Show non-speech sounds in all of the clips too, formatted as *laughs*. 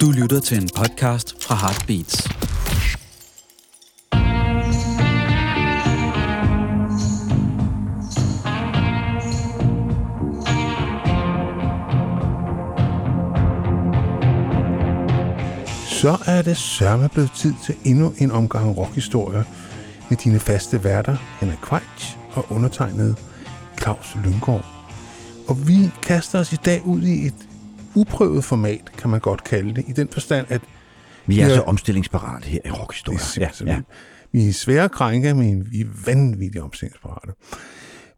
Du lytter til en podcast fra Heartbeats. Så er det sørme blevet tid til endnu en omgang rockhistorie med dine faste værter, Henrik Kvejts og undertegnet Claus Lyngård. Og vi kaster os i dag ud i et uprøvet format, kan man godt kalde det, i den forstand, at Vi er Ja. så omstillingsparate her i rockhistorie. det er simpelthen, ja, ja. vi er svære krænke, men vi er vanvittigt omstillingsparate.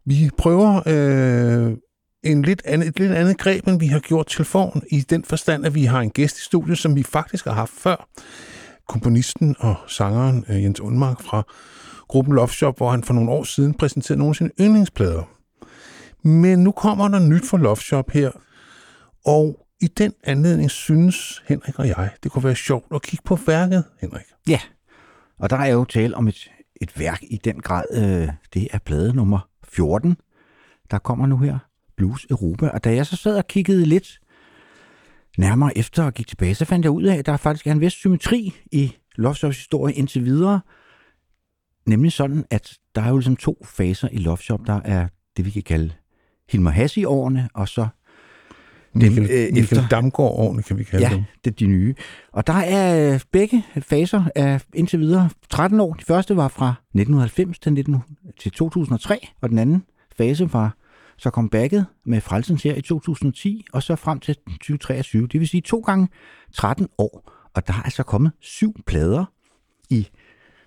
Vi prøver øh, en lidt andet, et lidt andet greb, end vi har gjort til forn, i den forstand, at vi har en gæst i studiet, som vi faktisk har haft før. Komponisten og sangeren øh, Jens Undmark fra gruppen Love Shop, hvor han for nogle år siden præsenterede nogle af sine yndlingsplader. Men nu kommer der nyt for Love Shop her, og i den anledning synes Henrik og jeg, det kunne være sjovt at kigge på værket, Henrik. Ja, og der er jo tale om et, et værk i den grad. Øh, det er plade nummer 14, der kommer nu her. Blues Europa. Og da jeg så sad og kiggede lidt nærmere efter og gik tilbage, så fandt jeg ud af, at der faktisk er en vis symmetri i Love historie indtil videre. Nemlig sådan, at der er jo ligesom to faser i Loftshop. Der er det, vi kan kalde Hilmar Hassi-årene, og så Michael, øh, Michael efter- Damgaard årene, kan vi kalde Ja, dem. det er de nye. Og der er øh, begge faser af indtil videre 13 år. De første var fra 1990 til, 19, til 2003, og den anden fase var så comebacket med Frelsens her i 2010, og så frem til 2023. Det vil sige to gange 13 år. Og der er altså kommet syv plader i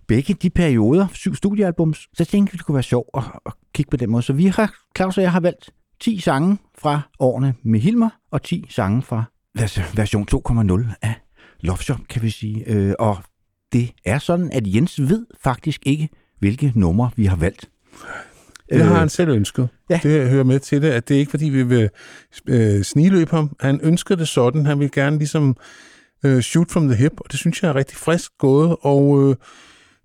begge de perioder, syv studiealbums. Så jeg tænkte, det kunne være sjovt at, at kigge på den måde. Så vi har, Claus og jeg har valgt 10 sange fra årene med Hilmer, og 10 sange fra vers- version 2.0 af Love Shop, kan vi sige. Øh, og det er sådan, at Jens ved faktisk ikke, hvilke numre vi har valgt. Det har han selv ønsket. ja. Det hører med til det, at det er ikke fordi, vi vil øh, ham. Han ønsker det sådan. Han vil gerne ligesom øh, shoot from the hip, og det synes jeg er rigtig frisk gået. Og øh,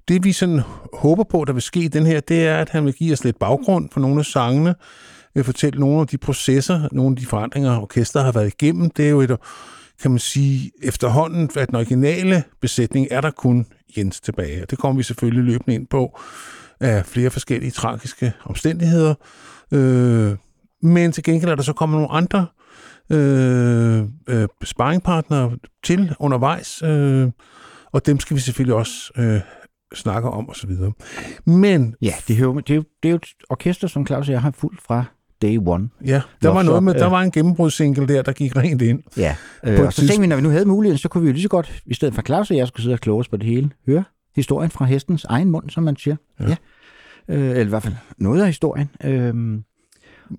det vi sådan håber på, der vil ske i den her, det er, at han vil give os lidt baggrund for nogle af sangene, øh, fortælle nogle af de processer, nogle af de forandringer, orkester har været igennem. Det er jo et, kan man sige, efterhånden, at den originale besætning er der kun Jens tilbage. Og det kommer vi selvfølgelig løbende ind på af flere forskellige tragiske omstændigheder. Øh, men til gengæld er der så kommet nogle andre øh, øh, sparringpartnere til undervejs, øh, og dem skal vi selvfølgelig også øh, snakke om osv. Men Ja, det er, jo, det, er jo, det er jo et orkester, som Claus og jeg har fulgt fra day one. ja, der var noget med, der øh. var en gennembrudssingle der, der gik rent ind. Ja, øh, og så tænkte vi, når vi nu havde muligheden, så kunne vi jo lige så godt, i stedet for Claus og jeg skulle sidde og kloge os på det hele, høre historien fra hestens egen mund, som man siger. Ja. Ja. ja. Øh, eller i hvert fald noget af historien. Øh,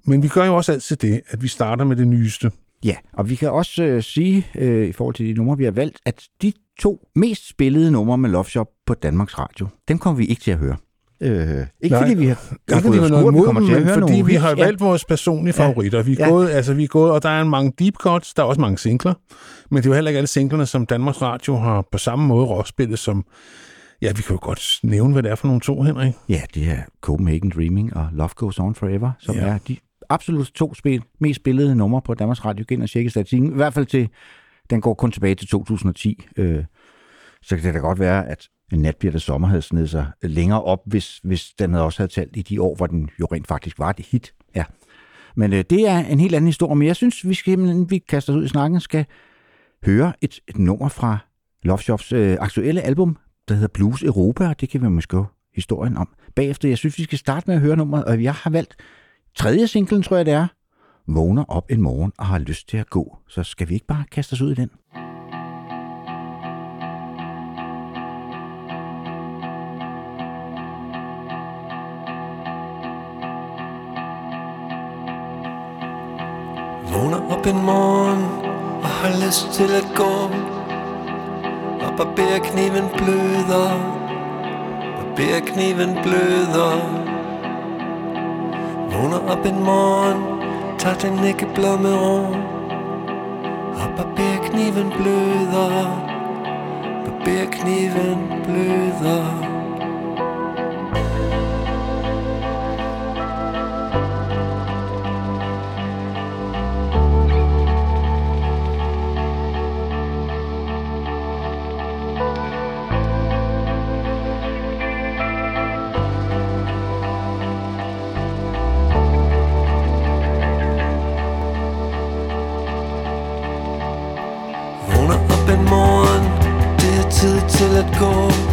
Men vi gør jo også altid det, at vi starter med det nyeste. Ja, og vi kan også øh, sige, øh, i forhold til de numre, vi har valgt, at de to mest spillede numre med Love Shop på Danmarks Radio, dem kommer vi ikke til at høre. Øh, ikke Nej, fordi vi har, Ikke fordi vi har noget imod dem, men fordi vi har valgt vores personlige favoritter. Vi er, Ja. gået, altså, vi er gået, og der er mange deep cuts, der er også mange singler, men det er jo heller ikke alle singlerne, som Danmarks Radio har på samme måde råspillet som... Ja, vi kan jo godt nævne, hvad det er for nogle to, Henrik. Ja, det er Copenhagen Dreaming og Love Goes On Forever, som Ja. ja. er de absolut to spil, mest spillede numre på Danmarks Radio. Gå ind og tjekke statistikken. I hvert fald til, den går kun tilbage til 2010. Øh, så kan det da godt være, at en nat bliver det sommer havde snedet sig længere op, hvis, hvis den havde også havde talt i de år, hvor den jo rent faktisk var et hit. Ja. Men øh, det er en helt anden historie. Men jeg synes, vi skal, inden vi kaster os ud i snakken, skal høre et, et nummer fra Love Shops øh, aktuelle album, der hedder Blues Europa, og det kan vi måske historien om bagefter. Jeg synes, vi skal starte med at høre nummeret, og jeg har valgt tredje singlen, tror jeg det er. Vågner op en morgen og har lyst til at gå. Så skal vi ikke bare kaste os ud i den? Op en morgen og har lyst til at gå. Og barberkniven bløder. Barberkniven bløder. Vågner op en morgen Tager den ikke blomme ro Og barberkniven bløder. Barberkniven bløder. Tid til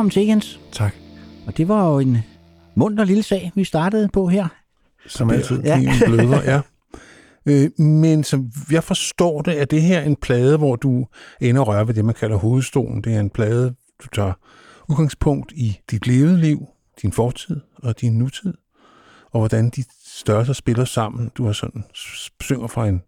velkommen til, Jens. Tak. Og det var jo en munter lille sag, vi startede på her. Som altid. Ja. Ja. bløder, ja. Øh, men som jeg forstår det, er det her en plade, hvor du ender og rører ved det, man kalder hovedstolen. Det er en plade, du tager udgangspunkt i dit levede liv, din fortid og din nutid, og hvordan de størrelser spiller sammen. Du har sådan synger fra en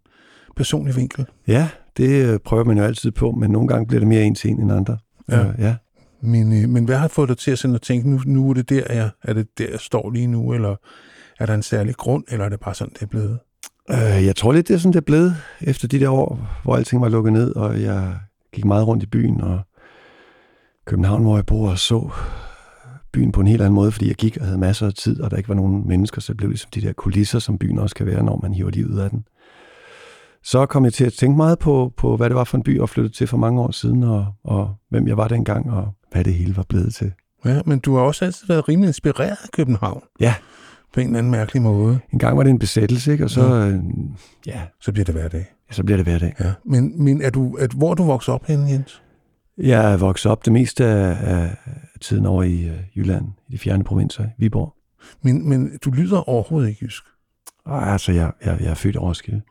personlig vinkel. Ja, det øh, prøver man jo altid på, men nogle gange bliver det mere en til en end andre. Ja. Øh, ja. Men, øh, men hvad har fået dig til at sådan at tænke, nu, nu er det der, jeg, er det der, jeg står lige nu, eller er der en særlig grund, eller er det bare sådan, det er blevet? Øh, jeg tror lidt, det er sådan, det er blevet efter de der år, hvor alting var lukket ned, og jeg gik meget rundt i byen, og København, hvor jeg bor, og så byen på en helt anden måde, fordi jeg gik og havde masser af tid, og der ikke var nogen mennesker, så det blev ligesom de der kulisser, som byen også kan være, når man hiver livet ud af den. Så kom jeg til at tænke meget på, på hvad det var for en by, jeg flyttede til for mange år siden, og, og hvem jeg var dengang, og hvad det hele var blevet til. Ja, men du har også altid været rimelig inspireret af København. Ja. På en eller anden mærkelig måde. En gang var det en besættelse, ikke? og så, øh, ja, Så bliver det hverdag. så bliver det hverdag. Ja. Men, men er du, er, hvor er du vokset op henne, Jens? Jeg er vokset op det meste af, af tiden over i øh, Jylland, i de fjerne provinser, Viborg. Men, men du lyder overhovedet ikke jysk. Og altså, jeg, jeg, jeg er født i Roskilde,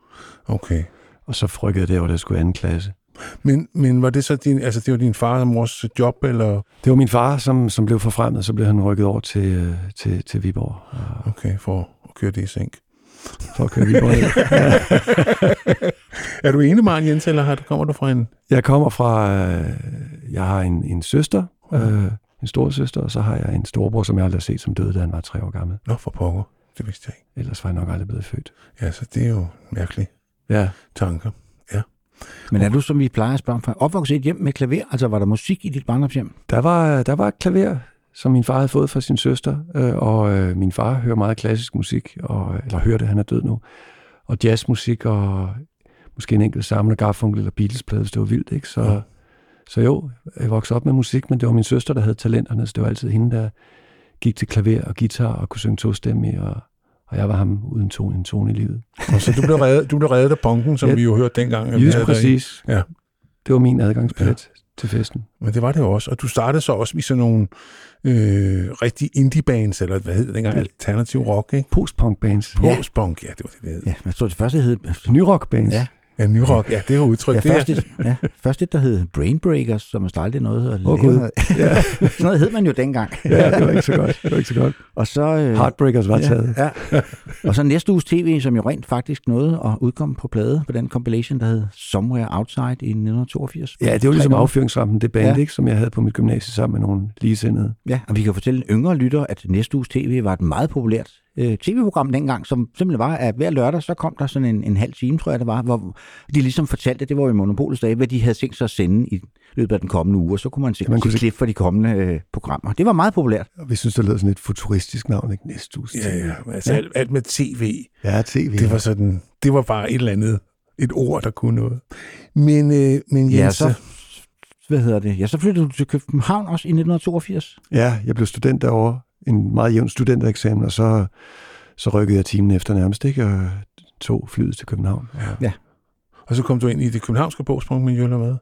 Okay. og så frykkede jeg derover, da jeg skulle anden klasse. Men, men var det så din, altså det var din far og mors job, eller? Det var min far, som, som blev forfremmet, så blev han rykket over til, øh, til, til Viborg, Okay, for at køre det i sænk. for at køre Viborg. *laughs* Er du ene mand, Jens, eller har, kommer du fra en? Jeg kommer fra, øh, jeg har en, en søster, øh, en stor søster, og så har jeg en storebror, som jeg aldrig har set, som døde, da han var tre år gammel. Nå, for pokker. Det vidste jeg ikke. Ellers var jeg nok aldrig blevet født. Ja, så det er jo mærkelige Ja, tanker. Men er du, som vi plejer at spørge om, opvokset hjem med klaver? Altså, var der musik i dit barndomshjem? der var, der var et klaver, som min far havde fået fra sin søster, øh, og øh, min far hører meget klassisk musik, og, eller hørte, han er død nu, og jazzmusik, og måske en enkelt Simon Garfunkel eller Beatles-plade, hvis det var vildt, ikke? Så, Ja. så jo, jeg voksede op med musik, men det var min søster, der havde talenterne, så det var altid hende, der gik til klaver og guitar og kunne synge tostemme, og, og jeg var ham uden tone, en tone i livet. Og så du blev reddet, du blev reddet af punken, som Ja. vi jo hørte dengang. Just præcis. Ja. Det var min adgangsbillet ja. til festen. Men det var det også. Og du startede så også i sådan nogle øh, rigtig indie-bands, eller hvad hed det dengang? Alternativ rock, ikke? Postpunk bands. Postpunk, ja, det var det, det hed. Ja, jeg tror, det første hed... Nyrock bands. Ja. Ja, nyrock, ja, det er udtryk. Ja, det først, et, ja, først et, der hed Brainbreakers, som er startet noget at Gud. noget. *laughs* Ja. Sådan noget hed man jo dengang. ja, det var ikke så godt. Det var ikke så godt. Og så... Øh, Heartbreakers var taget. Ja, ja. Og så næste uges tv, som jo rent faktisk nåede at udkomme på plade på den compilation, der hed Somewhere Outside i 1982. Ja, det var ligesom affyringsrampen, det band, Ja. ja. ikke, som jeg havde på mit gymnasie sammen med nogle ligesindede. Ja, og vi kan fortælle en yngre lytter, at næste uges tv var et meget populært øh, tv-program dengang, som simpelthen var, at hver lørdag, så kom der sådan en, en halv time, tror jeg det var, hvor de ligesom fortalte, det var jo i Monopolets dage, hvad de havde tænkt sig at sende i løbet af den kommende uge, og så kunne man se, man kunne se klip for de kommende øh, programmer. Det var meget populært. Og vi synes, det lød sådan et futuristisk navn, ikke? Næste uges ja, ja, altså alt, alt med tv, Ja, tv. det var sådan, det var bare et eller andet, et ord, der kunne noget. Men, øh, men Jens, Ja, så, hvad hedder det? Ja, så flyttede du til København også i 1982. Ja, jeg blev student derovre. En meget jævn studentereksamen, og så, så rykkede jeg timen efter nærmest, ikke? Og tog flyet til København. ja. og så kom du ind i det københavnske bogsprungmiljø, eller hvad?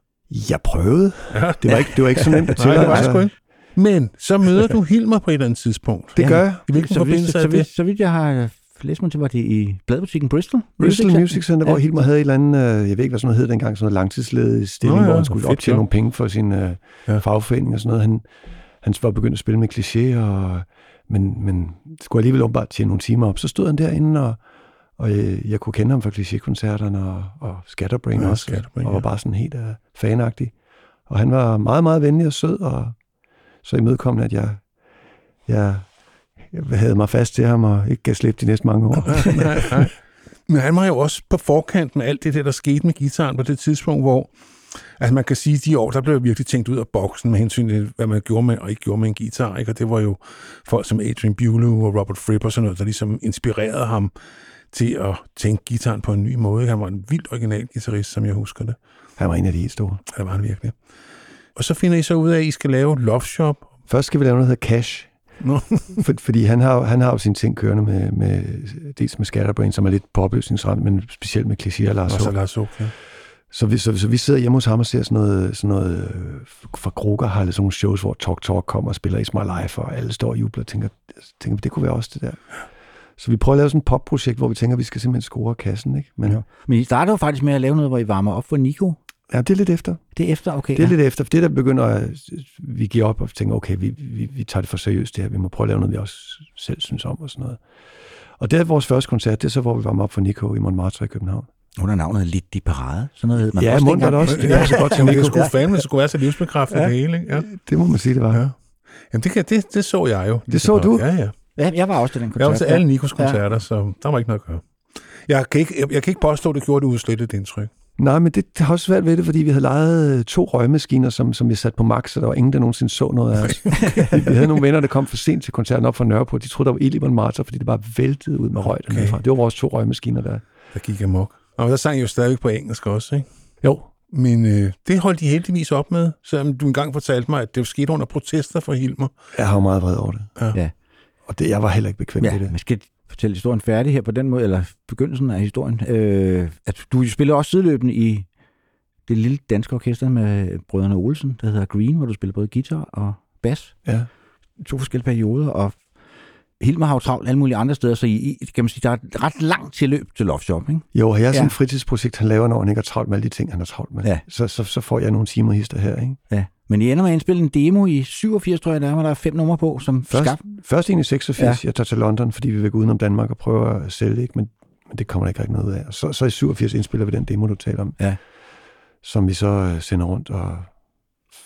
Jeg prøvede. Ja, Det var ikke, det var ikke så nemt at Nej, det var sgu ikke. Men så møder du Hilmer på et eller andet tidspunkt. Det gør jeg. I hvilken så, vidt, forbindelse så, er det? vidt, så vidt jeg har læst mig til, var det i bladbutikken Bristol. Bristol Music Center, hvor Ja. Hilmer havde et eller andet, øh, jeg ved ikke, hvad sådan noget hed dengang, sådan noget langtidsledig stilling, Nå ja, hvor han skulle optjene nogle penge for sin øh, Ja. fagforening og sådan noget. Han, han var begyndt at spille med kliché, og, men, men skulle alligevel åbenbart tjene nogle timer op. Så stod han derinde, og, og jeg, jeg kunne kende ham fra kliché-koncerterne og, og Scatterbrain Ja, også, Scatterbrain, og var ja. bare sådan helt uh, fanagtig. Og han var meget, meget venlig og sød, og så imødekommende, at jeg, jeg, jeg havde mig fast til ham og ikke gav slip de næste mange år. *laughs* nej, nej. Men han var jo også på forkant med alt det der, der skete med gitaren på det tidspunkt, hvor altså man kan sige, at de år, der blev virkelig tænkt ud af boksen med hensyn til, hvad man gjorde med og ikke gjorde med en guitar. Ikke? Og det var jo folk som Adrian Bulow og Robert Fripp og sådan noget, der ligesom inspirerede ham til at tænke gitaren på en ny måde. Han var en vildt original guitarist, som jeg husker det. Han var en af de helt store. Det var han virkelig. Og så finder I så ud af, at I skal lave Love Shop. Først skal vi lave noget, der hedder Cash. Nå. *laughs* For, fordi han har, han har jo sine ting kørende med, med dels med Scatterbrain, som er lidt på opløsningsramt, men specielt med Kliché og Lars Håb, ja. Så vi, så, så vi sidder hjemme hos ham og ser sådan noget, sådan noget øh, fra Kroger har sådan nogle shows, hvor Talk Talk kommer og spiller It's My Life, og alle står og jubler og tænker, tænker det kunne være også det der. Så vi prøver at lave sådan et popprojekt, hvor vi tænker, at vi skal simpelthen score kassen. Ikke? Men ja. Men I startede jo faktisk med at lave noget, hvor I varmer op for Nico. ja, det er lidt efter. Det er efter, okay. Det er ja. lidt efter, for det der begynder, at vi giver op og tænker, okay, vi, vi, vi tager det for seriøst det her, vi må prøve at lave noget, vi også selv synes om og sådan noget. Og det er vores første koncert, det er så, hvor vi varmer op for Nico i Montmartre i København. Under navnet Lidt i Parade. Sådan noget hed man Ja, også dengang. det også. Det var så godt *laughs* Jamen, det skulle fandme, det skulle være så livsbekræftende Ja. det hele. Ikke? Ja. Det må man sige, det var. Ja. Jamen, det, kan, det, det så jeg jo. Det så du? Ja, ja. Ja, jeg var også til den Jeg koncert. var til ja. alle Nikos koncerter, ja. så der var ikke noget at gøre. Jeg kan ikke, jeg, jeg kan ikke påstå, at det gjorde det udslettet indtryk. Nej, men det, det har også svært ved det, fordi vi havde lejet øh, to røgmaskiner, som, som vi satte på max, så der var ingen, der nogensinde så noget af os. *laughs* vi, vi havde nogle venner, der kom for sent til koncerten op fra Nørreport. De troede, der var ild i Montmartre, fordi det bare væltede ud med røg Okay. okay. Det var vores to røgmaskiner der. Der gik amok. Og der sang jeg jo stadigvæk på engelsk også, ikke? Jo, Men øh, det holdt de heldigvis op med, selvom du engang fortalte mig, at det skete under protester fra Hilmer. jeg har jo meget vred over det. Ja. Ja. Og det, jeg var heller ikke bekvem Ja, med det. man skal fortælle historien færdig her på den måde, eller begyndelsen af historien. Øh, at du spiller også sideløbende i det lille danske orkester med brødrene Olsen, der hedder Green, hvor du spiller både guitar og bas. Ja. To forskellige perioder, og Hilmer har jo travlt alle mulige andre steder, så I, kan man sige, der er et ret langt tilløb til Love Shop, ikke? Jo, og jeg er sådan Ja. et fritidsprojekt, han laver, når han ikke har travlt med alle de ting, han har travlt med. Ja. Så, så, så får jeg nogle timer hister her. Ikke? Ja. Men I ender med at indspille en demo i 87, tror jeg, der er, der er fem numre på, som Først, skab. først egentlig i 86, Ja. jeg tager til London, fordi vi vil gå udenom Danmark og prøve at sælge ikke? Men, men det kommer der ikke rigtig noget af. Og så, så i 87 indspiller vi den demo, du taler om, Ja. som vi så øh, sender rundt og...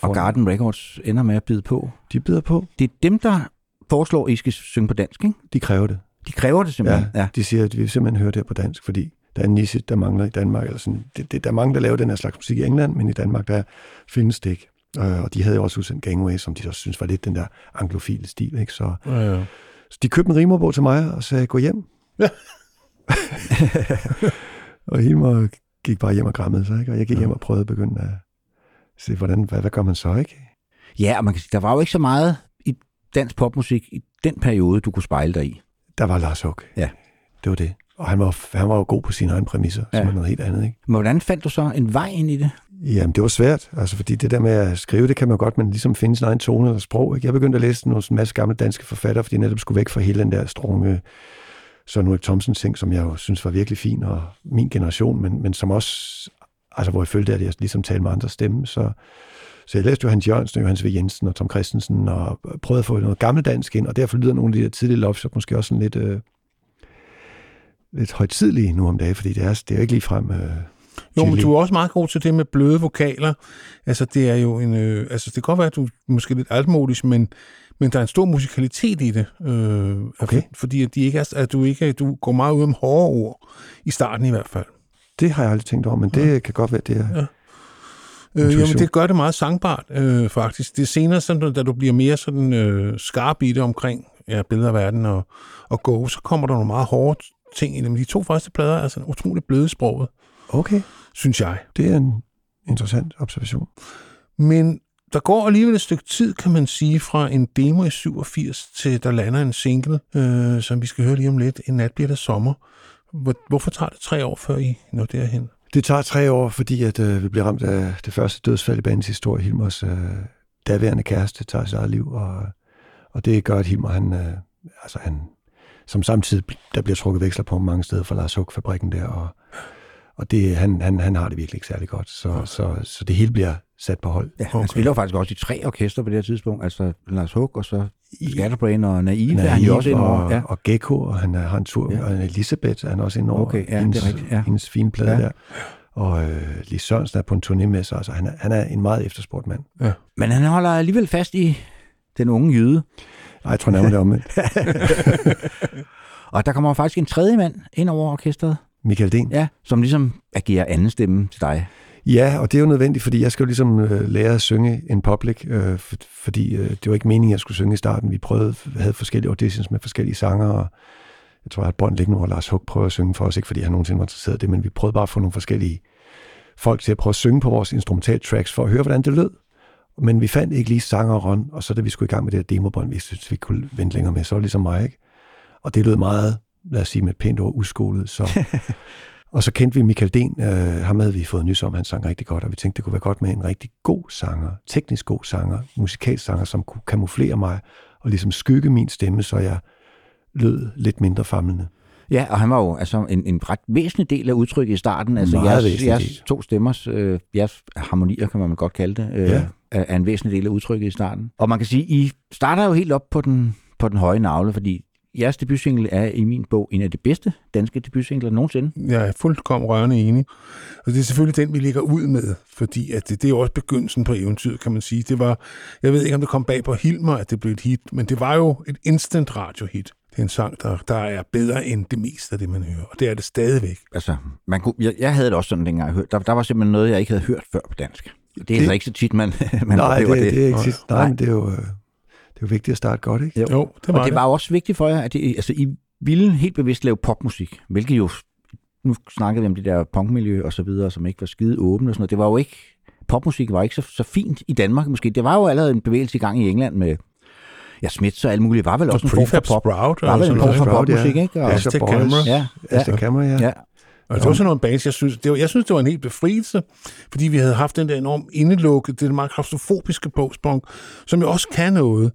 Og Garden Records ender med at bide på. De bider på, Det er dem, der foreslår, at I skal synge på dansk, ikke? de kræver det. De kræver det simpelthen. Ja, de siger, at vi vil simpelthen høre det her på dansk, fordi der er en niche, der mangler i Danmark. Eller sådan. Det, det, der er mange, der laver den her slags musik i England, men i Danmark, der findes det ikke. Øh, Og de havde jo også udsendt Gangway, som de også synes var lidt den der anglofile stil. Ikke? Så, Ja, ja. så de købte en rimerbog til mig og sagde, gå hjem. Ja. *laughs* og Hilmer gik bare hjem og grammede sig, ikke? og jeg gik hjem og prøvede at begynde at se, hvordan, hvad, hvad gør man så, ikke? Ja, og man kan sige, der var jo ikke så meget dansk popmusik i den periode, du kunne spejle dig i. Der var Lars Huck. Ja. Det var det. Og han var, han var jo god på sine egne præmisser, ja. Som er noget helt andet, ikke? Men hvordan fandt du så en vej ind i det? Jamen, det var svært, altså, fordi det der med at skrive, det kan man godt, men ligesom finde sin egen tone eller sprog. Ikke? Jeg begyndte at læse nogle en masse gamle danske forfattere, fordi jeg netop skulle væk fra hele den der strunge Søren Ulrik Thomsen ting, som jeg jo synes var virkelig fin, og min generation, men, men som også, altså hvor jeg følte, at jeg ligesom talte med andre stemme, så, så jeg læste Johannes Jørgensen, Johannes V. Jensen og Tom Christensen, og prøvede at få noget gammeldansk ind, og derfor lyder nogle af de der tidlige Shop måske også sådan lidt, øh, lidt højtidlige nu om dagen, fordi det er, det er jo ikke ligefrem... Øh, Jo, men du er også meget god til det med bløde vokaler. Altså, det er jo en... Øh, altså, det kan godt være, at du er måske lidt altmodisk, men, men der er en stor musikalitet i det. Øh, Okay. For, fordi at, de ikke er, at du ikke du går meget ud om hårde ord, i starten i hvert fald. Det har jeg aldrig tænkt over, men det kan godt være, det er... Ja. Øh, jamen, det gør det meget sangbart, øh, faktisk. Det er senere, sådan, da du bliver mere sådan øh, skarp i det omkring ja, billeder af verden og, og go, så kommer der nogle meget hårde ting i det. Men de to første plader er sådan utroligt bløde sproget, Okay. synes jeg. Det er en interessant observation. Men der går alligevel et stykke tid, kan man sige, fra en demo i 87 til der lander en single, øh, som vi skal høre lige om lidt. En nat bliver det sommer. Hvor, hvorfor tager det tre år, før I når derhen? Det tager tre år, fordi at, øh, vi bliver ramt af det første dødsfald i bandens historie. Hilmers øh, daværende kæreste tager sit eget liv, og, og det gør, at Hilmer, han, øh, altså han, som samtidig, der bliver trukket veksler på mange steder fra Lars Hug-fabrikken der, og, og det, han, han, han har det virkelig ikke særlig godt, så, så, så det hele bliver sat på hold. Ja, okay. Han Okay. spiller jo faktisk også i tre orkester på det her tidspunkt. Altså Lars Hug, og så Scatterbrain og Naive. er han jo også over. og, Ja. og Gecko, og han har en tur, Ja. ja. og Elisabeth er han også inde over Okay, ja, det er hendes, rigtigt, ja. hendes fine plade Ja. ja. der. Og øh, Lis Sørensen er på en turné med sig, altså han er, han er en meget efterspurgt mand. Men han holder alligevel fast i den unge jyde. Ej, jeg tror nærmere det er omvendt. *laughs* Og der kommer faktisk en tredje mand ind over orkestret, Michael Den. ja, som ligesom agerer anden stemme til dig. Ja, og det er jo nødvendigt, fordi jeg skal jo ligesom øh, lære at synge en public, øh, for, fordi øh, det var ikke meningen, at jeg skulle synge i starten. Vi prøvede, havde forskellige auditions med forskellige sanger, og jeg tror, at bånd liggende, og Lars Hug prøver at synge for os, ikke fordi han nogensinde var interesseret i det, men vi prøvede bare at få nogle forskellige folk til at prøve at synge på vores instrumental tracks, for at høre, hvordan det lød. Men vi fandt ikke lige sangeren, og så da vi skulle i gang med det her demobånd, vi synes, vi kunne vente længere med, så var det ligesom mig, ikke? Og det lød meget, lad os sige med et pænt ord, uskolet, så... *laughs* Og så kendte vi Michael Den, øh, ham havde vi fået nys om, han sang rigtig godt, og vi tænkte, det kunne være godt med en rigtig god sanger, teknisk god sanger, musikalsk sanger, som kunne kamuflere mig og ligesom skygge min stemme, så jeg lød lidt mindre famlende. Ja, og han var jo altså en, en ret væsentlig del af udtrykket i starten. Altså Meget jeres, jeres to stemmers, øh, jeres harmonier, kan man godt kalde det, øh, Ja. er, er en væsentlig del af udtrykket i starten. Og man kan sige, I starter jo helt op på den, på den høje navle, fordi jeres debutsingle er i min bog en af de bedste danske debutsingler nogensinde. Jeg er fuldkommen rørende enig. Og det er selvfølgelig den, vi ligger ud med, fordi at det, det er også begyndelsen på eventyret, kan man sige. Det var, jeg ved ikke, om det kom bag på Hilmer, at det blev et hit, men det var jo et instant radiohit. det er en sang, der, der er bedre end det meste af det, man hører. Og det er det stadigvæk. Altså, man kunne, jeg, jeg havde det også sådan, dengang jeg hørte. Der, der var simpelthen noget, jeg ikke havde hørt før på dansk. Det er Det- altså ikke så tit, man, *laughs* man Nej, det, oplever det, det er ikke Nej. sidst. Nej, men det er jo, øh, det er jo vigtigt at starte godt, ikke? Jo. Jo, det var Og det var jo også vigtigt for jer, at det, altså, I ville helt bevidst lave popmusik, hvilket jo, nu snakkede vi om det der punkmiljø og så videre, som ikke var skide åbent og sådan noget. Det var jo ikke, popmusik var ikke så, så fint i Danmark måske. Det var jo allerede en bevægelse i gang i England med, ja, Smiths og alt muligt. var vel også en form for pop. Sprout. Var vel en form for Sprout, ja. popmusik, ikke? Og, Aztec. Camera. ja, ja, Aztec Camera, ja. ja. Og det var sådan nogle bands, jeg synes, det var, jeg synes, det var en helt befrielse, fordi vi havde haft den der enormt indelukket, det der meget klaustrofobiske postpunk, som jo også kan noget.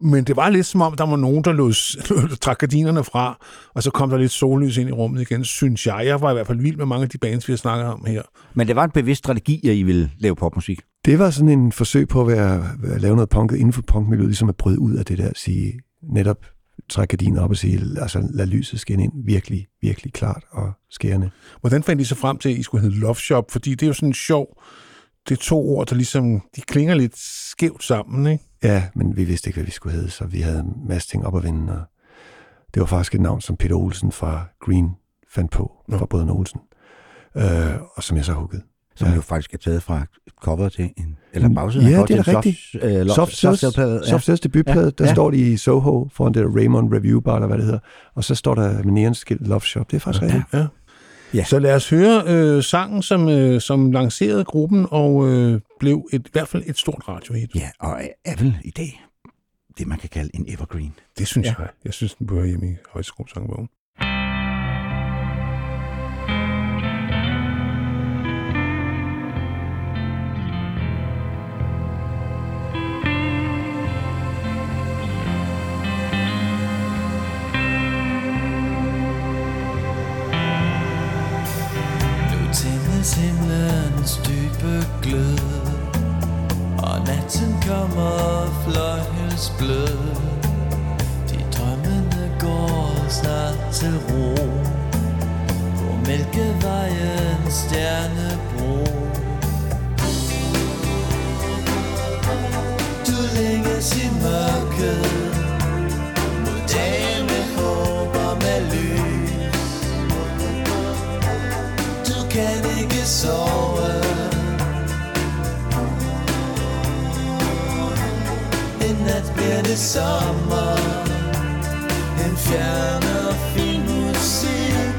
Men det var lidt som om, der var nogen, der lod, *laughs* trak gardinerne fra, og så kom der lidt sollys ind i rummet igen, synes jeg. Jeg var i hvert fald vild med mange af de bands, vi har snakket om her. Men det var en bevidst strategi, at I ville lave popmusik. Det var sådan en forsøg på at, være, at lave noget punket inden for punkmiljøet, ligesom at bryde ud af det der, at sige, netop trække gardinen op og sige, altså lad lyset skinne ind virkelig, virkelig klart og skærende. Hvordan fandt I så frem til, at I skulle hedde Love Shop? Fordi det er jo sådan en sjov, det er to ord, der ligesom, de klinger lidt skævt sammen, ikke? Ja, men vi vidste ikke, hvad vi skulle hedde, så vi havde en masse ting op at vende, og det var faktisk et navn, som Peter Olsen fra Green fandt på, fra Brødrene Olsen, øh, og som jeg så huggede. Som Ja. ja. jo faktisk er taget fra cover til en, eller Mm, bagsiden af ja, cover det er da rigtigt. Soft, øh, lo- Soft Cell-plade, Soft Cells debutplade, Ja, der ja. står de i Soho foran det der Raymond Review Bar, eller hvad det hedder, og så står der med neonskilt Love Shop. Det er faktisk rigtigt. Ja. Ja. Så lad os høre øh, sangen, som, øh, som lancerede gruppen og øh, blev et, i hvert fald et stort radiohit. Ja, og er vel i dag det, man kan kalde en evergreen. Det synes Ja. ja. jeg. Jeg synes, den bør hjemme i højskolesangbogen. Tændes himlens dybe glød Og natten kommer fløjelsblød De drømmende går snart til ro På Mælkevejens stjernebro. Du længes i mørket sove En nat bliver det sommer. En fjern og fin musik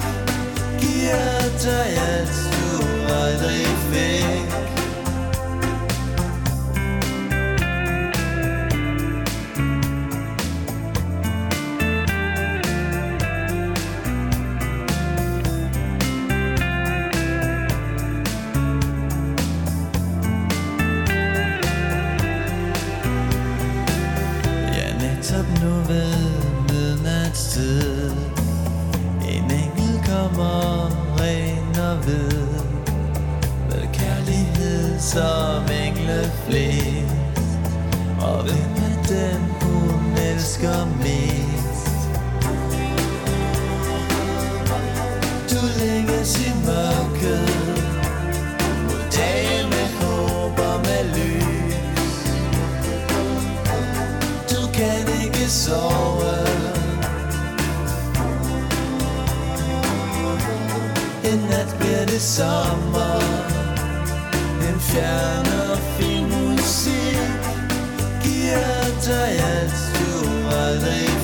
Giver dig alt du aldrig fik. Side En engel kommer ren og hvid Med kærlighed som engle flest. Og hvem er den hun elsker mest? Det sommer. En fjern og fin musik Giver dig alt du aldrig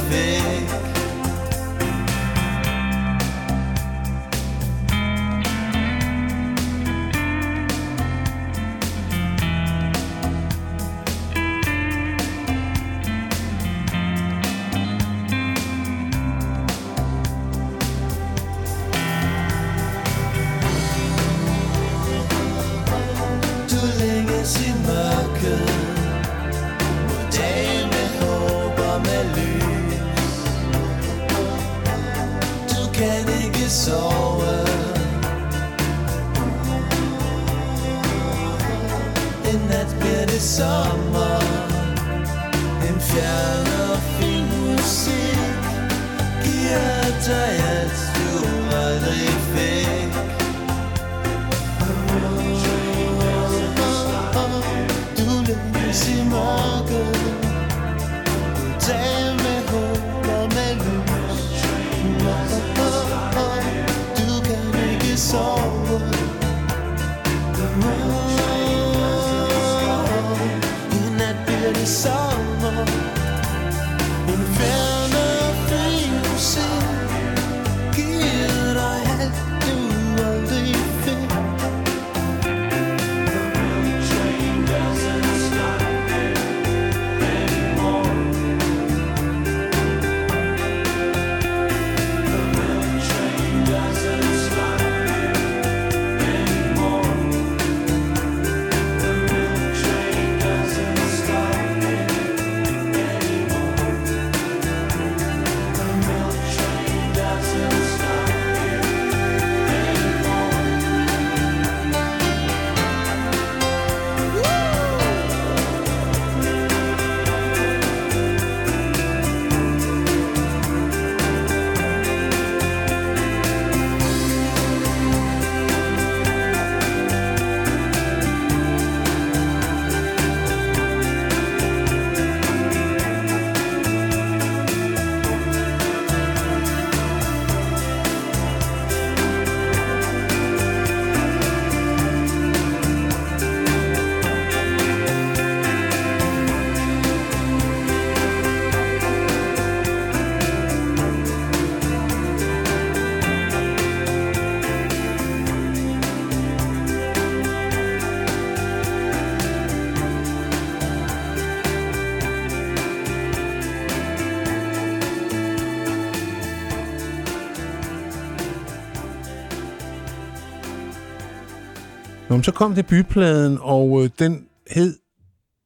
så kom debutpladen, og øh, den hed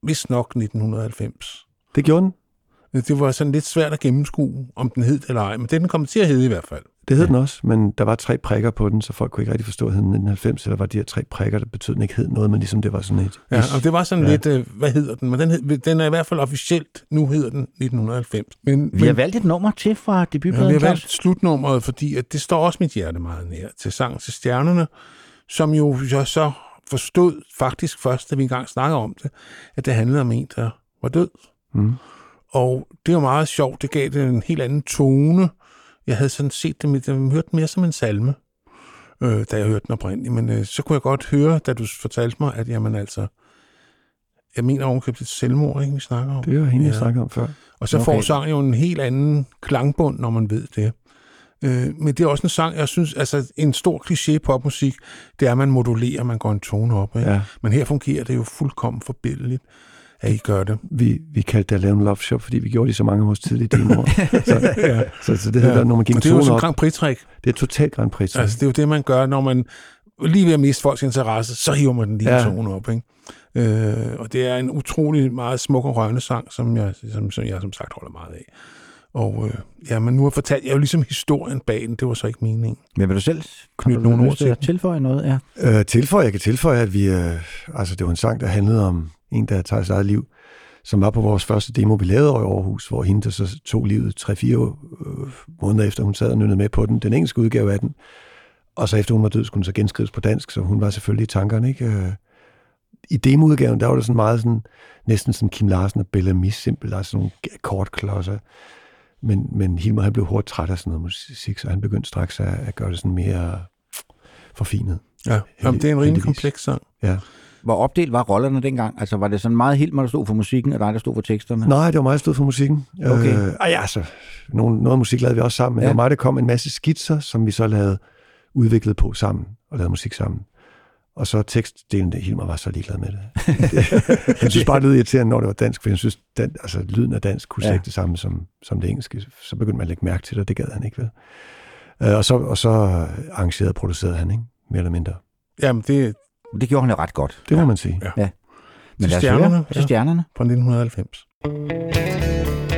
vist nok 1990. Det gjorde den. Øh, Det var sådan lidt svært at gennemskue, om den hed eller ej, men den kom til at hedde i hvert fald. Det hed den også, men der var tre prikker på den, så folk kunne ikke rigtig forstå, at den hed 1990, eller var de her tre prikker, der betød, at den ikke hed noget, men ligesom det var sådan et... Ja, og det var sådan Ja. ja. lidt, øh, hvad hedder den? Men den, hed, den er i hvert fald officielt, nu hedder den 1990. Men, Vi har men, valgt et nummer til fra ja, debutpladen, vi har valgt slutnummeret, fordi at det står også mit hjerte meget nær til sang til stjernerne, som jo jeg så forstod faktisk først, da vi engang snakkede om det, at det handlede om en, der var død. Mm. Og det var meget sjovt. Det gav det en helt anden tone. Jeg havde sådan set det, jeg hørte den mere som en salme, øh, da jeg hørte den oprindeligt. Men øh, så kunne jeg godt høre, da du fortalte mig, at jamen altså, jeg mener ovenkøbet et selvmord, ikke, vi snakker om. Det var hende, jeg Ja. snakkede om før. Og så Okay. okay. får sang jo en helt anden klangbund, når man ved det. Øh, men det er også en sang, jeg synes, altså en stor kliché popmusik, det er, at man modulerer, man går en tone op. Ikke? Ja. Men her fungerer det jo fuldkommen forbilledeligt, at I gør det. Vi, vi kaldte det at lave en love shop, fordi vi gjorde det i så mange af vores tidlige demoer. *laughs* så, Ja. så, så, det hedder, ja. når man Og en det er jo sådan en Grand Prix-træk. Det er totalt Grand Prix. Altså, det er jo det, man gør, når man lige ved at miste folks interesse, så hiver man den lige ja. tone op. Ikke? Øh, og det er en utrolig meget smuk og rørende sang, som jeg som, som, jeg som sagt holder meget af. Og øh, ja, men nu har fortalt jeg jo ligesom historien bag den, det var så ikke meningen. Men vil du selv Knytte nogle ord til at tilføje noget? Ja. Øh, tilføje, jeg kan tilføje, at vi, øh, altså det var en sang, der handlede om en, der tager sit eget liv, som var på vores første demo, vi lavede i Aarhus, hvor hende, der så tog livet 3-4 øh, måneder efter, hun sad og nynnede med på den, den engelske udgave af den. Og så efter hun var død, skulle den så genskrives på dansk, så hun var selvfølgelig i tankerne, ikke? Øh, I demoudgaven, der var det sådan meget sådan, næsten sådan Kim Larsen og Bellamy simpelt, altså nogle akkordklodser. Men, men Hilmer, han blev hurtigt træt af sådan noget musik, så han begyndte straks at, at gøre det sådan mere forfinet. Ja, Jamen, det er en rimelig kompleks sang. Ja. Hvor opdelt var rollerne dengang? Altså var det sådan meget helt, der stod for musikken, og dig, der stod for teksterne? Nej, det var mig, der stod for musikken. Okay. Øh, ej, altså, nogle, noget musik lavede vi også sammen, men Ja. ja. det var mig, der kom en masse skitser, som vi så lavede udviklet på sammen, og lavede musik sammen. Og så tekstdelen, det Hilmar var så ligeglad med det. *laughs* han synes bare, det lød irriterende, når det var dansk, for han synes, den, altså, lyden af dansk kunne Ja. ja. ikke det samme som, som det engelske. Så begyndte man at lægge mærke til det, og det gad han ikke vel. Øh, og, så, og så arrangerede og producerede han, ikke? mere eller mindre. Jamen, det Det gjorde han jo ret godt. Det må man sige. Ja. Men Til stjernerne, høre til ja. stjernerne. fra 1990.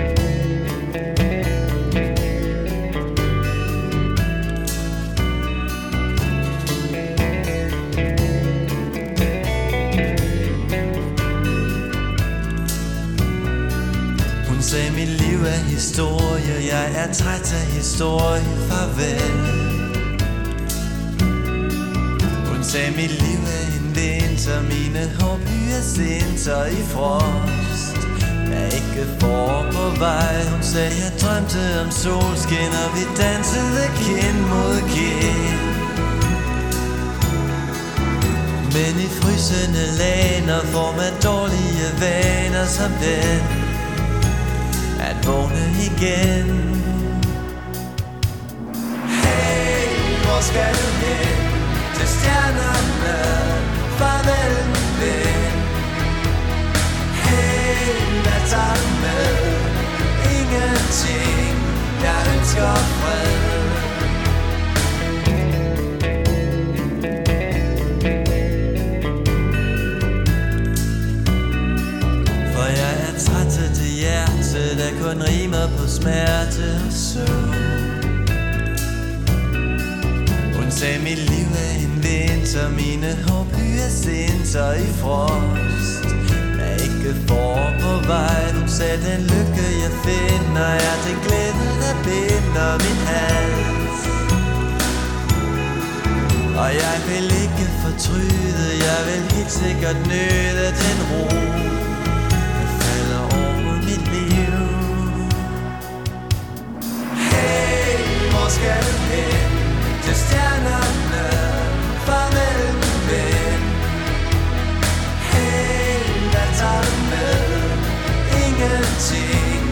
sagde, mit liv er historie, jeg er træt af historie, farvel. Hun sagde, mit liv er en vinter, mine hårbyer sinter i frost. Der er ikke for på vej, hun sagde, jeg drømte om solskin, og vi dansede kind mod kind. Men i frysende laner får man dårlige vaner som den at vågne igen Hey, hvor skal du hen? Til stjernerne Farvel min ven Hey, hvad tager du med? Ingenting Jeg ønsker fred kun rimer på smerte og sorg Hun sagde mit liv er en vinter Mine hårbyer sinter i frost. Er ikke for på vej Hun sagde den lykke jeg finder. Er den glæde der binder min hals? Og jeg vil ikke fortryde Jeg vil helt sikkert nyde den ro. Skal du hen? Til stjernerne Farvel min ven Hey, hvad tager du med? Ingenting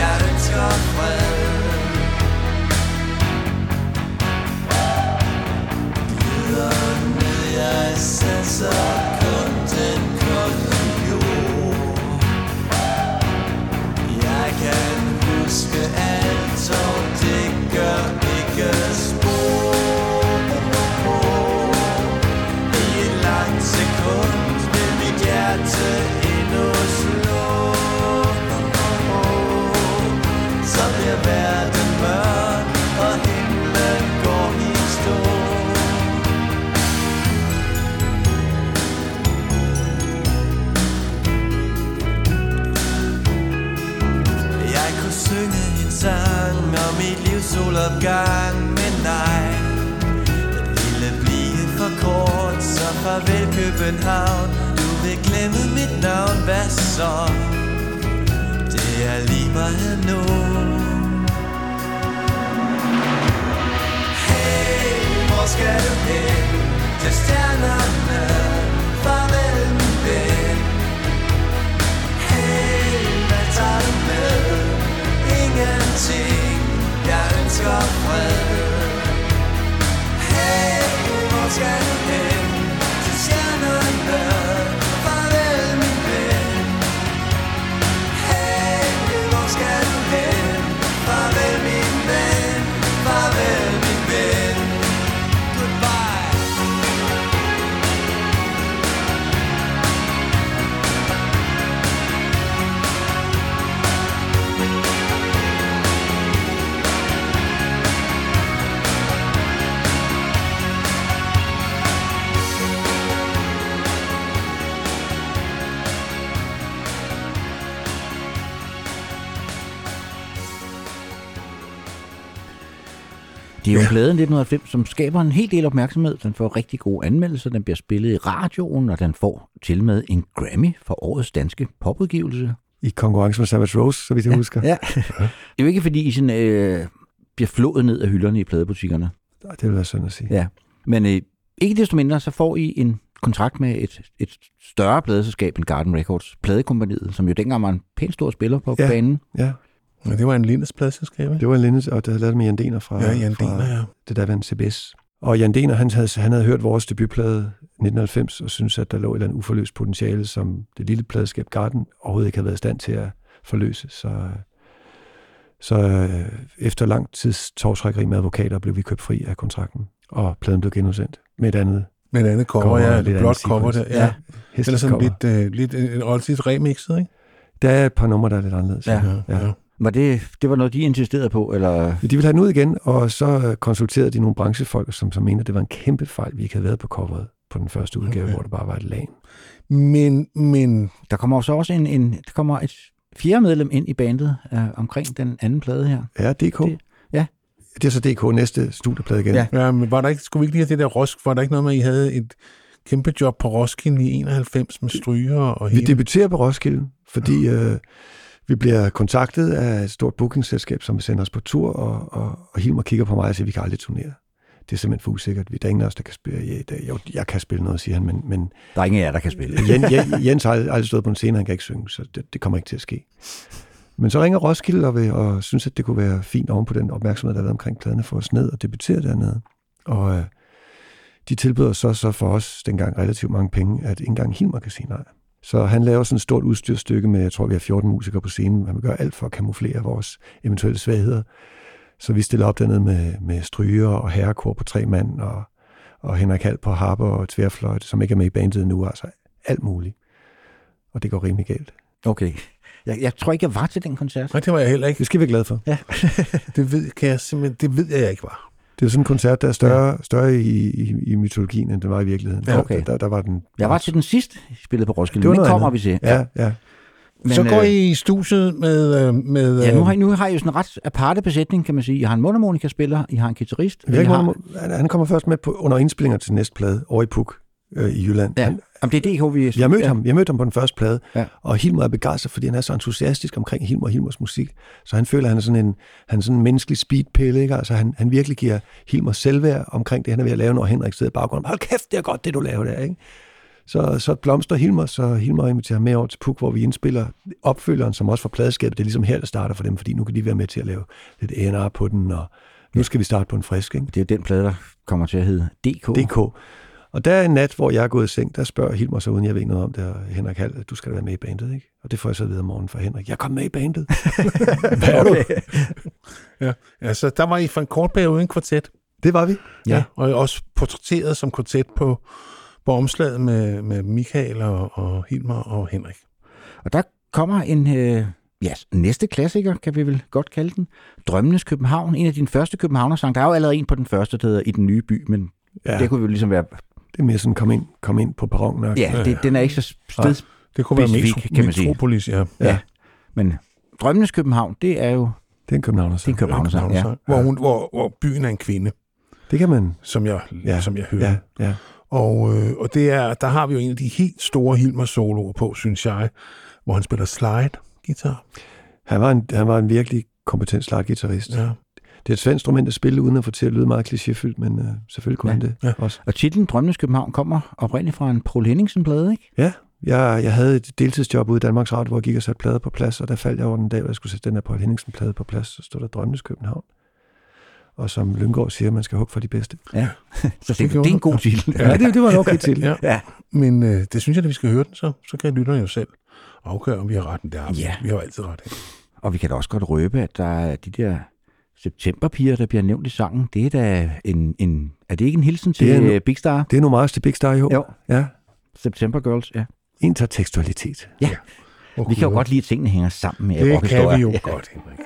Jeg ønsker fred jeg ned, jeg den Det jo en plade i 1990, som skaber en hel del opmærksomhed. Den får rigtig gode anmeldelser, den bliver spillet i radioen, og den får til med en Grammy for årets danske popudgivelse. I konkurrence med Savage Rose, så vidt jeg husker. Ja. det er jo ikke fordi, I sådan, øh, bliver flået ned af hylderne i pladebutikkerne. Nej, Det vil være synd at sige. Ja. Men øh, ikke desto mindre, så får I en kontrakt med et, et større pladeselskab end Garden Records, pladekompaniet, som jo dengang var en pænt stor spiller på Ja. banen. Ja, Ja, det var en Lindes pladselskab, ikke? det var Lindes, og det havde lavet med Jan Dener fra, Ja, Jan fra ja. det der vandt CBS. Og Jan Dener, han havde, han havde hørt vores debutplade 1990, og syntes, at der lå et eller andet uforløst potentiale, som det lille pladeskab Garden overhovedet ikke havde været i stand til at forløse. Så, så øh, efter lang tids tovtrækkeri med advokater, blev vi købt fri af kontrakten, og pladen blev genudsendt med et andet Med et andet cover, Cover, ja. lidt Et blåt andet cover der, ja. Ja, Eller sådan lidt, øh, lidt, øh, også lidt remixet, ikke? Der er et par numre, der er lidt anderledes. Ja. Ja, ja. Var det, det var noget, de insisterede på, eller... De ville have den ud igen, og så øh, konsulterede de nogle branchefolk, som, som mente, at det var en kæmpe fejl, vi ikke havde været på coveret på den første udgave, Okay. hvor det bare var et lag. Men, men Der kommer så også en, en, der kommer et fjerde medlem ind i bandet øh, omkring den anden plade her. Ja, DK. Det- ja. Det er så DK næste studieplade igen. Ja. Ja, men var der ikke, skulle vi ikke lige have det der Rosk, var der ikke noget med, at I havde et kæmpe job på Roskilde i 91 med stryger og Vi hele? debuterer på Roskilde, fordi øh, vi bliver kontaktet af et stort bookingselskab, som vil sende os på tur, og, og, og Hilmer kigger på mig og siger, vi kan aldrig turnere. Det er simpelthen for usikkert. Der er ingen af os, der kan spille. Der, jo, jeg kan spille noget, siger han, men, men Der er ingen af jer, der kan spille. Jens, Jens, har aldrig aldrig stået på en scene, han kan ikke synge, så det, det kommer ikke til at ske. Men så ringer Roskilde og, vil, og synes, at det kunne være fint oven på den opmærksomhed, der har været omkring pladerne for os ned og debutere dernede. Og øh, de tilbyder så, så for os dengang relativt mange penge, at ikke engang Hilmer kan sige nej. Så han laver sådan et stort udstyrstykke med, jeg tror, vi har 14 musikere på scenen. Han vil gøre alt for at kamuflere vores eventuelle svagheder. Så vi stiller op dernede med, med stryger og herrekor på tre mand, og, og Henrik Hall på harper og tværfløjte, som ikke er med i bandet nu, altså alt muligt. Og det går rimelig galt. Okay. Jeg, jeg tror ikke, jeg var til den koncert. Nej, det var jeg heller ikke. Det skal vi være glade for. Ja. *laughs* Det ved, kan jeg simpelthen, det ved jeg ikke var. Det er sådan en koncert, der er større, ja. større i, i, i mytologien, end den var i virkeligheden. Ja, okay. Der, der, der var den, Jeg var til den sidste, I spillede på Roskilde. Det var Den noget kommer andet. vi til. Ja, ja. Men, så går øh, I i studiet med... øh, med Ja, nu øh, har, I, nu har I jo sådan en ret aparte besætning, kan man sige. I har en mundharmonika-spiller, I har en guitarist. Har, han kommer først med på, under indspillinger til næste plade over i Puk øh, i Jylland. ja, Han, Jamen, det er DK, vi... jeg mødte ja. ham. Jeg mødte ham på den første plade, Ja. og Hilmer er begejstret, fordi han er så entusiastisk omkring Hilmer og Hilmers musik. Så han føler, at han er sådan en, han er sådan en menneskelig speedpille. Ikke? Altså, han, han virkelig giver Hilmer selvværd omkring det, han er ved at lave, når Henrik sidder i baggrunden. Hold kæft, det er godt, det du laver der. Ikke? Så, så blomster Hilmer, så Hilmer inviterer med over til Puk, hvor vi indspiller opfølgeren, som også for pladeskabet. Det er ligesom her, der starter for dem, fordi nu kan de være med til at lave lidt A&R på den, og nu skal vi starte på en frisk. Ikke? Det er jo den plade, der kommer til at hedde DK. DK. Og der er en nat, hvor jeg er gået i seng, der spørger Hilmer så, uden jeg ved noget om det, og Henrik Hall, du skal da være med i bandet, ikke? Og det får jeg så videre om morgenen fra Henrik. Jeg kom med i bandet. Hvad er du? Ja, altså, *laughs* der var I for en kort periode en kvartet. Det var vi. Ja. Ja. Og også portrætteret som kvartet på, på omslaget med, med Michael og, og Hilmer og Henrik. Og der kommer en... Øh, ja, næste klassiker, kan vi vel godt kalde den. Drømmenes København. En af dine første københavnersange. Der er jo allerede en på den første, der hedder I den nye by, men Ja, det kunne jo ligesom være... det er mere sådan, kom ind, kom ind på perronen. Ja, det, den er ikke så sted, Det kunne være metro, kan man sige. Metropolis, ja. Ja. Men Drømmenes København, det er jo Det er en københavner det er en københavnersang. Ja. Hvor, hun, hvor, hvor byen er en kvinde, Det kan man. som jeg, ja. Ja. som jeg hører. Ja, ja. Og, øh, og det er, der har vi jo en af de helt store Hilmer-soloer på, synes jeg, hvor han spiller slide-guitar. Han var en, han var en virkelig kompetent slaggitarrist. Ja. Det er et svært instrument at spille, uden at få til at lyde meget klichéfyldt, men uh, selvfølgelig kunne Ja. han det Ja. også. Og titlen Drømmenes København kommer oprindeligt fra en Paul Henningsen-plade, ikke? Ja, jeg, jeg havde et deltidsjob ude i Danmarks Radio, hvor jeg gik og satte plader på plads, og der faldt jeg over den dag, hvor jeg skulle sætte den her Paul Henningsen-plade på plads, så stod der Drømmes København. Og som Lyngård siger, man skal hugge for de bedste. Ja. *laughs* Så det, det, gjorde er en god titel. Ja, det, det var en okay *laughs* til. Ja. Ja. Men øh, det synes jeg, at vi skal høre den, så, så kan lytterne jo selv afgøre, om vi har retten. Det vi. Ja. Vi har jo altid ret. Og vi kan da også godt røbe, at der er de der septemberpiger, der bliver nævnt i sangen. Det er da en, en er det ikke en hilsen til Det er en- en, Big Star? Det er nu meget til Big Star år. Jo. Ja. September Girls, ja. Intertekstualitet. Og Vi kan jo godt lide, at tingene hænger sammen med Det kan vi jo Ja. godt, Henrik.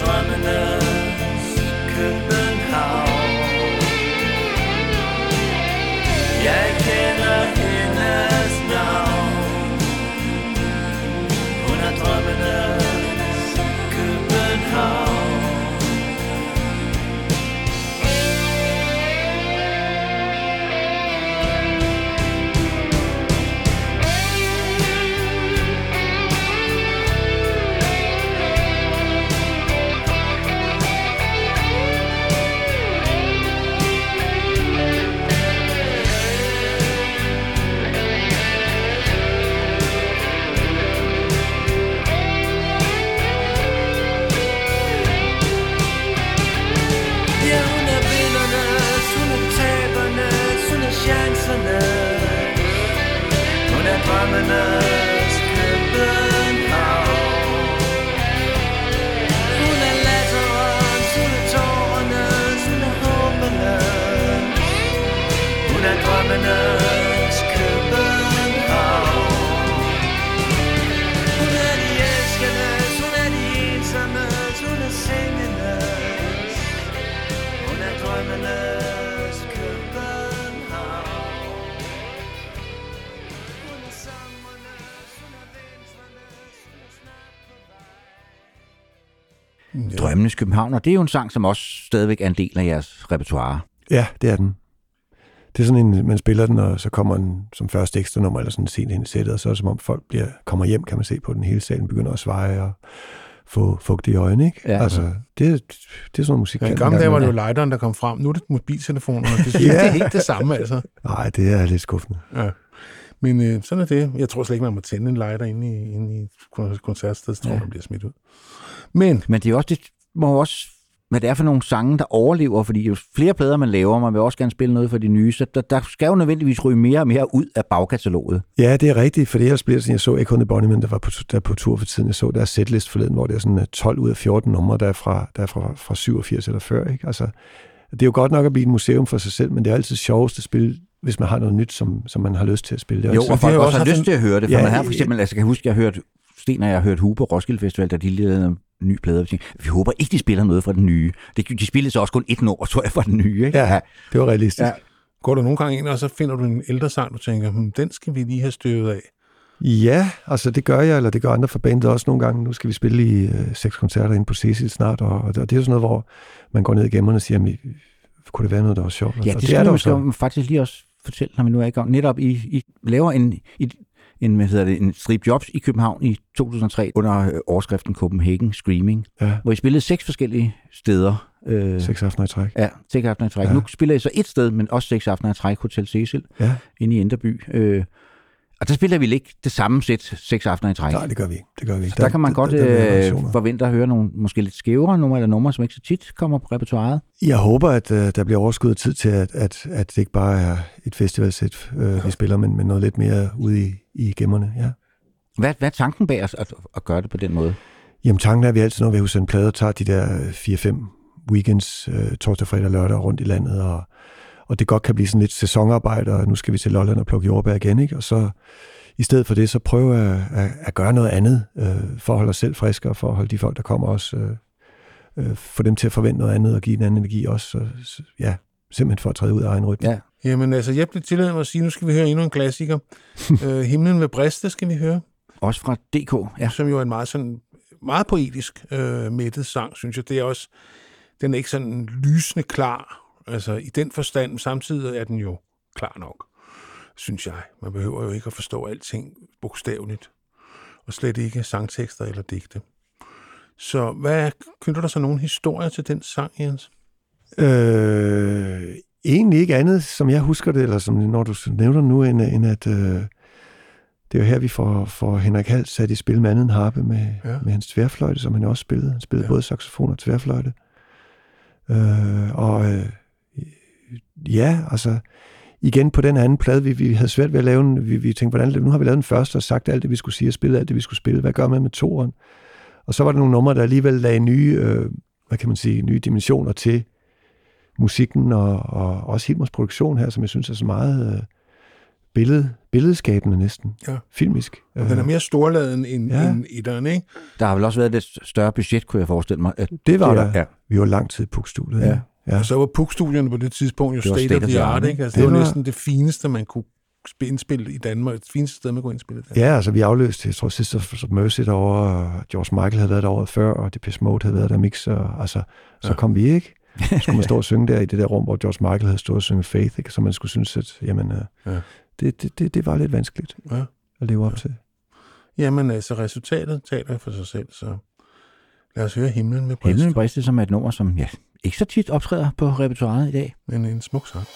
Hun Drømmenes København, og det er jo en sang, som også stadigvæk er en del af jeres repertoire. Ja, det er den. Det er sådan en, man spiller den, og så kommer den som første ekstra nummer, eller sådan sent ind i sættet, og så er det som om folk bliver, kommer hjem, kan man se på den hele salen, begynder at sveje og få fugt i øjnene, ikke? Ja. Altså, det, er- det er sådan musik. Ja, I gamle dage var det jo lighteren, der kom frem. Nu er det mobiltelefonerne. Det, *laughs* Ja. det er helt det samme, altså. Nej, det er lidt skuffende. Ja. Men øh, sådan er det. Jeg tror slet ikke, man må tænde en lighter inde i, inde i et kon- koncertsted. Så tror, ja. man bliver smidt ud. Men Men det er også det, må også, hvad det er for nogle sange, der overlever, fordi jo flere plader man laver, man vil også gerne spille noget for de nye, så der, der skal jo nødvendigvis ryge mere og mere ud af bagkataloget. Ja, det er rigtigt, for det ellers bliver det sådan, jeg så ikke kun The Bunnymen, der var på, der er på tur for tiden, jeg så der er setlist forleden, hvor det er sådan øh, 12 ud af 14 numre, der er fra, der er fra, fra 87 eller før, ikke? Altså, det er jo godt nok at blive et museum for sig selv, men det er altid sjovest at spille, hvis man har noget nyt, som, som man har lyst til at spille. Det er Jo, og folk også har lyst en- til at høre det, for Ja, man har for øh, eksempel, altså jeg kan huske, jeg har hørt Sten og jeg har hørt Huber Roskilde Festival, da de lavede ny plade. Vi håber ikke, de spiller noget fra den nye. Det, de spillede så også kun et nummer, *laughs* tror jeg, fra den nye. Ikke? Ja, det var realistisk. Ja. Går du nogle gange ind, og så finder du en ældre sang, du tænker, hm, den skal vi lige have støvet af. Ja, altså det gør jeg, eller det gør andre fra bandet også nogle gange. Nu skal vi spille i øh, seks koncerter inde på Cecil snart, og, og det er jo sådan noget, hvor man går ned i gemmerne og siger, jamen, kunne det være noget, der var sjovt? Ja, det, det skal der jo så. faktisk lige også fortælle, når vi nu er i gang. Netop I, I laver en, I, en, hvad hedder det, en strip jobs i København i 2003 under øh, overskriften Copenhagen Screaming, Ja, hvor I spillede seks forskellige steder. Øh, seks aftener i træk. Ja, seks aftener i træk. Ja. Ja. Nu spiller I så et sted, men også seks aftener i træk, Hotel Cecil, Ja, inde i Enderby. Øh, og der spiller vi ikke det samme sæt seks aftener i træk. nej, det gør vi ikke. Det gør vi ikke. Så der, kan man godt der er mere øh, forvente at høre nogle måske lidt skævere numre, eller numre, som ikke så tit kommer på repertoireet. Jeg håber, at øh, der bliver overskud tid til, at, at, at det ikke bare er et festivalsæt, øh, vi spiller, men, men noget lidt mere ude i, i gemmerne. Ja. Hvad, hvad er tanken bag os at, at gøre det på den måde? Jamen tanken er, at vi altid, når vi husker en plade, tager de der 4-5 weekends, øh, torsdag, fredag og lørdag rundt i landet, og, og det godt kan blive sådan lidt sæsonarbejde, og nu skal vi til Lolland og plukke jordbær igen, ikke? og så i stedet for det, så prøve at, at, at gøre noget andet, øh, for at holde os selv friske, og for at holde de folk, der kommer også, øh, øh, få dem til at forvente noget andet, og give en anden energi også. Så, så, ja, simpelthen for at træde ud af egen rytme. Ja. Jamen altså, jeg bliver tilladet mig at sige, nu skal vi høre endnu en klassiker. *laughs* øh, Himlen ved Briste skal vi høre, Også fra DK, ja. som jo er en meget sådan meget poetisk øh, mættet sang, synes jeg. Det er også, den er ikke sådan lysende klar, altså i den forstand, samtidig er den jo klar nok, synes jeg. Man behøver jo ikke at forstå alting bogstaveligt, og slet ikke sangtekster eller digte. Så hvad knytter der så nogle historier til den sang, Jens? Øh, egentlig ikke andet, som jeg husker det, eller som når du nævner nu, end, end at øh, det er jo her, vi får, får Henrik Hals sat i spil med anden harpe med, Ja. med hans tværfløjte, som han også spillede. Han spillede ja. både saxofon og tværfløjte. Øh, og øh, ja, altså igen på den anden plade, vi, vi havde svært ved at lave en, vi, vi tænkte, hvordan, nu har vi lavet den første og sagt alt det, vi skulle sige, og spillet alt det, vi skulle spille. Hvad gør man med toeren? Og så var der nogle numre, der alligevel lagde nye, øh, hvad kan man sige, nye dimensioner til musikken og, og også Hilmers produktion her, som jeg synes er så meget øh, billed, billedskabende næsten. Ja. Filmisk. Og den er mere storladen end, ja. End etteren, ikke? Der har vel også været et lidt større budget, kunne jeg forestille mig. at- Det var der. Ja. Vi var lang tid på studiet. Ja. Ja. Og så var Puk-studierne på det tidspunkt jo Det var state, of the art, ikke? Altså, det, Det var var- næsten det fineste, man kunne sp- indspille i Danmark. Det fineste sted, man kunne indspille det. Ja, altså vi afløste, jeg tror sidst of Mercy derovre, og George Michael havde været der året før, og Depeche Mode havde været der mix, og altså, så Ja. kom vi ikke. *laughs* Så skulle man stå og synge der i det der rum, hvor George Michael havde stået og synge Faith, ikke? så man skulle synes, at jamen, Ja. ja. det, det, det, det var lidt vanskeligt Ja. at leve op Ja. til. Jamen altså, resultatet taler for sig selv, så lad os høre Himlen med Brist. Himlen Briste, som er et nummer, som ja, ikke så tit optræder på repertoireet i dag. Men en smuk sang.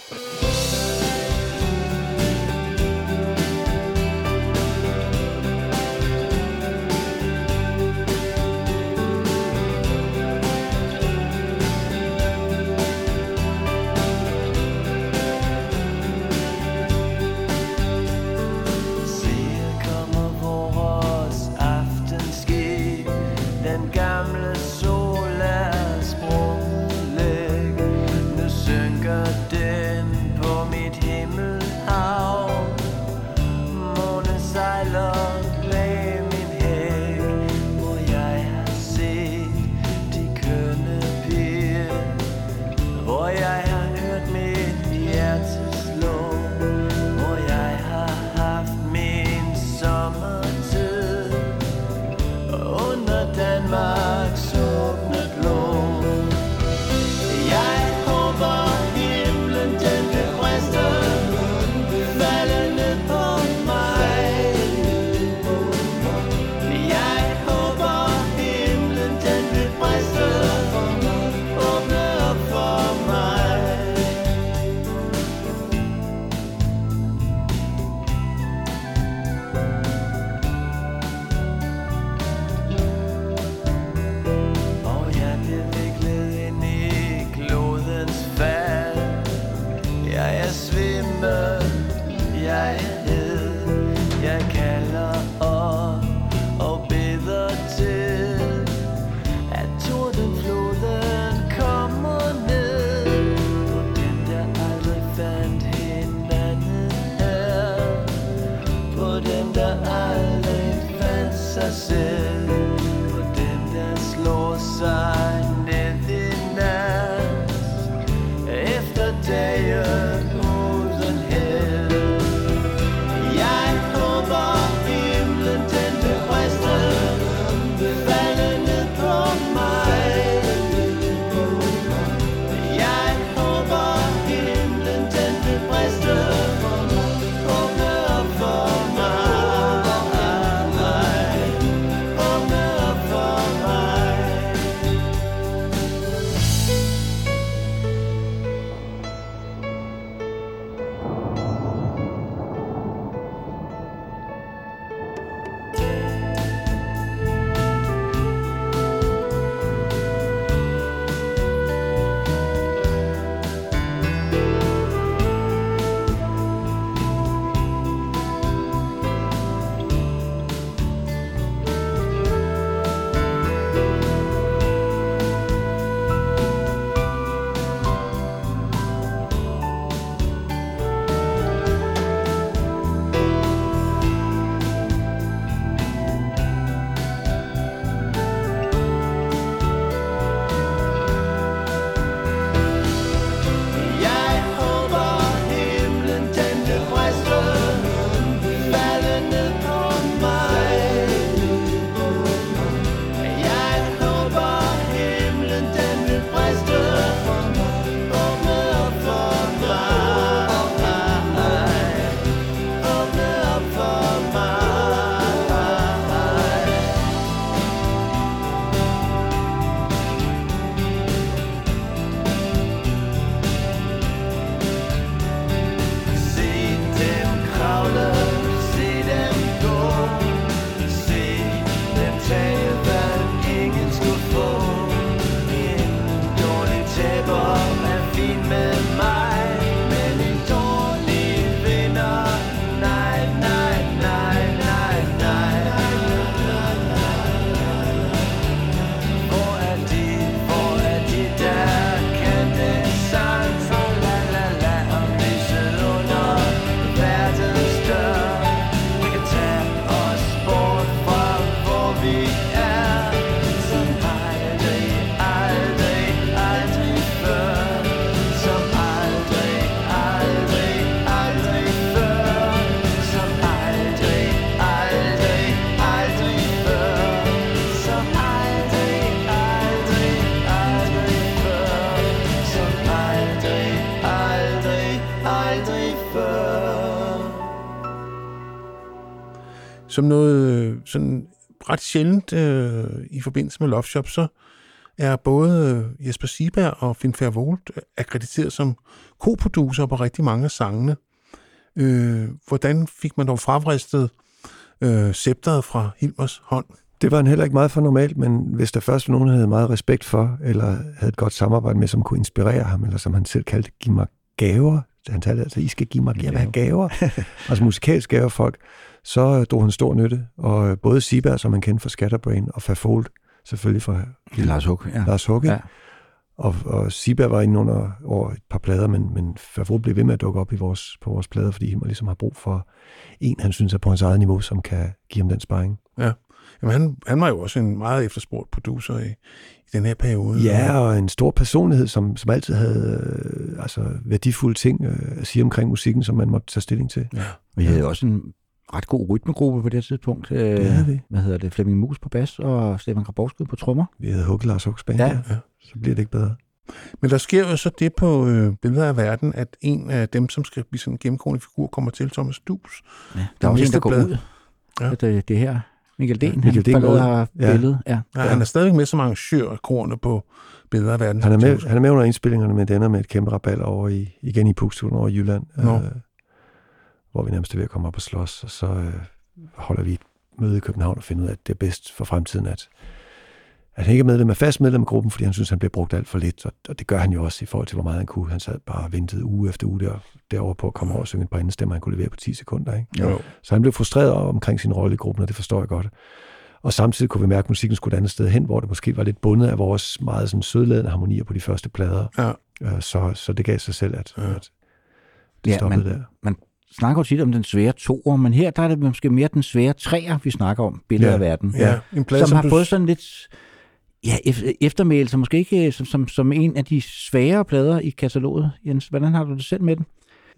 Som noget øh, sådan ret sjældent øh, i forbindelse med Love Shop, så er både øh, Jesper Sieberg og Finn Fervold akkrediteret som koproducer på rigtig mange af sangene. Øh, hvordan fik man dog frafristet øh, scepteret fra Hilmers hånd? Det var han heller ikke meget for normalt, men hvis der først var nogen, han havde meget respekt for, eller havde et godt samarbejde med, som kunne inspirere ham, eller som han selv kaldte, give mig gaver, han talte altså, I skal give mig have gaver, *laughs* altså musikalsk gaver folk, så drog han stor nytte, og både Sieberg, som man kendte fra Scatterbrain, og Fafold, selvfølgelig fra Lars Huck, ja. Lars Huck, Ja. og, og Sieberg var inde under over et par plader, men, men Favreau blev ved med at dukke op i vores, på vores plader, fordi han ligesom har brug for en, han synes er på hans eget niveau, som kan give ham den sparring. Jamen, han, han var jo også en meget efterspurgt producer i, i den her periode. Ja, og en stor personlighed, som, som altid havde øh, altså, værdifulde ting øh, at sige omkring musikken, som man måtte tage stilling til. ja. Vi havde også en ret god rytmegruppe på det tidspunkt. Øh, Det havde vi. Hvad hedder det? Flemming Mus på bas og Stefan Grabowski på trommer. Vi havde hugget Lars Hugs band, Ja. ja. så bliver det ikke bedre. Men der sker jo så det på øh, billeder af verden, at en af dem, som skal blive sådan en gennemgående figur, kommer til Thomas Dus. Ja, der er også en, der går næste ud. Ja. Det, det her. Michael Den, Ja, Michael han forlader Ja. billedet. Ja. Ja, Han er stadigvæk med som arrangør af korene på billeder af verden. Han er, med, han er med under indspillingerne, men det ender med et kæmpe rabal over i, igen i Pugstuen over i Jylland, Nå. øh, hvor vi nærmest er ved at komme op og slås, og så øh, holder vi et møde i København og finder ud af, at det er bedst for fremtiden, at, at han ikke er medlem af fast medlem af gruppen, fordi han synes, han bliver brugt alt for lidt, og, og det gør han jo også i forhold til, hvor meget han kunne. Han sad bare og ventede uge efter uge der, derovre på at komme over og synge et par indestemmer, han kunne levere på 10 sekunder. Ikke? Jo. Så han blev frustreret omkring sin rolle i gruppen, og det forstår jeg godt. Og samtidig kunne vi mærke, at musikken skulle et andet sted hen, hvor det måske var lidt bundet af vores meget sådan sødladende harmonier på de første plader. Ja. Øh, Så, så det gav sig selv, at, Ja. at det Ja, stoppede men- der. Snakker jo tit om den svære toer, men her der er det måske mere den svære treer, vi snakker om. Billeder Ja. af verden. Ja, en plade, som har du- fået sådan lidt ja, ef- eftermæl, som måske ikke som, som, som en af de svære plader i kataloget. Jens, hvordan har du det selv med den?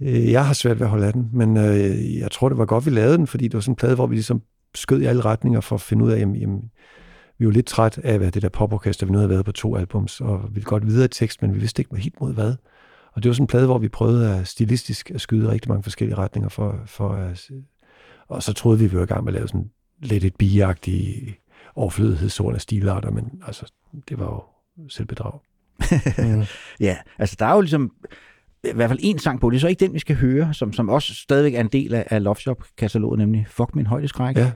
Øh, Jeg har svært ved at holde af den, men øh, jeg tror, det var godt, vi lavede den, fordi det var sådan en plade, hvor vi ligesom skød i alle retninger for at finde ud af, jamen, jamen vi var lidt træt af hvad det der poporkester, vi nu havde været på to albums, og vi ville godt videre i tekst, men vi vidste ikke helt mod hvad. Og det var sådan en plade, hvor vi prøvede at stilistisk at skyde rigtig mange forskellige retninger, for, for at, og så troede vi, vi var i gang med at lave sådan lidt et biagtigt overflødighedsord af stilarter, men altså, det var jo selvbedrag. *laughs* Ja, altså der er jo ligesom i hvert fald en sang på, det er så ikke den, vi skal høre, som, som også stadigvæk er en del af, af Love Shop-kataloget, nemlig Fuck min højdeskræk. Ja.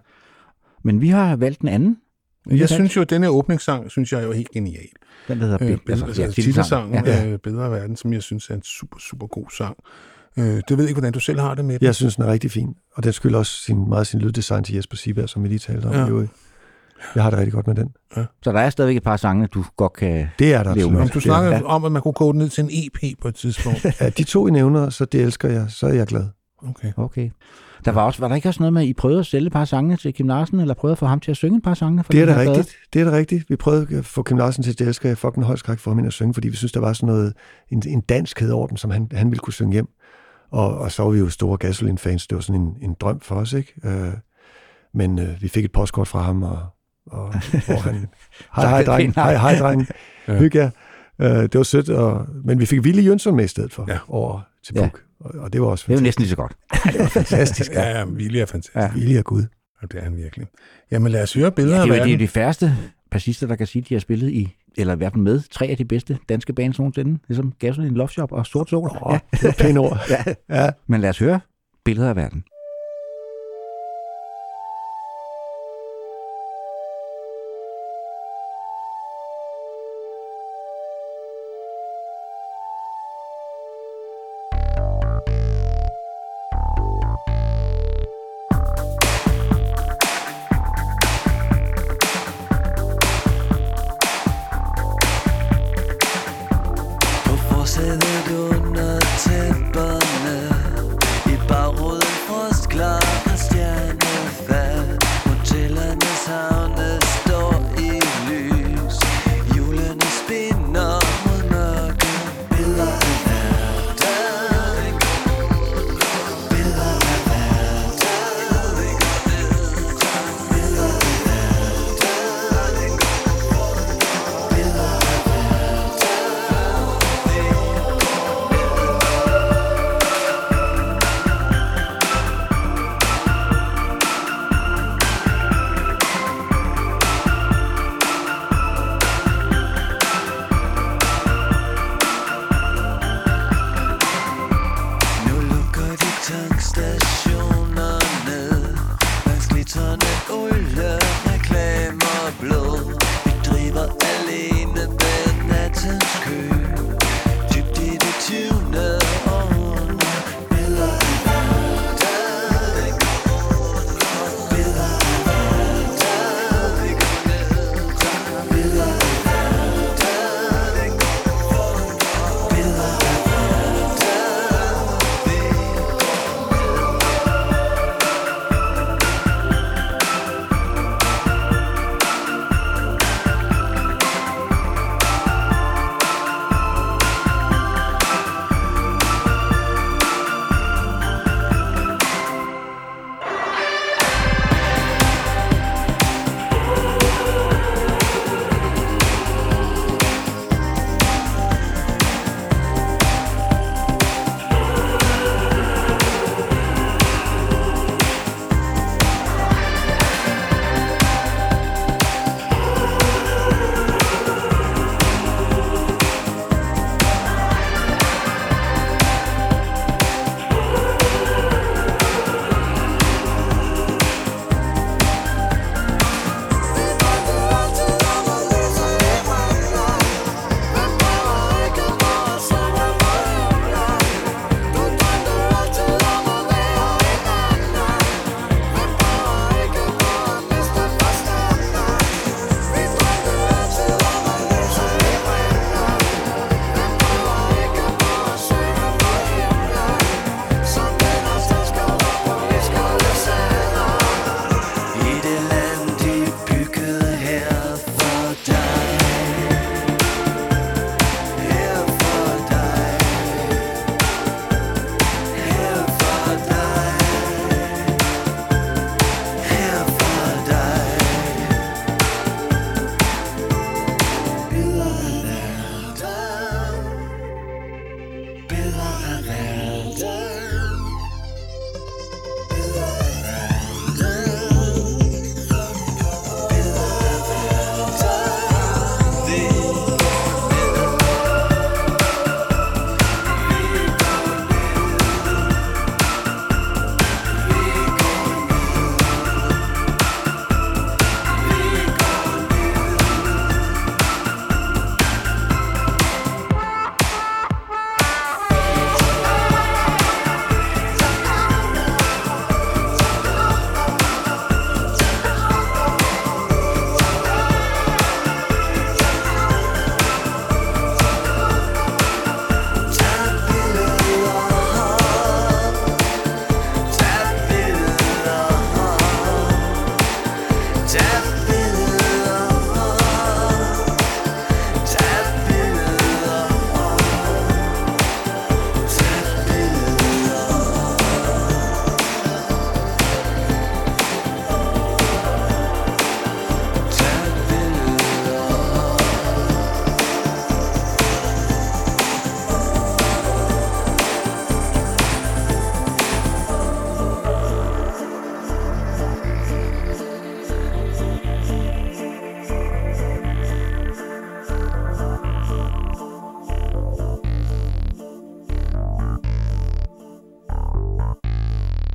Men vi har valgt den anden, Jeg synes jo, at denne åbningssang, synes jeg er jo helt genial. den der hedder Øh, Bill- altså, altså, titelsangen, Ja. ja. øh, Bedre af Verden, som jeg synes er en super, super god sang. Øh, det ved jeg ikke, hvordan du selv har det med den. Jeg synes, den er rigtig fin, og den skylder også sin, meget sin lyddesign til Jesper Sieberg, som vi lige talte om. Ja. Ja. Jeg har det rigtig godt med den. Så der er stadigvæk et par sange, du godt kan... Det er der Leve med. Om du snakker Ja. ja. om, at man kunne gå ned til en EP på et tidspunkt. *laughs* Ja, de to, I nævner, så det elsker jeg, så er jeg glad. Okay. Okay. Der var, også, var der ikke også noget med, at I prøvede at sælge et par sange til Kim Larsen, eller prøvede at få ham til at synge et par sange? For Det er den da rigtigt. Det er da rigtigt. Vi prøvede at få Kim Larsen til, det elsker jeg fucking højt skræk for ham ind at synge, fordi vi synes, der var sådan noget, en, en danskhed over dem, som han, han ville kunne synge hjem. Og, og så var vi jo store Gasoline-fans. Det var sådan en, en drøm for os, ikke? Øh, men øh, vi fik et postkort fra ham, og, og hvor han... *laughs* Hej, hej, dreng. Hej, hej, dreng. Ja. Hygge jer. Øh, det var sødt, og, men vi fik Ville Jønsson med i stedet for, Ja. ja. over til Ja. Puk. Og, og det var også Det er jo fantastisk. næsten lige så godt. *laughs* Det var fantastisk. Ja, ja, Willy er fantastisk. Ja. Ja. Ville er Gud. Og det er han virkelig. Jamen lad os høre billeder Ja, af det, er jo, det er de færreste bassister, der kan sige, at de har spillet i, eller i hvert fald med, tre af de bedste danske bands nogensinde, ligesom Gasoline, Love Shop og Sort Sol. Åh, det var pæne ord. Ja. ja. Men lad os høre billeder af verden.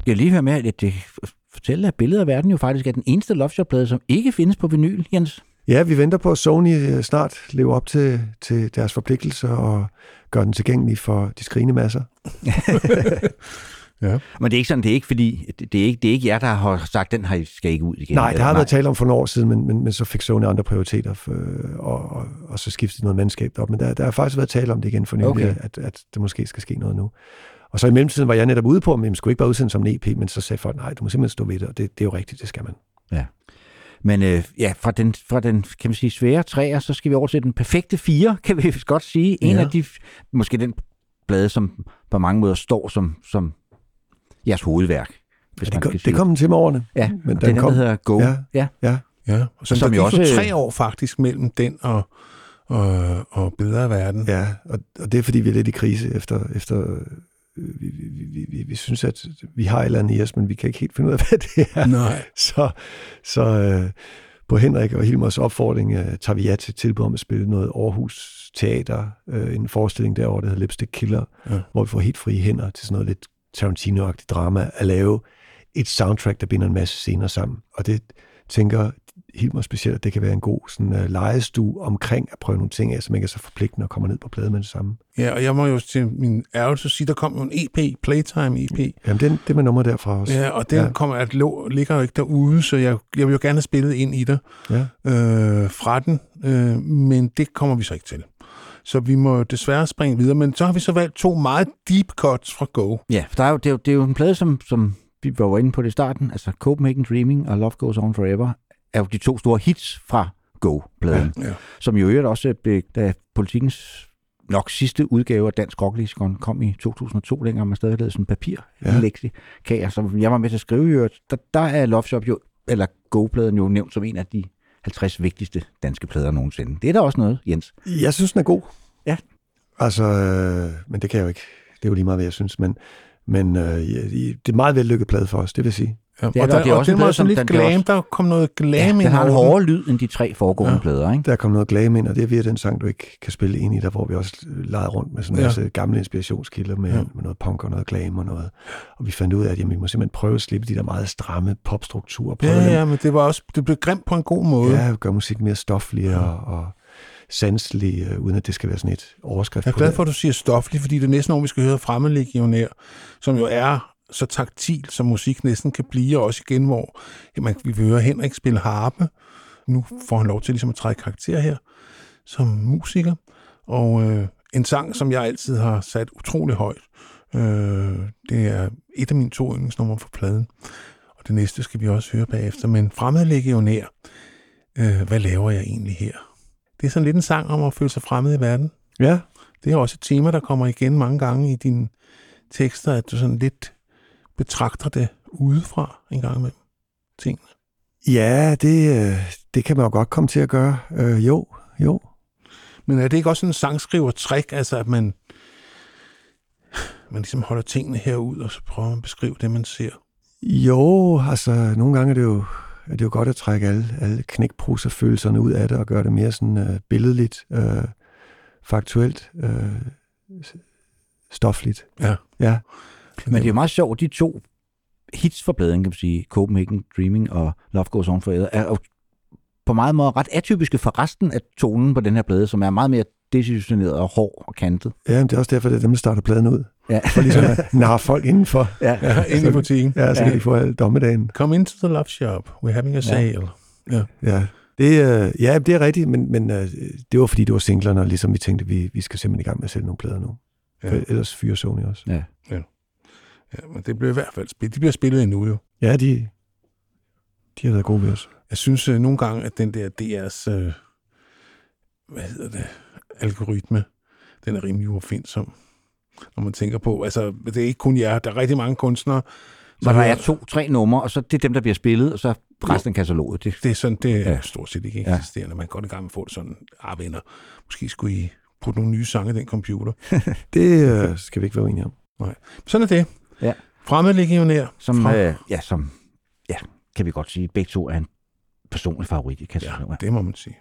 Jeg lige høre med, at det fortælle, at billedet af verden jo faktisk er den eneste Love Shop-plade, som ikke findes på vinyl, Jens. Ja, vi venter på, at Sony øh, snart lever op til, til deres forpligtelser og gør den tilgængelig for de skrigende masser. *laughs* Ja. Men det er ikke sådan, det er ikke fordi, det det er ikke, det er ikke jer, der har sagt, den her skal ikke ud igen. Nej, det har været tale om for nogle år siden, men, men, men så fik Sony andre prioriteter, for, og, og, og så skiftede noget mandskab op. Men der, der har faktisk været tale om det igen for nylig, Okay. okay. at, at der måske skal ske noget nu. Og så i mellemtiden var jeg netop ude på, at man skulle ikke bare udsende som en EP, men så sagde folk, nej, du må simpelthen stå ved det, og det, det er jo rigtigt, det skal man. Men øh, ja, fra den, fra den, kan man sige, svære træer, så skal vi over til den perfekte fire, *laughs* kan vi godt sige. En Ja. af de, måske den plade, som på mange måder står som, som jeres hovedværk. Hvis Ja, det, kom, kan sige det kom den til med årene. Ja, men det er den, der hedder Go. Ja. ja. Ja, Ja, og så Som som der jo også... tre år faktisk mellem den og, og, og Billeder af Verden. ja og, og det er fordi, vi er lidt i krise efter... efter vi, vi, vi, vi, vi synes, at vi har et eller andet i os, men vi kan ikke helt finde ud af, *laughs* hvad det er. Nej. Så, så øh, på Henrik og Hilmers opfordring øh, tager vi ja til tilbud om at spille noget Aarhus Teater, øh, en forestilling derovre, der hedder Lipstick Killer, Ja. hvor vi får helt frie hænder til sådan noget lidt Tarantino-agtigt drama, at lave et soundtrack, der binder en masse scener sammen. Og det, tænker helt meget specielt, at det kan være en god sådan, uh, legestue omkring at prøve nogle ting af, som ikke er så forpligtende og kommer ned på plade med det samme. Ja, og jeg må jo til min ærgelse sige, der kom jo en EP, Playtime EP. Jamen, den, det med nummer derfra også. Ja, og den ja. kommer at lå, ligger jo ikke derude, så jeg, jeg vil jo gerne have spillet ind i det Ja. øh, fra den, øh, men det kommer vi så ikke til. Så vi må desværre springe videre, men så har vi så valgt to meget deep cuts fra Go. Ja, for der er jo, det, er jo, det er jo en plade, som, som vi var inde på det i starten, altså Copenhagen Dreaming og Love Goes On Forever, er jo de to store hits fra Go-pladen, Ja. som jo øvrigt også blev, da politikens nok sidste udgave af Dansk Rocklexikon kom i 2002, dengang man stadig lavede sådan papir Ja. ja. leksikager, som jeg var med til at skrive i øvrigt. Der, der er Love Shop jo, eller Go-pladen jo nævnt som en af de 50 vigtigste danske plader nogensinde. Det er da også noget, Jens. Jeg synes, den er god. Ja. Altså, øh, men det kan jeg jo ikke. Det er jo lige meget, hvad jeg synes. Men, men øh, ja, det er en meget vellykket plade for os, det vil sige. Ja, Det er og, der- det er og også den en plade, som- lidt den glam, også- der kom noget glam Ja, ind den har en hårdere lyd end de tre foregående Ja. ja. plader, ikke? Der kom noget glam ind, og det er via den sang, du ikke kan spille ind i, der hvor vi også legede rundt med sådan en Ja. masse gamle inspirationskilder med, Ja. ja. med noget punk og noget glam og noget. Og vi fandt ud af, at jamen, vi må simpelthen prøve at slippe de der meget stramme popstrukturer. Ja, at ja, men det var også, det blev grimt på en god måde. ja, gøre musik mere stoflig og, og sanselig, øh, uden at det skal være sådan et overskrift Jeg er glad for, at du siger stoflig, fordi det næste år, vi skal høre Fremmedlegionær, som jo er så taktil, som musik næsten kan blive, og også igen, hvor jamen, vi vil høre Henrik spille harpe. Nu får han lov til ligesom at træde karakter her som musiker. Og øh, en sang, som jeg altid har sat utrolig højt, øh, det er et af mine to yndlingsnumre for pladen. Og det næste skal vi også høre bagefter. Men Fremmedlegionær, øh, hvad laver jeg egentlig her? Det er sådan lidt en sang om at føle sig fremmed i verden. Ja, Det er også et tema, der kommer igen mange gange i dine tekster, at du sådan lidt betragter det udefra en gang imellem. Ting. ja det, øh, det kan man jo godt komme til at gøre. Øh, jo, jo. Men er det ikke også sådan en sangskriver-trick, altså at man, man ligesom holder tingene herud, og så prøver man at beskrive det, man ser? Jo, altså nogle gange er det jo, er det jo godt at trække alle, alle knækpruserfølelserne ud af det og gøre det mere sådan øh, billedligt, øh, faktuelt, øh, stofligt. Ja. Ja, Men det er jo meget sjovt, de to hits for pladen, kan man sige, Copenhagen Dreaming og Love Goes On Forever, er jo på meget måde ret atypiske for resten af tonen på den her plade, som er meget mere desillusioneret og hård og kantet. ja men det er også derfor, det er dem, der starter pladen ud. Ja. For ligesom at *laughs* narre folk indenfor. ja. Ja, *laughs* ind i butikken. Ja, så kan de få al dommedagen. Come into the love shop. We're having a sale. Ja, det, øh, ja, det er rigtigt, men, men øh, det var fordi, det var singlerne, og ligesom vi tænkte, vi, vi skal simpelthen i gang med at sælge nogle plader nu. Ja. Ja. Ellers fyrer Sony også. ja. Ja, men det bliver i hvert fald spillet. De bliver spillet endnu jo. Ja, de, de har været gode ved os. Jeg synes øh, nogle gange, at den der DR's, øh, hvad hedder det, algoritme, den er rimelig uopfindsom. Når man tænker på, altså det er ikke kun jer, der er rigtig mange kunstnere. Hvor så der er to, tre numre, og så det er dem, der bliver spillet, og så resten af kataloget. Det, Det er sådan, det er Ja. stort set ikke Ja. eksisterende. Man går i gang med at få det sådan, ah venner, måske skulle I putte nogle nye sange i den computer. *laughs* Det øh, skal vi ikke være uenige om. Sådan er det. Ja. Fremmedlegionær. som, Fra- øh, ja, som, ja, kan vi godt sige, begge to er en personlig favorit i Ja, kataloget. det må man sige.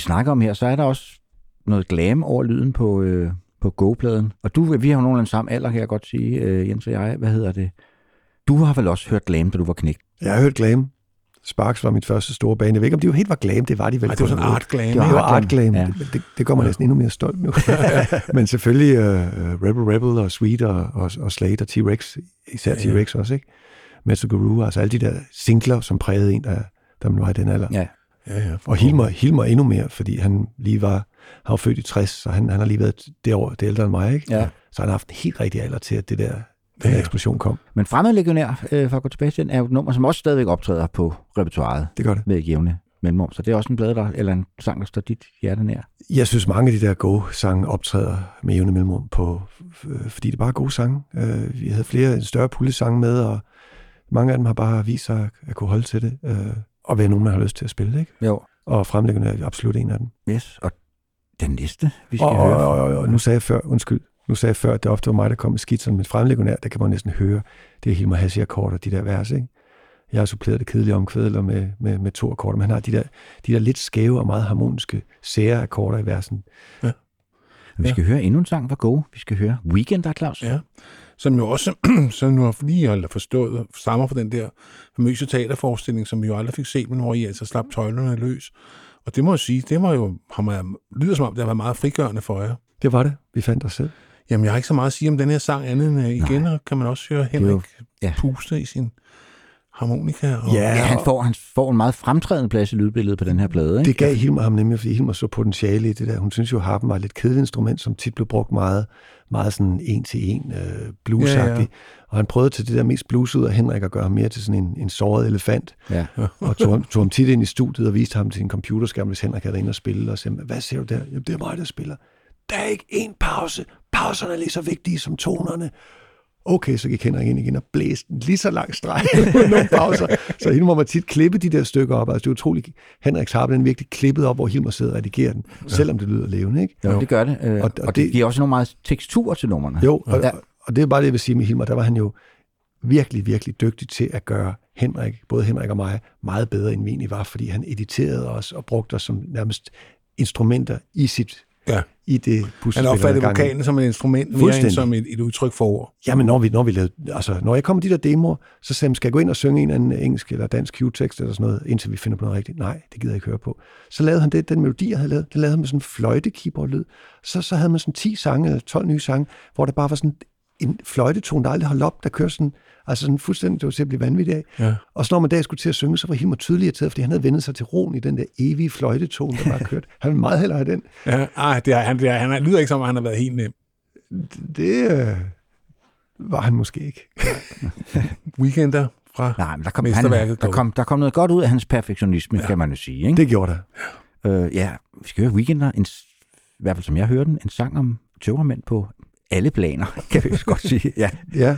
Vi snakker om her, så er der også noget glam over lyden på, øh, på Go-pladen. Og du, vi har jo nogenlunde samme alder, kan jeg godt sige, øh, Jens og jeg. Hvad hedder det? Du har vel også hørt glam, da du var knægt? Jeg har hørt Glam. Sparks var mit første store bane. Jeg ved ikke, om de jo helt var glam. Det var de vel. Ej, det var sådan art glam. Det Det var art glam, ja. Det, det, det gør mig næsten endnu mere stolt nu. *laughs* Men selvfølgelig uh, Rebel Rebel og Sweet og, og, og Slade og T-Rex, især Ja, ja. T-Rex også, ikke? Metro Guru, altså alle de der singler, som prægede en, der, der man var i den alder. Ja. Ja, ja. Og Hilmer, Hilmer endnu mere, fordi han lige var, han var født i 60, så han, han har lige været det år, det er ældre end mig, ikke? Ja. Så han har haft en helt rigtig alder til, at det der, den Ja, ja. eksplosion kom. Men Fremmed Legionær, øh, for at gå tilbage til den, er jo et nummer, som også stadigvæk optræder på repertoiret Det gør det. med jævne mellemrum. Så det er også en plade, der, eller en sang, der står dit hjerte nær. Jeg synes, mange af de der Go-sange optræder med jævne mellemrum, på, øh, fordi det er bare gode sange. Øh, vi havde flere, en større pulje sange med, og mange af dem har bare vist sig at, at kunne holde til det, øh, og være nogen, man har lyst til at spille, ikke? Jo. Og fremlæggende er absolut en af dem. Yes. Og den næste, vi skal Og, høre. og, og, og, nu sagde jeg før, undskyld, nu sagde jeg før, at det ofte var mig, der kom med skitserne, men fremlæggende der kan man næsten høre, det er Hilmar Hassi akkorder, de der vers, ikke? Jeg har suppleret det kedelige omkvædler med, med, med to akkorder, men han har de der, de der lidt skæve og meget harmoniske, sære akkorder i versen. Vi skal høre endnu en sang fra Go. Vi skal høre Weekend, der Claus. Ja. Som jo også, *clears throat* som nu har lige har forstået, stammer fra den der famøse teaterforestilling, som vi jo aldrig fik set, men hvor I altså slap tøjlerne løs. Og det må jeg sige, det var jo, har man, lyder som om, det har været meget frigørende for jer. Det var det. Vi fandt os selv. Jamen, jeg har ikke så meget at sige om den her sang, andet end uh, igen Nej. kan man også høre jo- Henrik ja. puste i sin harmonika. Og, Ja, Ja, han får, han får en meget fremtrædende plads i lydbilledet på den her plade. Ikke? Det gav Hilmar ham nemlig, fordi Hilmar så potentiale i det der. Hun synes jo, at harpen var et lidt kedeligt instrument, som tit blev brugt meget, meget sådan en til en øh, bluesagtigt. Ja, ja. Og han prøvede til det der mest blues ud af Henrik at gøre ham mere til sådan en, en såret elefant. Ja. *laughs* og tog, ham- tog ham tit ind i studiet og viste ham til en computerskærm, hvis Henrik havde været inde og spille, og sagde, hvad ser du der? Jamen, det er mig, der spiller. Der er ikke en pause. pauserne er lige så vigtige som tonerne. Okay, så gik Henrik ind igen og blæste en lige så lang streg *laughs* nogle pauser. Så hende må tit klippe de der stykker op. Altså, det er utroligt. Henriks harpe, den virkelig klippet op, hvor Hilmer sidder og redigerer den, ja. selvom det lyder levende, ikke? Jo, det gør det. Øh, og, og, og det, det giver også nogle meget tekstur til numrene. Jo, og, ja. og det er bare det, jeg vil sige med Hilmer. Der var han jo virkelig, virkelig dygtig til at gøre Henrik, både Henrik og mig, meget bedre end vi egentlig var, fordi han editerede os og brugte os som nærmest instrumenter i sit Ja. i det Han opfattede vokalen som et instrument, mere end som et, et udtryk for ord. Jamen, når, vi, når, vi lavede, altså, når jeg kom med de der demoer, så sagde jeg, skal jeg gå ind og synge en eller anden engelsk eller dansk Q-tekst eller sådan noget, indtil vi finder på noget rigtigt? Nej, det gider jeg ikke høre på. Så lavede han det, den melodi, jeg havde lavet, det lavede han med sådan en fløjte lyd Så, så havde man sådan 10 sange, eller 12 nye sange, hvor der bare var sådan en fløjtetone, der aldrig holdt op, der kørte sådan, altså sådan fuldstændig, det var til at blive vanvittig af. Ja. Og så når man dag skulle til at synge, så var Hilmer tydeligt irriteret, fordi han havde vendt sig til roen i den der evige fløjtetone, der bare *laughs* kørte. Han ville meget hellere have den. Ja, ej, det er, han, det er, han lyder ikke som, at han har været helt nem. Det, det øh, var han måske ikke. *laughs* Weekender fra Nej, men der kom, han, der, kom, der kom noget godt ud af hans perfektionisme, ja. kan man jo sige. Ikke? Det gjorde der. Øh, ja, vi skal høre Weekender, en, i hvert fald som jeg hørte den, en sang om tømmermænd på alle planer, *laughs* kan vi godt sige. Ja. ja.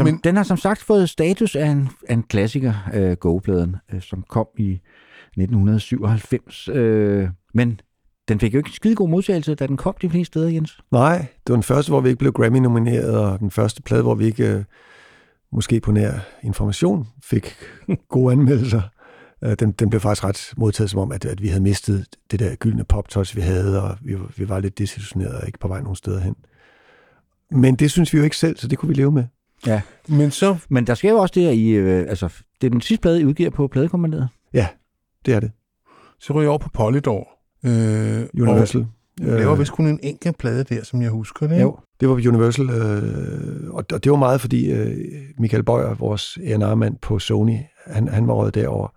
Som, men- den har som sagt fået status af en, af en klassiker, øh, Go-pladen, øh, som kom i 1997. Øh, men den fik jo ikke en skide god modtagelse, da den kom de fleste steder, Jens. Nej, det var den første, hvor vi ikke blev Grammy-nomineret, og den første plade, hvor vi ikke, øh, måske på nær information, fik gode anmeldelser. Øh, den, den blev faktisk ret modtaget som om, at, at vi havde mistet det der gyldne pop-touch, vi havde, og vi, vi var lidt desillusionerede og ikke på vej nogen steder hen. Men det synes vi jo ikke selv, så det kunne vi leve med. Men så, Men der sker jo også det, at I, øh, altså, det er den sidste plade, I udgiver på pladekommanderet. Det er det. så ryger jeg over på Polydor. Øh, Universal. Og laver vist kun en enkelt plade der, som jeg husker det. ikke? Jo. Det var på Universal, øh, og, og det var meget, fordi øh, Michael Bøjer, vores A&R-mand på Sony, han, han var røget derover.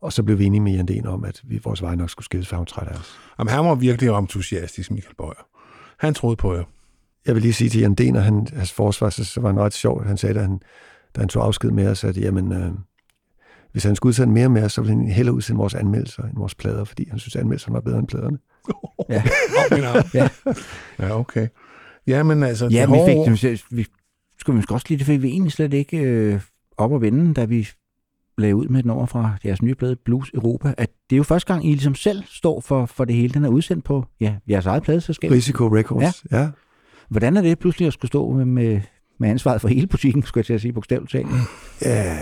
Og så blev vi enige med Jan Den om, at vi, vores veje nok skulle skilles, for han var træt af os. Jamen, han var virkelig entusiastisk, Michael Bøjer. Han troede på jer. Jeg vil lige sige til Jan Den, og han, hans forsvar, så, så var han ret sjov. Han sagde, da han, da han tog afsked med os, at jamen, øh, hvis han skulle udsende mere med os, så ville han hellere udsende vores anmeldelser end vores plader, fordi han synes, at anmeldelserne var bedre end pladerne. *laughs* Ja. Ja. ja, okay. Ja, men altså, Ja, det vi fik, ord- det, vi skulle måske også lige, det fik vi egentlig slet ikke øh, op at vende, da vi lagde ud med et nummer fra jeres nye plade Blues Europa, at det er jo første gang, I ligesom selv står for, for det hele. Den er udsendt på ja, jeres eget pladeselskab. Risiko Records, ja. ja. Hvordan er det pludselig at skulle stå med, med, med ansvaret for hele butikken, skulle jeg til at sige bogstaveligt talt? Ja,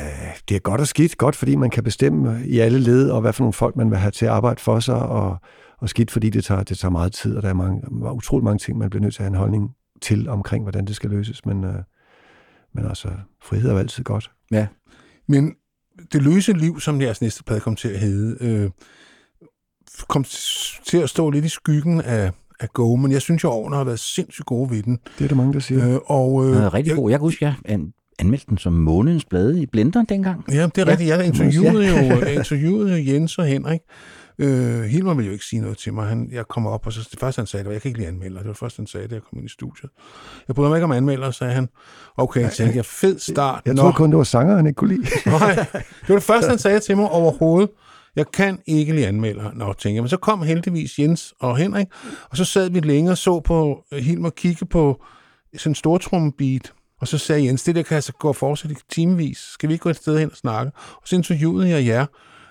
det er godt og skidt. Godt, fordi man kan bestemme i alle led, og hvad for nogle folk man vil have til at arbejde for sig, og, og skidt, fordi det tager, det tager meget tid, og der er mange, utrolig mange ting, man bliver nødt til at have en holdning til omkring, hvordan det skal løses. Men, øh, men altså, frihed er jo altid godt. Men det løse liv, som jeres næste plade kom til at hedde, øh, kom til at stå lidt i skyggen af, af Go, men jeg synes jo, årene har været sindssygt gode ved den. Det er der mange, der siger. Øh, og, Den øh, er rigtig god. Jeg kan huske, jeg an, anmeldte den som månedens blade i Blender dengang. Ja, det er Ja. rigtigt. Jeg interviewede, jo, *laughs* jeg interviewede jo Jens og Henrik. Øh, Hilmer ville jo ikke sige noget til mig. Han, jeg kommer op, og så det første, han sagde, det var, jeg kan ikke lide anmelder. Det var det første, han sagde, da jeg kom ind i studiet. Jeg bryder mig ikke om anmelder, sagde han. Okay, jeg tænkte jeg, fed start. Jeg Nå. troede kun, det var sanger, han ikke kunne lide. *laughs* Nej, det var det første, han sagde til mig overhovedet. Jeg kan ikke lide anmelder. Nå, tænker jeg. Men så kom heldigvis Jens og Henrik, og så sad vi længe og så på øh, Hilmer kigge på sådan en stortrumbeat. Og så sagde Jens, det der kan altså gå og fortsætte timevis. Skal vi ikke gå et sted hen og snakke? Og så interviewede jeg jer.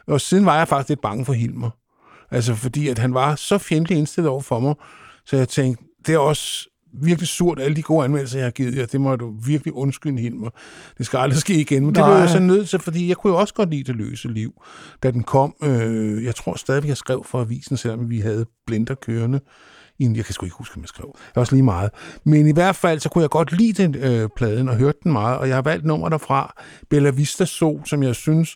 Og siden var jeg faktisk lidt bange for Hilmer. Altså fordi, at han var så fjendtlig indstillet over for mig. Så jeg tænkte, det er også virkelig surt, alle de gode anmeldelser, jeg har givet jer. Det må du virkelig undskylde, Hilmer. Det skal aldrig ske igen. Men det blev Nej. jeg så nødt til, fordi jeg kunne jo også godt lide det løse liv, da den kom. Øh, jeg tror stadigvæk, jeg skrev for avisen, selvom vi havde blinder kørende. Jeg kan sgu ikke huske, om jeg skrev. Det er også lige meget. Men i hvert fald, så kunne jeg godt lide den øh, pladen og hørte den meget, og jeg har valgt nummer derfra, Bella Vista Sol, som jeg synes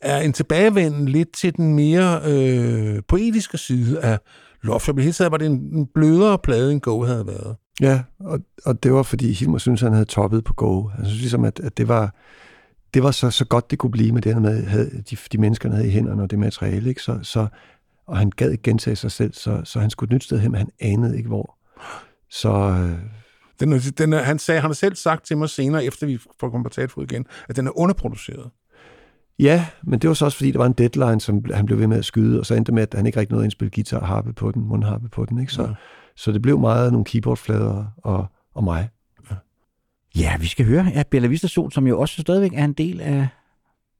er en tilbagevenden lidt til den mere øh, poetiske side af Love Shop. I det hele taget var det en, en blødere plade, end Go havde været. Ja, og, og det var, fordi Hilmer synes han havde toppet på Go. Han synes ligesom, at, at det var, det var så, så godt, det kunne blive med det, han havde, de, de mennesker, han havde i hænderne og det materiale. Ikke? Så, så, og han gad ikke gentage sig selv, så, så han skulle et nyt sted hen, men han anede ikke hvor. Så øh, Den, den han, sagde, han har selv sagt til mig senere, efter vi får kommet på talfod igen, at den er underproduceret. ja, men det var så også, fordi der var en deadline, som han blev ved med at skyde, og så endte med, at han ikke rigtig nåede at indspille guitar og harpe på den, mundharpe på den. Ikke? Så, Ja. Ja. så det blev meget nogle keyboardflader og, og mig. Ja, vi skal høre ja, Bella Vista Sol, som jo også stadigvæk er en del af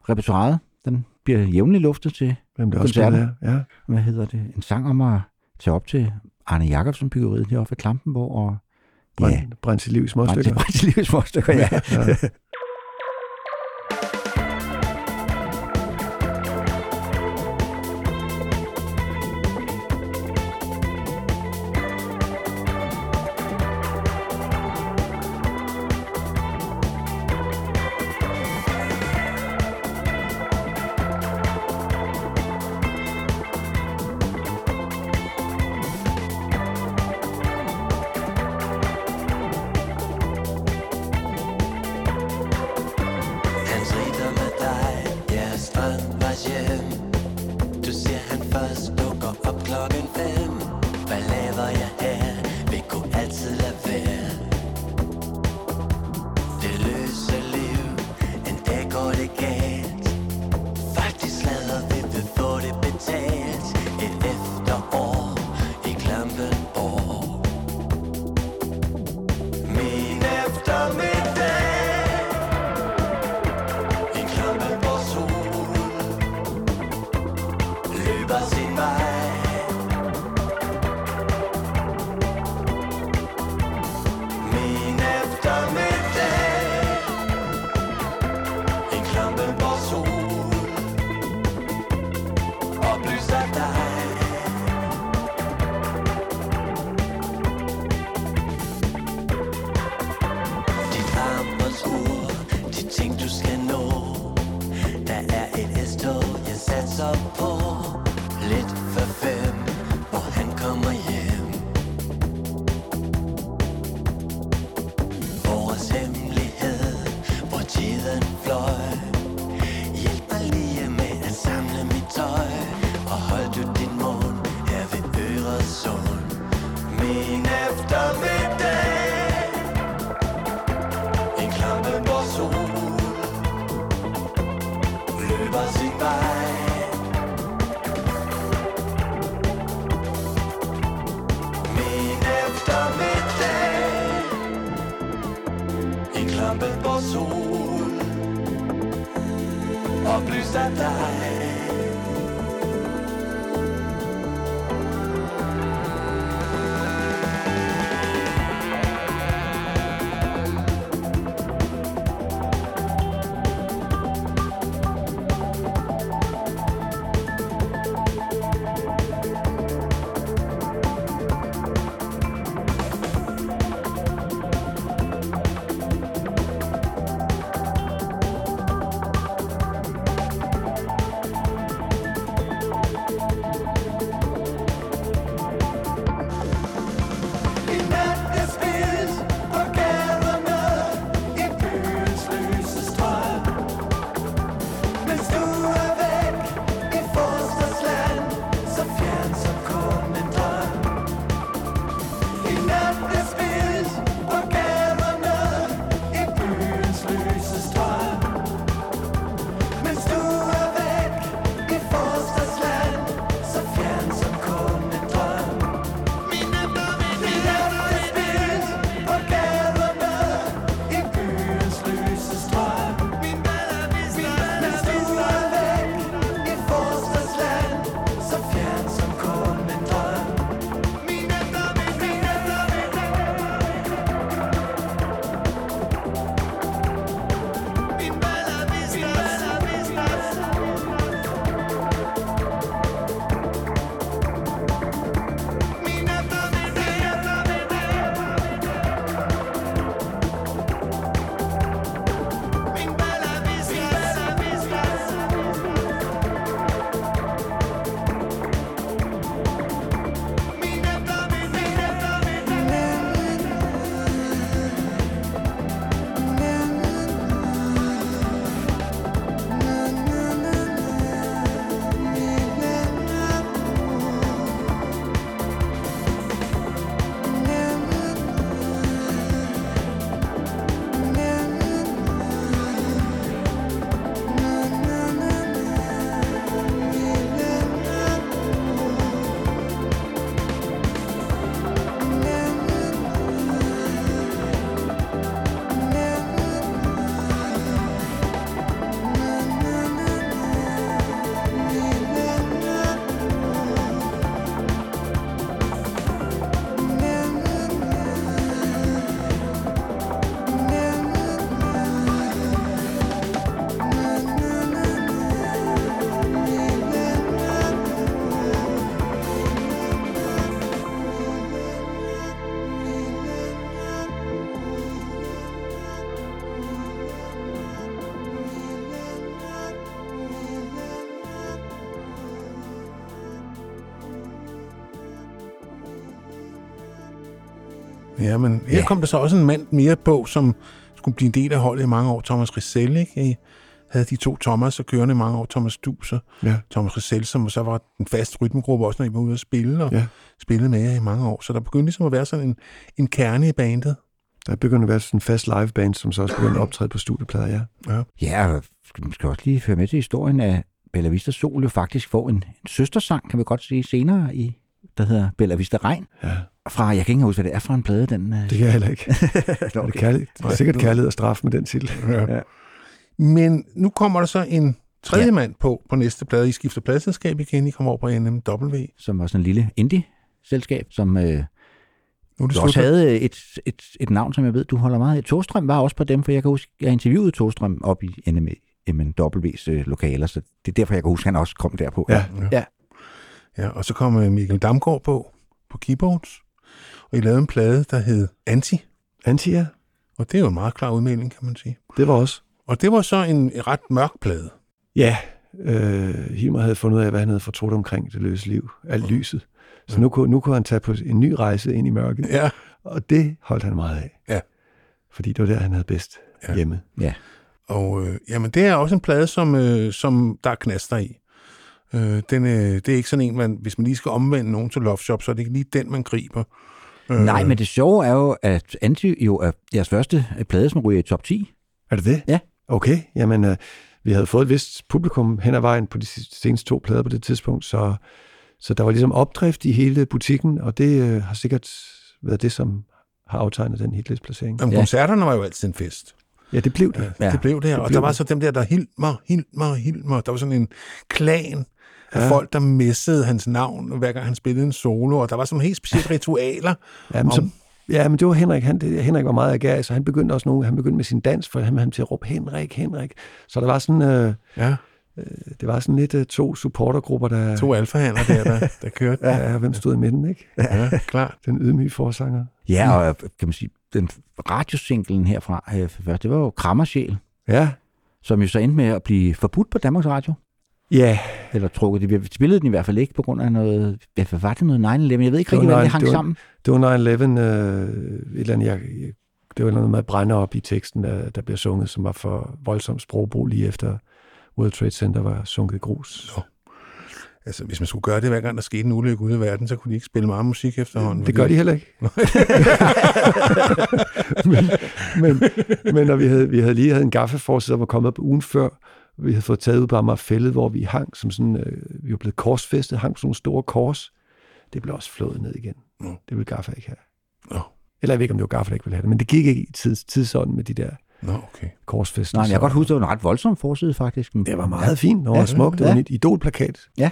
repertoireet. Den bliver jævnligt luftet til, Hvem det også Koncerter. skulle være. Ja. hvad hedder det, en sang om at tage op til Arne Jacobsen byggeriet heroppe ved Klampenborg og ja, Brænd, brændt sit liv i til småstykker. brænde til livets småstykker, ja. ja. *laughs* estatais. Ja, her Ja. kom der så også en mand mere på, som skulle blive en del af holdet i mange år. Thomas Rissell, ikke? I havde de to Thomas og kørende i mange år. Thomas Dus og Ja. Thomas Rissell, som så var den faste rytmegruppe, også når I var ude at spille, og Ja. spillede med jer i mange år. Så der begyndte ligesom at være sådan en, en kerne i bandet. Der begynder at være sådan en fast liveband, som så også begynder at optræde på studieplader, ja. Ja, og man skal også lige føre med til historien, at Bella Vista Sol jo faktisk får en, en søstersang, kan vi godt sige, senere i, der hedder Bella Vista Regn. ja. Fra, jeg kan ikke huske, hvad det er fra en plade, den... øh, Det kan jeg heller ikke. *laughs* Nå, Er det, kærlighed? det er sikkert kærlighed og straf med den titel. Ja. Men nu kommer der så en tredje Ja. ja. mand på, på næste plade. I skifter pladselskab igen. I kommer over på NMW. som var sådan en lille indie-selskab, som øh, Nu er det også slut. havde et, et, et navn, som jeg ved, du holder meget af. Togstrøm var også på dem, for jeg kan huske, jeg interviewede Togstrøm op i NM, MNW's øh, lokaler, så det er derfor, jeg kan huske, at han også kom derpå. Ja. Ja, og så kom øh, Michael Damgaard på, på keyboards. Og I lavede en plade, der hed Anti. Antia, Og det er jo en meget klar udmelding, kan man sige. det var også. Og det var så en ret mørk plade. Ja, Øh, Hilmer havde fundet ud af, hvad han havde fortrudt omkring det løse liv. Alt lyset. Så nu, kunne, nu kunne han tage på en ny rejse ind i mørket. Ja. Og det holdt han meget af. Ja. Fordi det var der, han havde bedst Ja. ja. hjemme. Ja. Og øh, jamen, det er også en plade, som, øh, som der er knaster i. Øh, den, øh, det er ikke sådan en, man, hvis man lige skal omvende nogen til Love Shop, så er det ikke lige den, man griber. Øh, Nej, men det sjove er jo, at Anti jo er jeres første plade, som ryger i top 10. Er det det? Ja. Okay, jamen øh, vi havde fået et vist publikum hen ad vejen på de seneste to plader på det tidspunkt, så, så der var ligesom opdrift i hele butikken, og det øh, har sikkert været det, som har aftegnet den hitlistplacering. Jamen, Ja. koncerterne var jo altid en fest. Ja, det blev det. Ja, det blev det, og blev der var det. så dem der, der Hilmer, Hilmer, Hilmer. Der var sådan en klan af Ja. folk, der messede hans navn, hver gang han spillede en solo, og der var sådan helt specielle *laughs* ritualer. Ja, men, Om- så, ja, men det var Henrik. Han, det, Henrik var meget agerig, så han begyndte også nogle, han begyndte med sin dans, for han han til at råbe Henrik, Henrik. Så der var sådan, øh, Ja, det var sådan lidt øh, to supportergrupper, der... to alfahander der, der, *laughs* der kørte. Ja, ja, hvem stod i midten, ikke? ja, klart. Den ydmyge forsanger. Ja, og kan man sige, den radiosinglen herfra, øh, det var jo Krammersjæl, Ja. som jo så endte med at blive forbudt på Danmarks Radio. Ja, Eller trukket. De spillede den i hvert fald ikke på grund af noget... Hvad var det noget 9-11? Jeg ved ikke rigtig, hvordan det hang det var- sammen. det var 9-11, øh, et eller andet, jeg, det var noget med at brænde op i teksten, der, der bliver sunget, som var for voldsomt sprogbrug lige efter World Trade Center var sunket i grus. Nå. Altså, hvis man skulle gøre det, hver gang der skete en ulykke ude i verden, så kunne de ikke spille meget musik efterhånden. Det gør de heller ikke. *laughs* men, men, men når vi havde, vi havde lige havde en gaffeforside, der var kommet op ugen før, vi havde fået taget ud på Amagerfællet, hvor vi hang som sådan, øh, vi var blevet korsfæstet, hang som nogle store kors. Det blev også flået ned igen. Nå. Det ville Gaffa ikke have. Nå. Eller jeg ved ikke, om det var Gaffa, der ikke ville have det, men det gik ikke i tids, tidsånden med de der Nå, okay. korsfæsten. Nej, men jeg kan godt huske, det var en ret voldsom forside, faktisk. Det var meget fint, det var Ja. smukt. Det var Ja. en idolplakat. *laughs*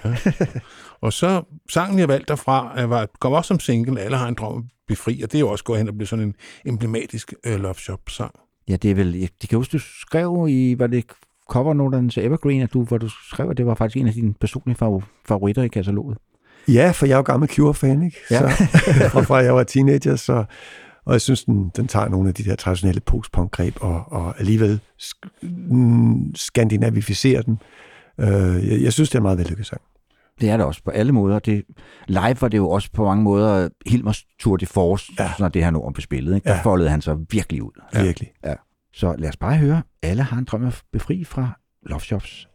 Og så sangen, jeg valgte derfra, øh, var, kom også som single, Alle har en drøm om at befri, og det er jo også gået hen og blevet sådan en emblematisk uh, Love Shop-sang. Ja, det er vel... Jeg, det kan huske, du skrev i... Var det covernoterne til Evergreen, at du, hvor du skrev, at det var faktisk en af dine personlige fav- favoritter i kataloget. Ja, for jeg er jo gammel Cure-fan, ikke? Ja. Så, *laughs* fra, fra jeg var teenager, så, og jeg synes, den, den tager nogle af de der traditionelle post-punk-greb, og, og alligevel sk- mm, skandinavificerer den. Uh, jeg, jeg synes, det er en meget vellykket sang. Det er det også på alle måder. Det, live var det jo også på mange måder Hilmers tour de force, ja. Ja. når det her nummer blev spillet. Ikke? Der Ja. foldede han sig virkelig ud. Ja. Virkelig. Så lad os bare høre. Alle har en drøm at befri fra Love Shops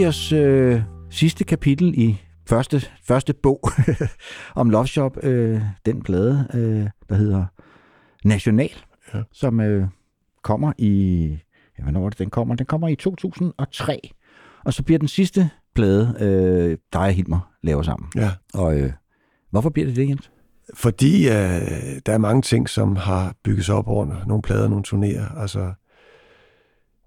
vi os øh, sidste kapitel i første, første bog *laughs* om Love Shop. Øh, den plade, øh, der hedder National, ja. som øh, kommer i... Ja, hvornår det, den kommer? Den kommer i 2003. Og så bliver den sidste plade, øh, dig og Hilmer laver sammen. Ja. Og øh, hvorfor bliver det det, Jens? Fordi øh, der er mange ting, som har bygget sig op over nogle plader, nogle turnéer. Altså,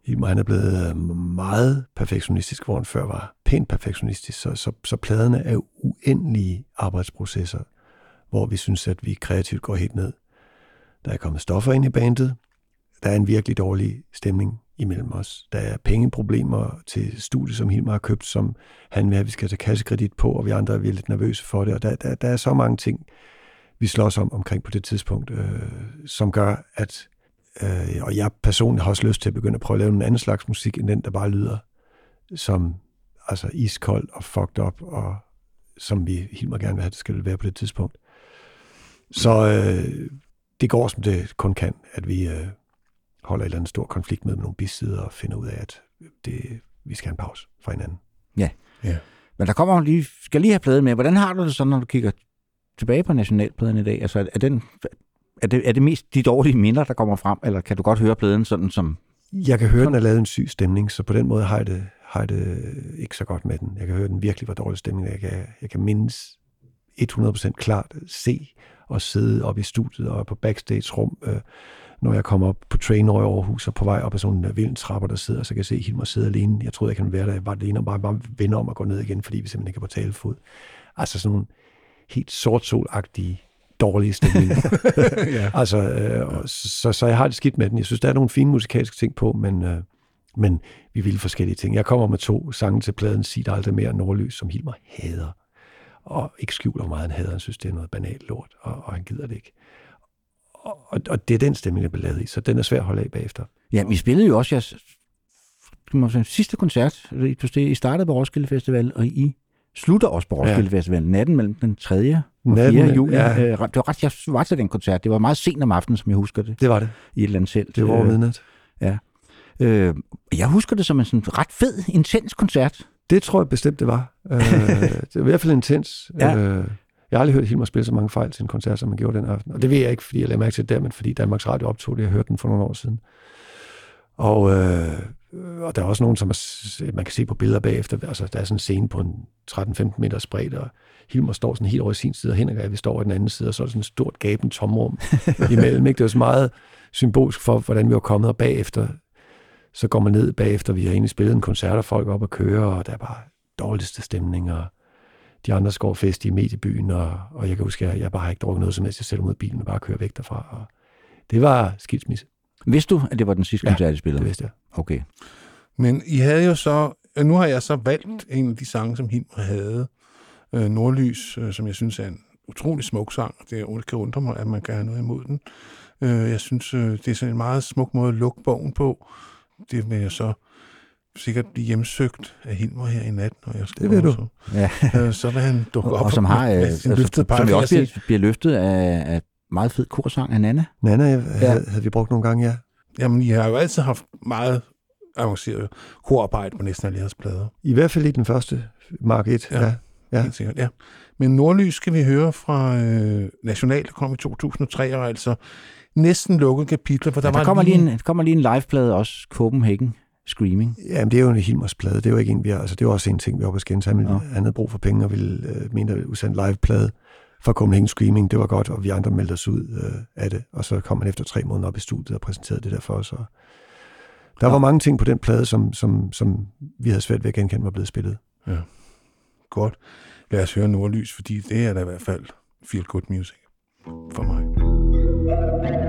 Hilmer han er blevet øh, meget perfektionistisk, hvor han før var pænt perfektionistisk. Så, så, så pladerne er uendelige arbejdsprocesser, hvor vi synes, at vi kreativt går helt ned. Der er kommet stoffer ind i bandet. Der er en virkelig dårlig stemning imellem os. Der er pengeproblemer til studiet, som Hilmar har købt, som han vil have, vi skal tage kassekredit på, og vi andre er lidt nervøse for det. Og der, der, der er så mange ting, vi slås om omkring på det tidspunkt, øh, som gør, at øh, og jeg personligt har også lyst til at begynde at prøve at lave en anden slags musik, end den, der bare lyder som altså iskold og fucked up, og som vi helt meget gerne vil have, det skal være på det tidspunkt. Så øh, det går, som det kun kan, at vi øh, holder et eller andet stor konflikt med, med nogle bisider og finder ud af, at det, vi skal have en pause fra hinanden. Ja. Ja. Men der kommer lige, skal lige have pladen med. Hvordan har du det så, når du kigger tilbage på nationalpladen i dag? Altså, er, den, er, det, er det mest de dårlige minder, der kommer frem, eller kan du godt høre pladen sådan som... Jeg kan høre, den er lavet en syg stemning, så på den måde har jeg det, har jeg det ikke så godt med den. Jeg kan høre, den virkelig var dårlig stemning. Jeg kan, jeg kan mindes 100% klart se og sidde op i studiet og på backstage-rum, øh, når jeg kommer op på train over Aarhus og på vej op ad sådan en vild trapper, der sidder, så kan jeg se Hilmar sidde alene. Jeg troede, jeg kan være der. Jeg var alene og bare, bare vender om at gå ned igen, fordi vi simpelthen ikke er på talefod. Altså sådan nogle helt sortsolagtige dårlige stemning. *laughs* ja. *laughs* Altså, øh, så, så jeg har det skidt med den. Jeg synes, der er nogle fine musikalske ting på, men, øh, men vi vil forskellige ting. Jeg kommer med to sange til pladen, Sig aldrig mere Nordlys, som Hilmar hader. Og ikke skjuler, meget han hader. Han synes, det er noget banalt lort, og, og han gider det ikke. Og, og det er den stemning, der bliver lavet i, så den er svær at holde af bagefter. Ja, vi spillede jo også jeres sidste koncert. I startede på Roskilde Festival, og I slutter også på Roskilde ja. Festival natten mellem den 3. og 4. juli. Ja. Øh, det var ret, jeg var til den koncert. Det var meget sent om aftenen, som jeg husker det. Det var det. I et eller andet selv. Det var over midnat. Ja. Øh, jeg husker det som en sådan ret fed, intens koncert. Det tror jeg bestemt, det var. øh, *laughs* det var i hvert fald intens. Ja. Øh, jeg har aldrig hørt Hilmar spille så mange fejl til en koncert, som man gjorde den aften. Og det ved jeg ikke, fordi jeg lader mærke til det der, men fordi Danmarks Radio optog det. Jeg hørte den for nogle år siden. Og, øh, og der er også nogen, som er, man kan se på billeder bagefter. Altså, der er sådan en scene på en 13-15 meters bredde, og Hilmar står sådan helt over i sin side, og Henrik og jeg, vi står over i den anden side, og så er der sådan et stort gaben tomrum *laughs* imellem. Ikke? Det var så meget symbolisk for, hvordan vi var kommet, og bagefter, så går man ned bagefter, vi har egentlig spillet en koncert, og folk op og kører, og der er bare dårligste stemning, og de andre skal fest i mediebyen, og, og jeg kan huske, at jeg bare har ikke drukket noget som helst. Jeg sætter ud af bilen og bare kører væk derfra. Og det var skilsmisse. Vidste du, at det var den sidste koncert, ja, I spillede? det vidste jeg. Okay. Men I havde jo så, nu har jeg så valgt en af de sange, som Hilmer havde, øh, Nordlys, øh, som jeg synes er en utrolig smuk sang. Det kan undre mig, at man kan have noget imod den. Øh, jeg synes, øh, det er sådan en meget smuk måde at lukke bogen på. Det vil jeg så sikkert blive hjemsøgt af Hilmer her i nat, når jeg skal Det ved du. Så, Ja. øh, så vil han dukke Og, op. og som har, øh, med altså, som jo også bliver, bliver løftet af, af meget fed korsang af Nana. Nana havde, ja. havde vi brugt nogle gange, ja. Jamen, I har jo altid haft meget avanceret korarbejde på næsten alle jeres plader. I hvert fald i den første, Mark 1. Ja. Ja. Ja. Ja. Helt sikkert, ja. Men Nordlys skal vi høre fra øh, National, der kom i 2003, og altså næsten lukket kapitler, for der, Der, ja, var der, kommer lige en, der kommer lige en liveplade også, Copenhagen Screaming. Jamen, det er jo en Hilmers plade. Det er jo ikke en, vi har, altså, det er også en ting, vi har på skændes. Han, ja. han havde brug for penge og ville øh, mente at udsende liveplade fra Copenhagen Screaming. Det var godt, og vi andre meldte os ud øh, af det. Og så kom han efter tre måneder op i studiet og præsenterede det der for os. Og der var mange ting på den plade, som, som, som vi havde svært ved at genkende, var blevet spillet. Godt. Lad os høre Nordlys, fordi det er da i hvert fald feel good music for mig. Ja,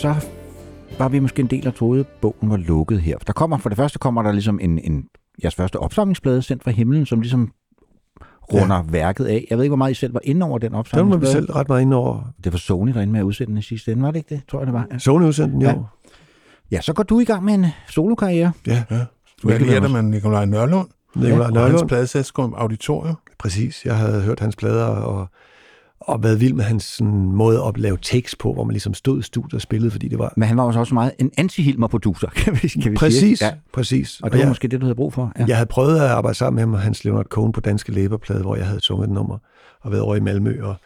så var vi måske en del, der troede, at bogen var lukket her. Der kommer, for det første kommer der ligesom en, en jeres første opsamlingsplade sendt fra himlen, som ligesom runder ja. værket af. Jeg ved ikke, hvor meget I selv var inde over den Der var vi selv ret meget inde over. Det var Sony, der endte med at udsende den i sidste ende, var det ikke det? Tror jeg, det var. Ja, Sony udsendte den, jo. Ja. ja så går du i gang med en solokarriere. Ja, ja. Du var dig med Nikolaj Nørlund, Nikolaj og hans Nørlund. pladeselskab Auditorium. Præcis. Jeg havde hørt hans plader og, og været vild med hans sådan, måde at lave takes på, hvor man ligesom stod i studiet og spillede, fordi det var... Men han var også også meget en anti-Hilmer-producer, *laughs* kan vi, kan vi Præcis, sige. ja. præcis. Og det var jeg, måske det, du havde brug for. Ja. jeg havde prøvet at arbejde sammen med ham og hans Leonard Cohen på Danske Læberplade, hvor jeg havde sunget et nummer og været over i Malmø og,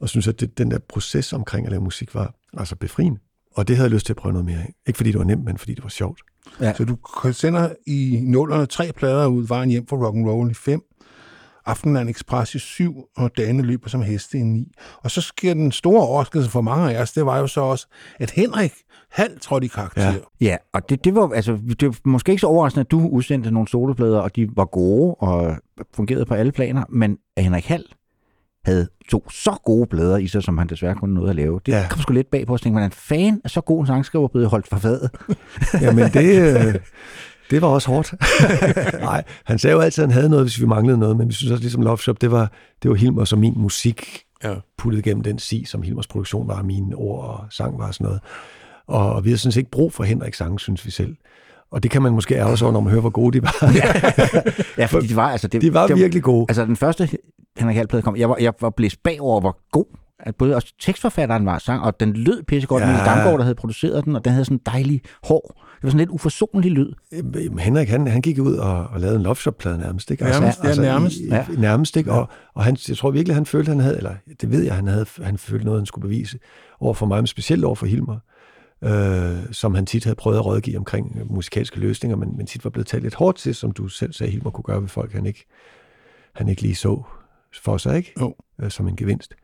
og synes at det, den der proces omkring at lave musik var altså befriende. Og det havde jeg lyst til at prøve noget mere af. Ikke fordi det var nemt, men fordi det var sjovt. Så du sender i nullerne tre plader ud, vejen hjem fra rock'n'roll i fem, Aftenland Express i syv, og dagene løber som heste i ni. Og så sker den store overraskelse for mange af os, det var jo så også, at Henrik halvt trådte i karakter. Ja. Ja. Og det, det var altså, det var måske ikke så overraskende, at du udsendte nogle soloplader, og de var gode og fungerede på alle planer, men Henrik Hall havde to så gode plader i sig, som han desværre kunne noget at lave. Det Ja. kom sgu lidt bag på os, tænkte man, fan af så god en sangskriver blevet holdt for fadet. *laughs* Jamen, det, øh, det var også hårdt. *laughs* Nej, han sagde jo altid, at han havde noget, hvis vi manglede noget, men vi synes også, ligesom Love Shop, det var, det var Hilmers og min musik Ja. puttet gennem den si, som Hilmers produktion var, mine ord og sang var og sådan noget. Og, vi har sådan set ikke brug for Henriks sang, synes vi selv. Og det kan man måske ærge sig over, når man hører, hvor gode de var. *laughs* Ja, fordi de var, altså, det, de var det, virkelig gode. Altså, den første Henrik Hall-plade kom, jeg var, jeg var blæst bagover, hvor god at både også tekstforfatteren var sang, og den lød pissegodt. Ja. Ja. Damgaard, der havde produceret den, og den havde sådan en dejlig, hård var sådan lidt uforsonlig lyd. Jamen, Henrik, han, han gik ud og, og lavede en Love Shop-plade nærmest, ikke? Nærmest, ja, nærmest. I, Ja. Nærmest, ikke? Og, og han, jeg tror virkelig, han følte, han havde, eller det ved jeg, han havde, han følte noget, han skulle bevise over for mig, men specielt over for Hilmer, øh, som han tit havde prøvet at rådgive omkring musikalske løsninger, men, men tit var blevet talt lidt hårdt til, som du selv sagde, Hilmer kunne gøre ved folk, han ikke, han ikke lige så for sig, ikke? Jo. Øh, som en gevinst.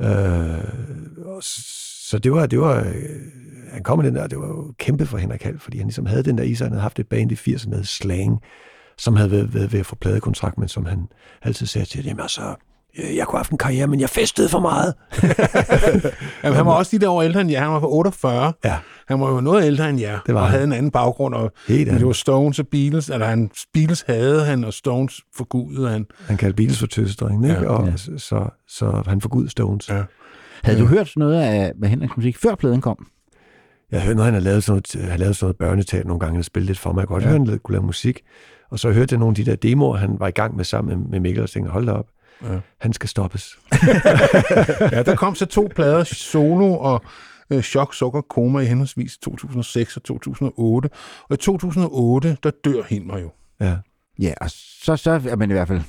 Øh, så det var, det var, øh, han kom med den der, det var jo kæmpe for Henrik Hall, fordi han ligesom havde den der i sig, han havde haft et band i 80'erne, Slang, som havde været, været ved at få pladekontrakt, men som han altid sagde til, jamen altså, jeg kunne have haft en karriere, men jeg festede for meget. *laughs* Jamen, han var også lige der år ældre end jer. Han var på 48. Ja. Han var jo noget ældre end jer, Det var og han. havde en anden baggrund. Og, Helt det var Stones og Beatles, eller han, Beatles havde han, og Stones forgudede han. Han kaldte Beatles for tøsedrengen, ikke? Ja. og Ja. så, så, så han forgud Stones. Ja. Havde du hørt noget af hvad Henriks musik, før pladen kom? Jeg hørte noget, han har lavet sådan noget, han har lavet sådan noget børneteater nogle gange, og spillet lidt for mig. Jeg kunne godt ja. høre, han kunne lave musik. Og så hørte jeg nogle af de der demoer, han var i gang med sammen med, Mikkel, og tænkte, hold da op, Ja. han skal stoppes. *laughs* Ja, der kom så to plader, Solo og øh, Chok, Sukker, Koma i henholdsvis 2006 og 2008. Og i 2008, der dør Hilmer jo. Ja. Ja, og så, så er man i hvert fald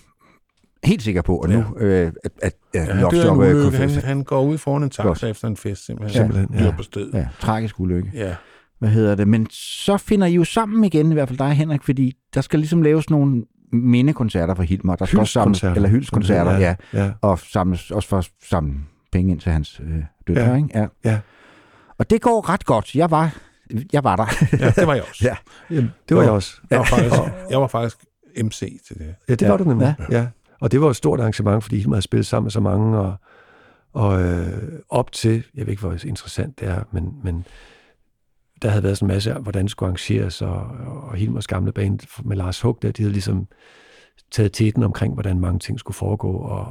helt sikker på, at nu, øh, at, at ja, Ja, han Love dør Shop, øh, Han, han går ud foran en taxa efter en fest, simpelthen. Simpelthen, Dør ja. på stedet. Ja, tragisk ulykke. Ja. Hvad hedder det? Men så finder I jo sammen igen, i hvert fald dig Henrik, fordi der skal ligesom laves nogle mindekoncerter for Hilmer. Der skal også samles, eller hyldskoncerter, ja. ja. ja. Og samles, også for at samle penge ind til hans øh, døtre, Ja. ikke? Ja. Ja. Og det går ret godt. Jeg var, jeg var der. ja, det var jeg også. *laughs* Ja. Jamen, det var jeg også. Jeg var faktisk, jeg var faktisk MC til det. Ja, det Ja. var du nemlig. Ja. Ja. ja. Og det var et stort arrangement, fordi Hilmer havde spillet sammen med så mange, og, og øh, op til, jeg ved ikke, hvor interessant det er, men, men der havde været sådan en masse, hvordan det skulle arrangeres, og, og Hilmers gamle band med Lars Hug, der, de havde ligesom taget teten omkring, hvordan mange ting skulle foregå, og,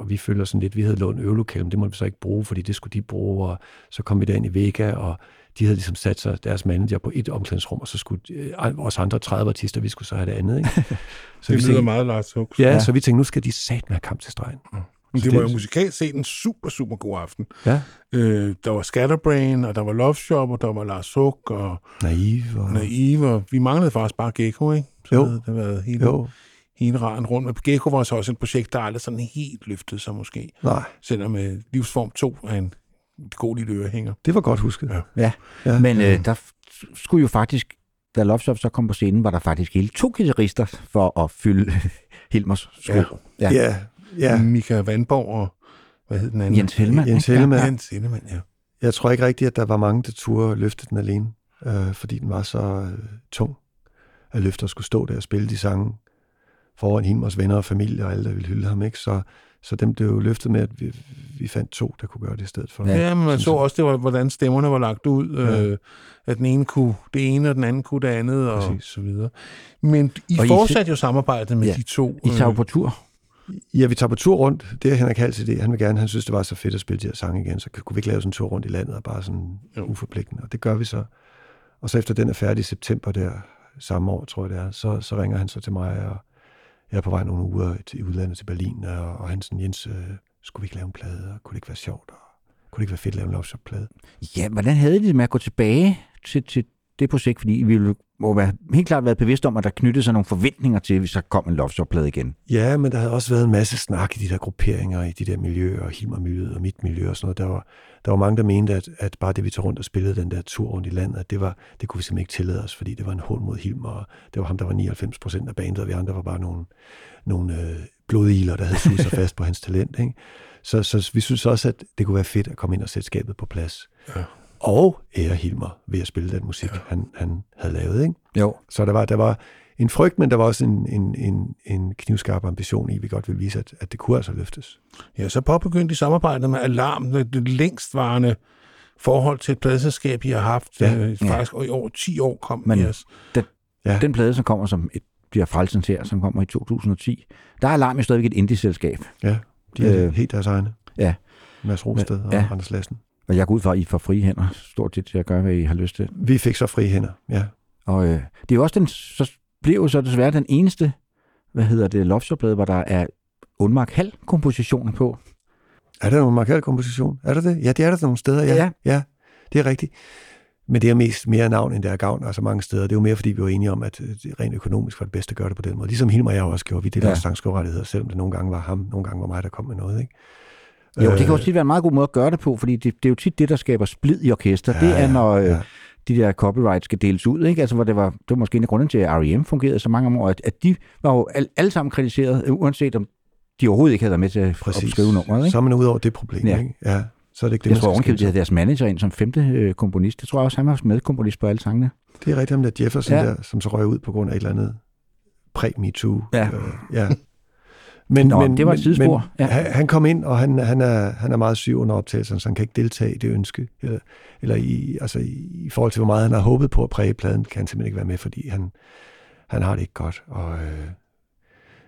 og, vi føler sådan lidt, vi havde lånt øvelokale, men det måtte vi så ikke bruge, fordi det skulle de bruge, og så kom vi derind i Vega, og de havde ligesom sat sig deres manager på et omklædningsrum, og så skulle øh, vores andre 30 artister, vi skulle så have det andet. Ikke? *laughs* Så Det vi lyder tænkte, meget Lars Hugs. Ja, Ja. så vi tænkte, nu skal de sat med kamp til stregen. Men det var jo musikalt set en super, super god aften. Ja. Øh, der var Scatterbrain, og der var Love Shop, og der var Lars Hug, og Naive. Og... Naive, og vi manglede faktisk bare Gecko, ikke? Så Jo. havde det været hele, Jo, hele raden rundt. Men Gecko var så også et projekt, der aldrig sådan helt løftede sig måske. nej, Selvom øh, Livsform 2 er en god lille ørehænger. det var godt husket. Ja. Ja. Ja. Men øh, der skulle jo faktisk, da Love Shop så kom på scenen, var der faktisk hele to guitarister for at fylde *laughs* Hilmers sko. Ja. Ja. ja, ja. Mika Vandborg og, hvad hed den anden? Jens Hellmann. Jens? Hellemann. Ja. Jens Hellemann, ja. Jeg tror ikke rigtigt, at der var mange, der turde løfte den alene, øh, fordi den var så øh, tung at løfte og skulle stå der og spille de sange foran Hilmers venner og familie og alle, der ville hylde ham. Ikke? Så, så dem blev jo løftet med, at vi, vi fandt to, der kunne gøre det i stedet for. Ja. Ja, men man så også, det var, hvordan stemmerne var lagt ud. Ja. Øh, at den ene kunne det ene, og den anden kunne det andet, og Præcis. så videre. Men I Og I fortsatte jo samarbejdet med Ja. de to. I tager øh, på tur. Ja, vi tager på tur rundt. Det er Henrik Hals idé. Han vil gerne, han synes, det var så fedt at spille de her sange igen, så kunne vi ikke lave sådan en tur rundt i landet og bare sådan Jo. uforpligtende. Og det gør vi så. Og så efter den er færdig i september der, samme år, tror jeg det er, så, så ringer han så til mig, og jeg er på vej nogle uger til, i udlandet til Berlin, og, og han sådan, Jens, øh, skulle vi ikke lave en plade, og kunne det ikke være sjovt, og kunne det ikke være fedt at lave en Love Shop-plade? Ja, hvordan havde I det med at gå tilbage til, til det projekt? Fordi vi må være, helt klart været bevidst om, at der knyttede sig nogle forventninger til, hvis der kom en Love Shop-plade igen. Ja, men der havde også været en masse snak i de der grupperinger, i de der miljøer, og Hilmer-miljøet og mit miljø og sådan noget. Der var, der var mange, der mente, at, at bare det, vi tog rundt og spillede den der tur rundt i landet, at det, var, det kunne vi simpelthen ikke tillade os, fordi det var en hån mod Hilmer, og det var ham, der var 99 procent af bandet, og vi andre var bare nogle, nogle øh, blodiler, der havde suget sig *laughs* fast på hans talent. Ikke? Så, så vi synes også, at det kunne være fedt at komme ind og sætte skabet på plads. Ja. Og ære Hilmer ved at spille den musik, ja. han, han havde lavet. Ikke? Jo. Så der var, der var en frygt, men der var også en, en, en, en knivskarp ambition i, vi godt ville vise, at, at det kunne altså løftes. Ja, så påbegyndte de samarbejdet med Alarm, det, det længstvarende forhold til et pladselskab, I har haft. Ja. Øh, faktisk i over 10 år kom Men- Men, jeres. Ja. Den plade, som kommer som et, bliver frelsens her, som kommer i 2010, der er Alarm jo stadigvæk et indie-selskab. Ja, de er Øh, helt deres egne. ja. Mads Rosted og Ja. ja. Anders Lassen. Og jeg går ud fra, at I får frie hænder stort set til at gøre, hvad I har lyst til. Vi fik så frie hænder, ja. Og øh, det er jo også den, så blev jo så desværre den eneste, hvad hedder det, Love Shop-plade, hvor der er Undmark Hal-kompositioner på. Er der nogen markal komposition? Er der det? Ja, det er der nogle steder, ja. Ja. ja det er rigtigt. Men det er mest mere navn, end det er gavn, altså mange steder. Det er jo mere, fordi vi var enige om, at øh, det rent økonomisk var det bedste at gøre det på den måde. Ligesom Hilmar og jeg også gjorde. Vi delte Ja. ja. også sangskrivrettigheder, selvom det nogle gange var ham, nogle gange var mig, der kom med noget. Ikke? Jo, det kan Øh, også tit være en meget god måde at gøre det på, fordi det, det er jo tit det, der skaber splid i orkester. Ja, det er, når øh, ja. de der copyrights skal deles ud, ikke? Altså, hvor det var, det var måske en af grunden til, at R.E.M. fungerede så mange år, at, at de var jo al, alle sammen kritiseret, øh, uanset om de overhovedet ikke havde været med til at, at skrive nummeret. Ikke? Så er man ude over det problem, Ja. ikke? Ja, så er det ikke det, jeg tror skal ovenikøbet, de havde deres manager ind som femte øh, komponist. Det tror jeg også, han var medkomponist på alle sangene. om. Det er rigtigt, ham der Jefferson Ja. der, som så røg ud på grund af et eller andet præ-MeToo. Ja. Øh, ja. Men, Nå, det var et sidespor. Men, Ja. han, han kom ind, og han, han, er, han er meget syg under optagelsen, så han kan ikke deltage i det ønske. Eller, eller i, altså i, i forhold til, hvor meget han har håbet på at præge pladen, kan han simpelthen ikke være med, fordi han, han har det ikke godt. Og øh,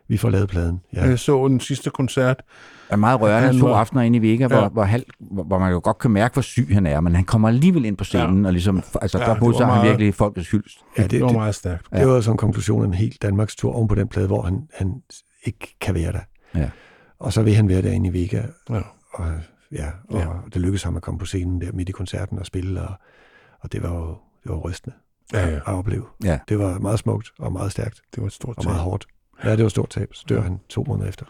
vi får lavet pladen. Ja. Jeg så den sidste koncert. er meget rørende Han to var- aftener inde i Vega, hvor, Ja. hvor, halv, hvor, hvor man jo godt kan mærke, hvor syg han er, men han kommer alligevel ind på scenen, ja. og ligesom, altså, Ja, der modtager han meget- virkelig folkets hyldest. Ja, det- det, det var meget stærkt. Ja. Det var som konklusion en helt Danmarks tur oven på den plade, hvor han, han ikke kan være der. Ja. Og så vil han være derinde i Vega, Ja. og, ja, og Ja. det lykkedes ham at komme på scenen der midt i koncerten og spille, og, og det var jo det var rystende Ja, ja. at opleve. Ja. Det var meget smukt og meget stærkt Det var et stort og tab. meget hårdt. Ja, det var et stort tab. Så dør han to måneder efter.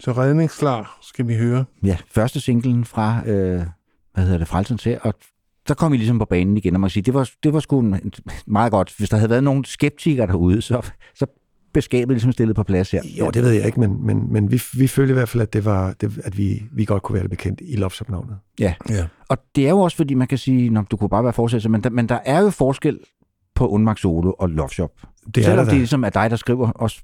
Så redningsklar skal vi høre. Ja, første singlen fra, øh, hvad hedder det, Frelsens her, og der kom I ligesom på banen igen, og man kan sige, det var, det var sgu en- meget godt. Hvis der havde været nogle skeptikere derude, så, så beskabet ligesom stillet på plads her. Jo, det ved jeg ikke, men, men, men vi, vi følte i hvert fald, at, det var, det, at vi, vi godt kunne være det bekendt i Love navnet Ja. Ja. Og det er jo også, fordi man kan sige, Nå, du kunne bare være fortsætter, men der, men der er jo forskel på Undmark Solo og Love Shop. Det er Selvom der det da. ligesom er dig, der skriver også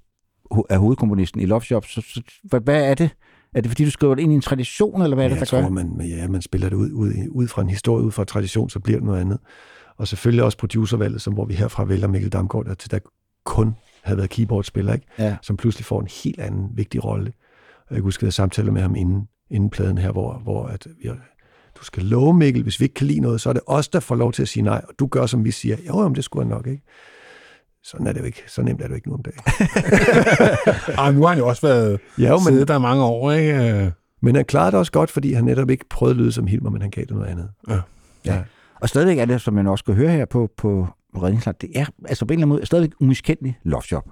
er hovedkomponisten i Love Shop, så, så hvad, hvad er det? Er det fordi, du skriver det ind i en tradition, eller hvad er det, jeg der tror, gør? man, ja, man spiller det ud, ud, ud fra en historie, ud fra en tradition, så bliver det noget andet. Og selvfølgelig også producervalget, som, hvor vi herfra vælger Mikkel Damgaard, der, til der kun havde været keyboardspiller, ikke? Ja. som pludselig får en helt anden vigtig rolle. Og jeg kan huske, at jeg samtaler med ham inden, inden pladen her, hvor, hvor at vi, du skal love Mikkel, hvis vi ikke kan lide noget, så er det os, der får lov til at sige nej, og du gør, som vi siger. Jo, jamen, det skulle jeg nok, ikke? Sådan er det jo ikke. Så nemt er det jo ikke nu om dagen. *laughs* Ej, nu har han jo også været Ja, jo, men, siddet der mange år, ikke? men han klarede det også godt, fordi han netop ikke prøvede at lyde som Hilmer, men han gav det noget andet. Ja. ja. Og stadigvæk er det, som man også kan høre her på, på Redningsland, det er altså på en eller anden måde stadigvæk umiskendeligt loftjob.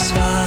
Her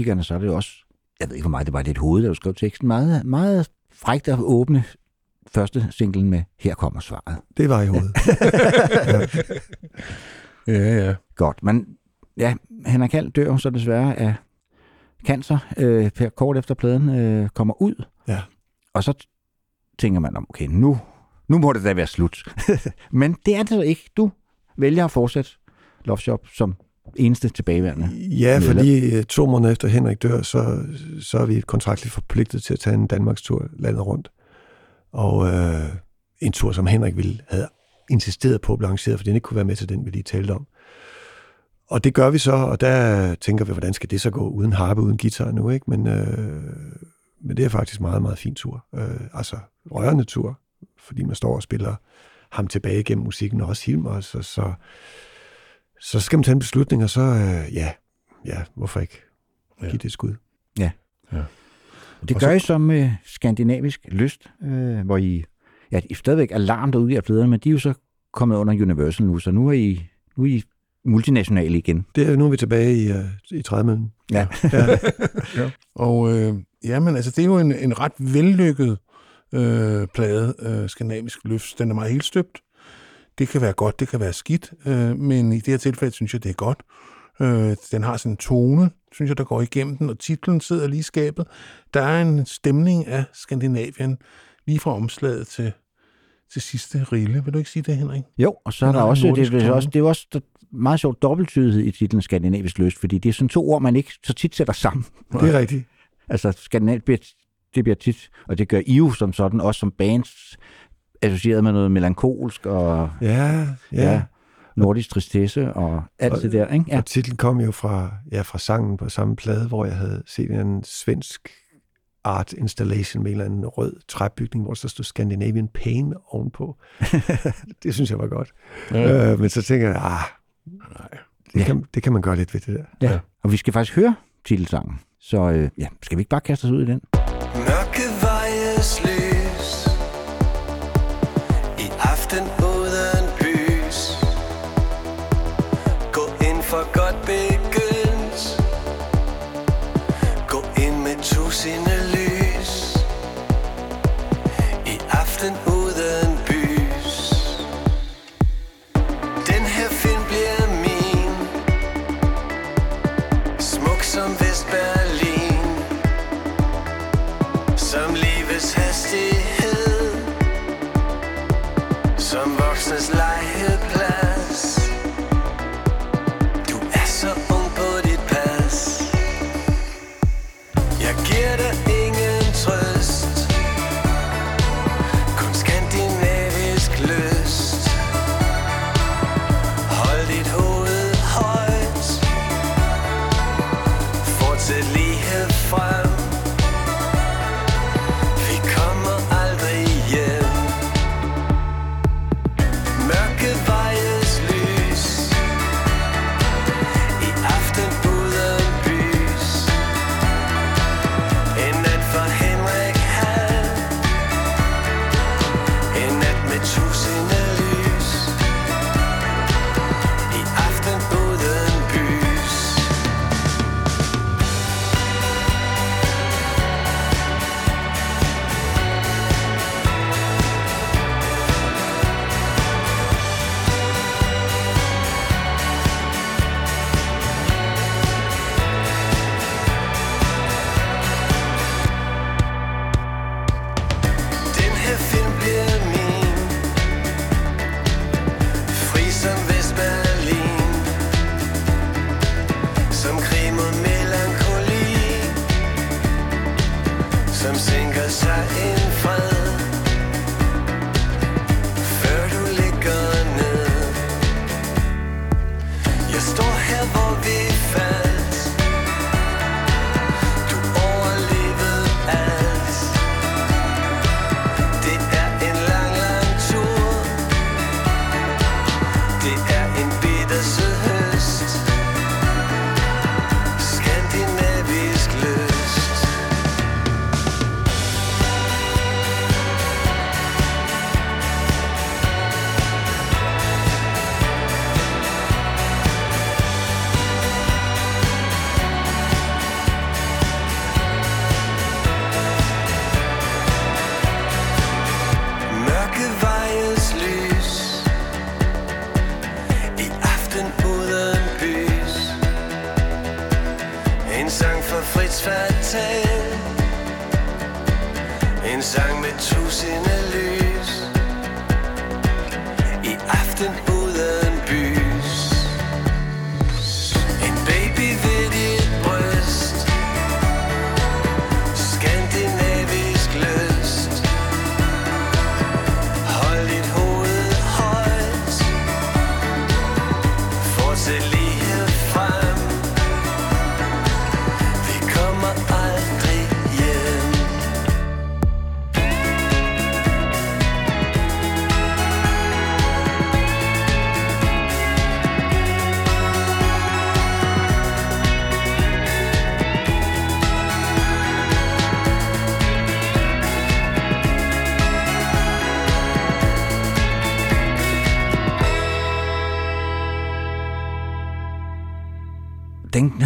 på skeptikerne, så er det jo også, jeg ved ikke, hvor meget det var lidt hoved, der skrev teksten, meget, meget frægt at åbne første singlen med Her kommer svaret. Det var i hovedet. *laughs* Ja, ja. Godt, men ja, Henrik Hald dør så desværre af cancer, øh, per kort efter pladen øh, kommer ud. Ja. Og så tænker man, om, okay, nu, nu må det da være slut. *laughs* men det er det så ikke. Du vælger at fortsætte Love Shop som eneste tilbageværende. Ja, fordi øh, to måneder efter Henrik dør, så, så er vi kontraktligt forpligtet til at tage en Danmarks tur landet rundt. Og øh, en tur, som Henrik ville havde insisteret på at blive arrangeret, fordi han ikke kunne være med til den, vi lige talte om. Og det gør vi så, og der tænker vi, hvordan skal det så gå uden harpe, uden guitar nu, ikke? Men, øh, men det er faktisk meget, meget fin tur. Øh, altså rørende tur, fordi man står og spiller ham tilbage gennem musikken, og også Hilmer, så, så, så skal man tage en beslutning, og så, øh, ja, ja, hvorfor ikke give det et skud? Det Og gør så- I som med skandinavisk lyst, øh, hvor I, ja, I er stadigvæk alarm derude af pladerne, men de er jo så kommet under Universal nu, så nu er I, nu er I multinationale igen. Det er, nu er vi tilbage i, uh, i trædmøllen. Ja. *laughs* ja. Og øh, jamen, altså, det er jo en, en ret vellykket øh, plade, øh, Skandinavisk Løfts. Den er meget helt støbt. Det kan være godt, det kan være skidt, øh, men i det her tilfælde synes jeg, det er godt. Øh, den har sådan en tone, synes jeg, der går igennem den, og titlen sidder lige i skabet. Der er en stemning af Skandinavien, lige fra omslaget til, til sidste rille. Vil du ikke sige det, Henrik? Jo, og så er der også, det, det, er også, det er også der, meget sjovt dobbelttydighed i titlen skandinavisk lyst, fordi det er sådan to ord, man ikke så tit sætter sammen. Det er rigtigt. Altså skandinavisk, bliver- det bliver tit, og det gør I jo som sådan, også som bands, associeret med noget melankolsk og Ja, ja. ja. ja. nordisk tristesse og alt Og- det der, ikke? Ja. Og titlen kom jo fra, ja, fra sangen på samme plade, hvor jeg havde set en svensk art installation med en eller anden rød træbygning, hvor der stod Scandinavian Pain ovenpå. *laughs* det synes jeg var godt. Ja. Øh, men så tænker jeg, ah, det, Ja. kan, det kan man gøre lidt ved det der. ja. Og vi skal faktisk høre titelsangen. Så øh, ja, skal vi ikke bare kaste os ud i den? Mørke vejes lys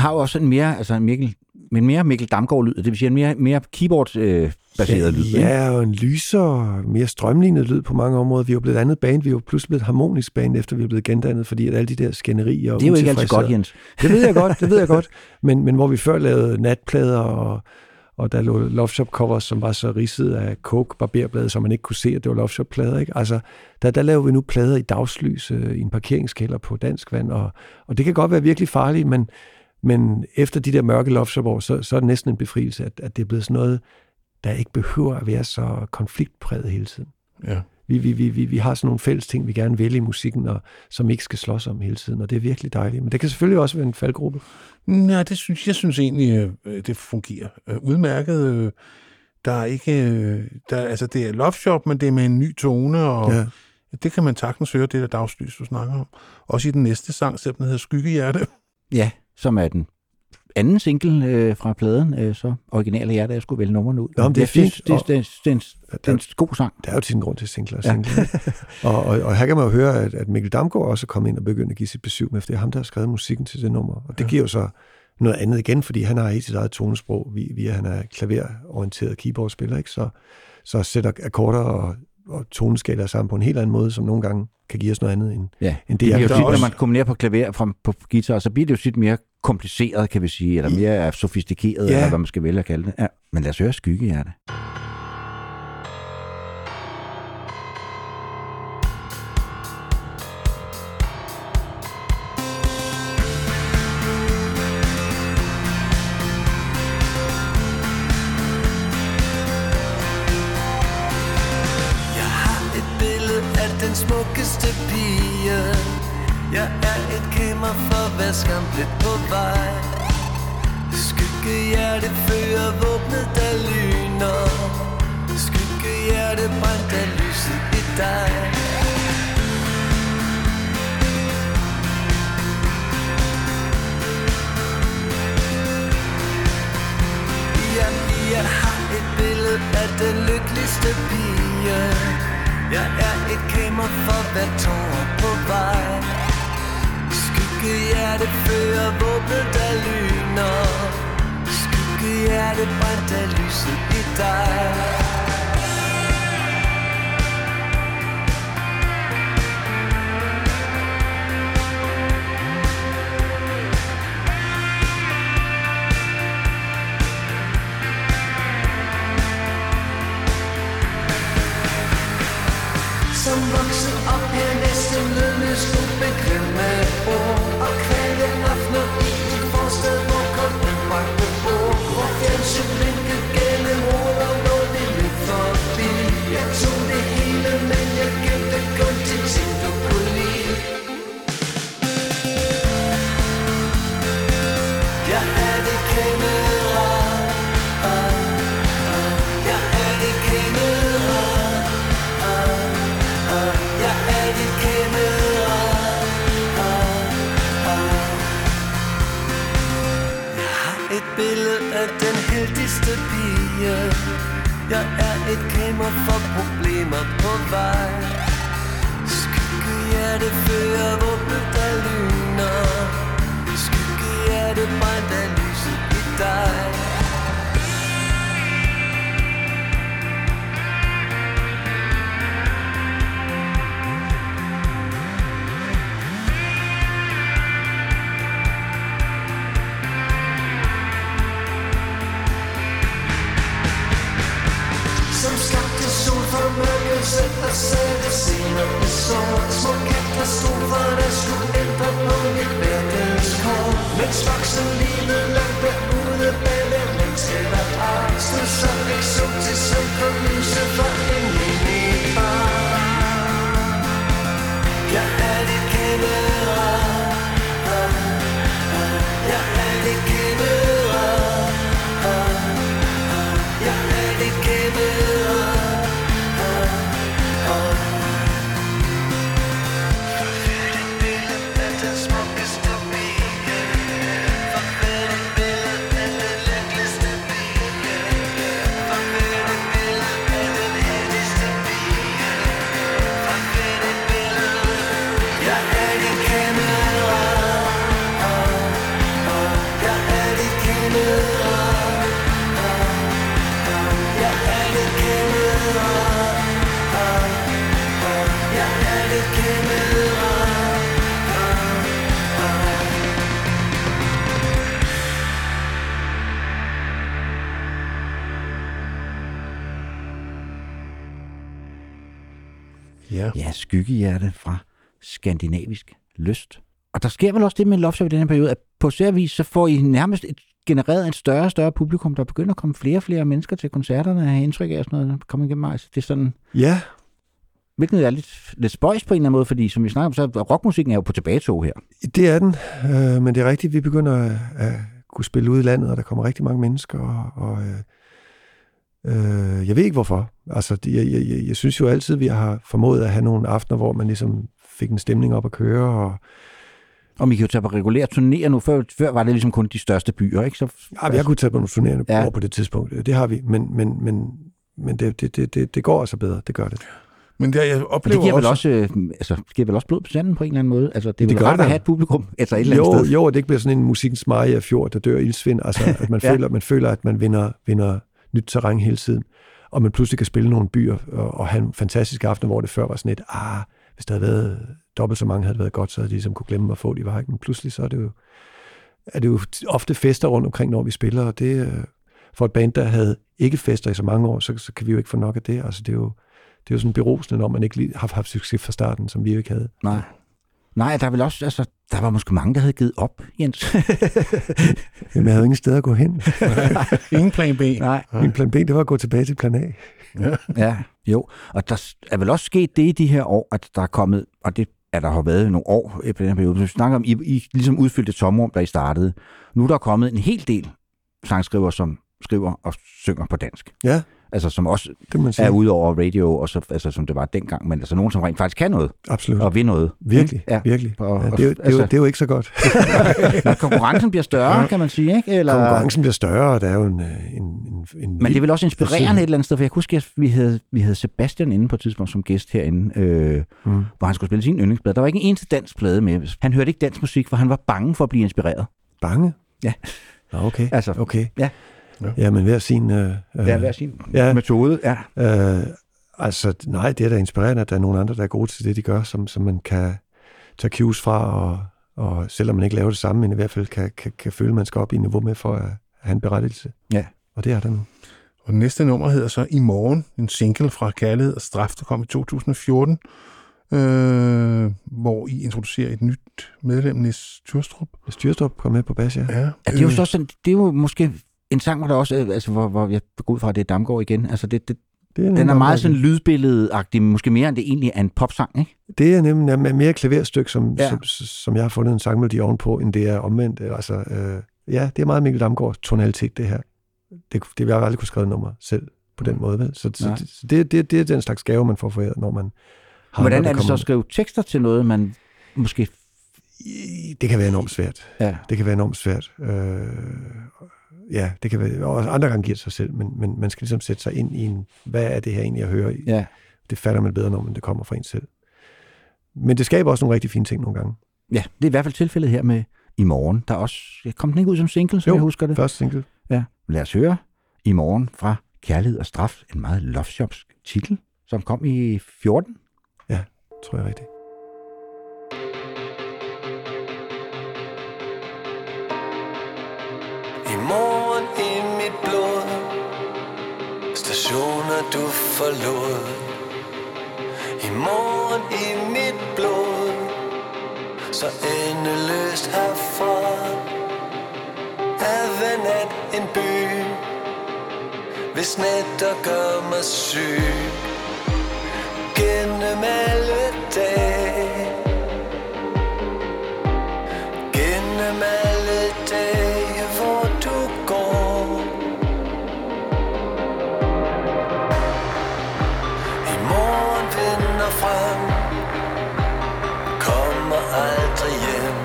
har jo også en mere, altså en Mikkel, men mere Mikkel Damgaard-lyd, det vil sige en mere, mere keyboard-baseret lyd. ikke? Ja, og en lysere, mere strømlignet lyd på mange områder. Vi er jo blevet et andet band. Vi er jo pludselig blevet et harmonisk band, efter vi er blevet gendannet, fordi at alle de der skænderier og Det er jo ikke altid godt, Jens. *laughs* Det ved jeg godt, det ved jeg godt. *laughs* Men, men hvor vi før lavede natplader, og, og der lå Love Shop covers, som var så ridset af coke barberblade, så man ikke kunne se, at det var Love Shop plader. Ikke? Altså, der, der laver vi nu plader i dagslys øh, i en parkeringskælder på dansk vand, og, og det kan godt være virkelig farligt, men, men efter de der mørke Love Shop år, så, så er det næsten en befrielse, at, at det er blevet sådan noget, der ikke behøver at være så konfliktpræget hele tiden. Ja. Vi, vi, vi, vi, vi har sådan nogle fælles ting, vi gerne vil i musikken, og som ikke skal slås om hele tiden, og det er virkelig dejligt. Men det kan selvfølgelig også være en faldgruppe. Nej, det synes, jeg synes egentlig, øh, det fungerer øh, udmærket. Der er ikke... øh, Der, altså, det er Love Shop, men det er med en ny tone, og Ja. ja. det kan man sagtens høre, det der dagslys, du snakker om. Også i den næste sang, selvom den hedder Skyggehjerte. Ja, som er den anden single øh, fra pladen, øh, så originale hjerte, jeg skulle vælge nummerne ud. Nå, men det er fint, Det, det, det, det, er en, det er en god sang. Der er jo til en grund til singler og singler. Ja. *laughs* og, og, og her kan man jo høre, at, at Mikkel Damgaard også er kommet ind og begyndt at give sit besøg med, for det er ham, der har skrevet musikken til det nummer. Og det ja. giver jo så noget andet igen, fordi han har helt sit eget tonesprog, vi- via han er klaverorienteret keyboardspiller, ikke? Så, så sætter akkorder og, og toneskalaer sammen på en helt anden måde, som nogle gange kan give os noget andet end, Ja, end det det, bliver jo tit, er når man kombinerer på klaver fra, på guitar, så bliver det jo tit mere kompliceret, kan vi sige, eller mere sofistikeret, Ja. eller hvad man skal vælge at kalde det. Ja, men lad os høre Skyggehjerte. Jeg skyggehjerte fra skandinavisk lyst. Og der sker vel også det med Love Shop i den her periode, at på særvis så får I nærmest et, genereret et større og større publikum. Der begynder at komme flere og flere mennesker til koncerterne, at have indtryk af og sådan noget, der kommer igennem mig. Altså, det er sådan, Ja, hvilket er lidt, lidt spøjs på en eller anden måde, fordi som vi snakker om, så rockmusikken er jo på tilbagetog her. det er den. Øh, men det er rigtigt, vi begynder at, at kunne spille ud i landet, og der kommer rigtig mange mennesker. Og, og øh, øh, jeg ved ikke hvorfor. Altså, det- jeg, jeg, jeg, jeg synes jo altid, vi har formået at have nogle aftener, hvor man ligesom fik en stemning op at køre, og Og vi kan jo tage på regulære turnéer nu. Før, før var det ligesom kun de største byer, ikke? Så, Ja, vi har kunnet tage på nogle turnerende Ja. på det tidspunkt. Det har vi, men, men, men, men det, det, det, det, det går altså bedre. Det gør det. Men der, jeg oplever det giver vel også, også, øh, altså, det giver vel også blod på sanden på en eller anden måde. Altså, det er Det gør rart at det. have et publikum, altså et eller andet Jo, sted. jo, og det ikke bliver sådan en musikkens Maria fjord, der dør ildsvind. Altså, at man, *laughs* ja. føler, man føler, at man vinder, vinder nyt terræn hele tiden. Og man pludselig kan spille nogle byer og, og have en fantastisk aften, hvor det før var sådan et, ah, hvis der havde været dobbelt så mange, havde det været godt, så havde de ligesom kunne glemme at få de var. ikke? Men pludselig så er det jo, er det jo ofte fester rundt omkring, når vi spiller, og det øh, for et band, der havde ikke fester i så mange år, så, så kan vi jo ikke få nok af det. Altså, det er jo, det er jo sådan berosende, når man ikke lige har haft succes fra starten, som vi jo ikke havde. Nej. Nej, der er vel også, altså, der var måske mange, der havde givet op, Jens. *laughs* Jamen, jeg havde ingen sted at gå hen. *laughs* ingen plan B. Nej. Min plan B, det var at gå tilbage til plan A. *laughs* Ja, jo. Og der er vel også sket det i de her år, at der er kommet, og det er der har været nogle år i den her periode, så vi snakker om, I, I ligesom udfyldte et tomrum, da I startede. Nu er der kommet en hel del sangskrivere, som skriver og synger på dansk. Ja, Altså som også det man sige. er ude over radio, og så, altså, som det var dengang, men altså nogen, som rent faktisk kan noget, Absolut. og vil noget. Virkelig, Ja. virkelig. Og- Ja, det, er jo, det, er jo, altså- det er jo ikke så godt. *laughs* Når konkurrencen bliver større, kan man sige, ikke? Eller, Konkurrencen bliver større, og der er jo en... øh, en, en, en Men det er vel også inspirerende et eller andet sted, for jeg kan huske, at vi havde, vi havde Sebastian inde på et tidspunkt som gæst herinde, øh, Mm. hvor han skulle spille sin yndlingsplade. Der var ikke en eneste dansk plade med. Han hørte ikke dansk musik, for han var bange for at blive inspireret. Bange? Ja. Okay. Altså, okay. ja. Ja, men hver sin... Øh, øh, Ja, hver sin ja. metode. Ja. Øh, altså, nej, det er da inspirerende, at der er nogle andre, der er gode til det, de gør, som, som man kan tage cues fra, og, og selvom man ikke laver det samme, men i hvert fald kan, kan, kan føle, at man skal op i niveau med for at have en berettigelse. Ja. Og det er der nu. Og det næste nummer hedder så I morgen, en single fra Kærlighed og Straf, der kom i 2014, øh, hvor I introducerer et nyt medlem, Nis Tyrstrup. Styrstrup kom med på bas, ja. Ja, Ja, det er jo øh, så sådan, det er jo måske en sang, hvor der også, øh, altså, hvor, hvor jeg går ud fra, at det er Damgaard igen. Altså, det, det, Det er den er meget sådan lydbilledagtig, måske mere end det egentlig er en popsang, ikke? Det er nemlig er mere et klaverstykke, som, Ja. som, som jeg har fundet en sangmelodi ovenpå, end det er omvendt. Altså, øh, ja, det er meget Mikkel Damgaard tonalitet, det her. Det, det jeg aldrig kunne skrive nummer selv på den måde. Vel? Så, så, så det, det, det er den slags gave, man får foræret, når man har Hvordan andre, er det så at skrive tekster til noget, man måske... Det kan være enormt svært. Ja. Det kan være enormt svært. Øh, ja, det kan være, og andre gange giver det sig selv, men, men man skal ligesom sætte sig ind i en, hvad er det her egentlig, jeg hører? i? Ja. Det fatter man bedre, når man det kommer fra en selv. Men det skaber også nogle rigtig fine ting nogle gange. ja, det er i hvert fald tilfældet her med I morgen. Der er også, kom den ikke ud som single, som Jo, jeg husker det? Første single. Ja. Lad os høre I morgen fra Kærlighed og Straf, en meget loveshopsk titel, som kom i 14. tror jeg rigtigt. Stationer du forlod I morgen i mit blod. Så endeløst herfra. Er ved nat en by. Hvis nætter gør mig syg. Gennem alle dage. Frem Kommer aldrig hjem.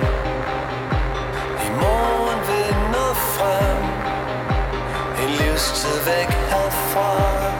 I morgen vinder frem En livstid væk herfra.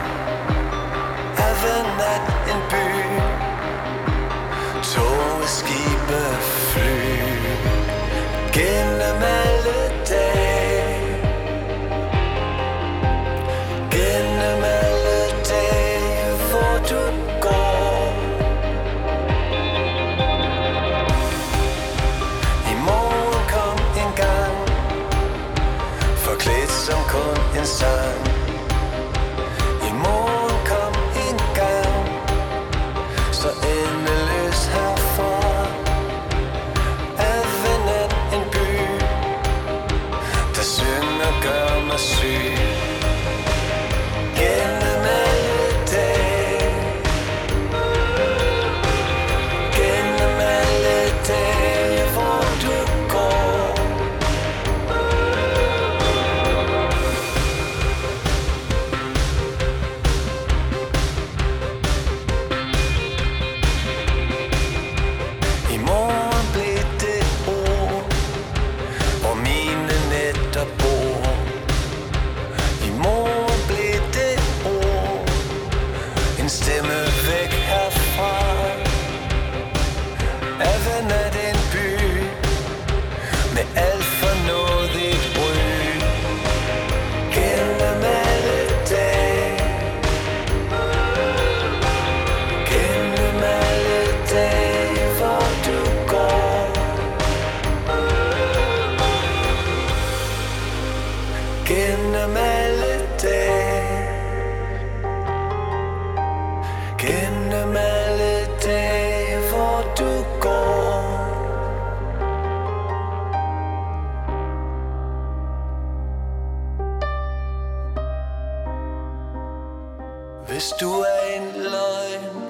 Hvis du er en løgn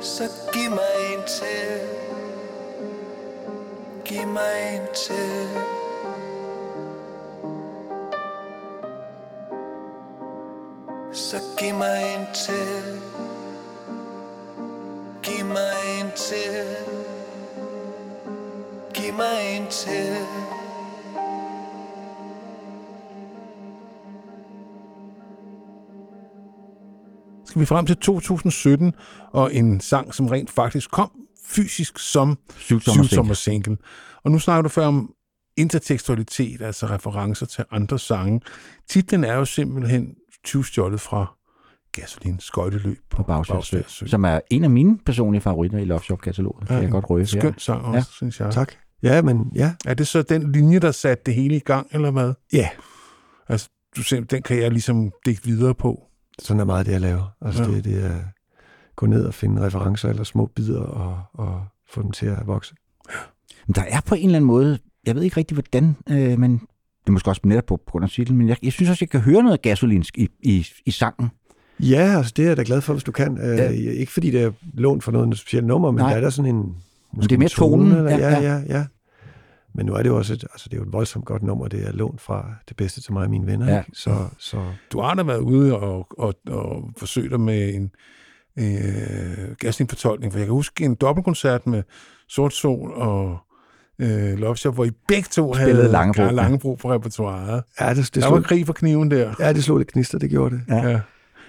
så giv mig en til. Giv mig en til. Så giv mig en til. Giv mig en til. Giv mig en til. Skal vi frem til 2017, og en sang, som rent faktisk kom fysisk som Syvtommer single. Og nu snakker du før om intertekstualitet, altså referencer til andre sange. Titlen er jo simpelthen tyvstjålet fra Gasolin skøjteløb på på Bagsværd som er en af mine personlige favoritter i Love Shop-kataloget. kan jeg godt røbe her. Skøn sang også, Ja. ja. synes jeg. Tak. Ja, men ja. Er det så den linje, der satte det hele i gang, eller hvad? Ja, Altså, du ser, den kan jeg ligesom dække videre på. Sådan er meget det, jeg laver. Altså Ja. det, det er gå ned og finde referencer eller små bidder og, og få dem til at vokse. Men der er på en eller anden måde, jeg ved ikke rigtig hvordan, øh, men det er måske også netop på, på grund af titlen, men jeg, jeg synes også, jeg kan høre noget gasolinsk i, i, i sangen. Ja, altså det er jeg da glad for, hvis du kan. Øh, Ja. Ikke fordi det er lånt for noget specielt nummer, men Nej. der er der sådan en... måske det er mere tone, tonen, Eller, ja, ja. ja, ja. Men nu er det jo også et, altså det er jo et voldsomt godt nummer. Det er lånt fra det bedste til mig og mine venner. Ja. Ikke? Så, så Du har da været ude og, og, og forsøgt dig med en øh, Gaslin-fortolkning, for jeg kan huske en dobbeltkoncert med Sort Sol og øh, Love Shop, hvor I begge to Spillede havde Langebro, ja. Langebro på repertoireet. Ja, det, det, Der var krig for kniven der. ja, det slog lidt knister, det gjorde det. Ja. Ja.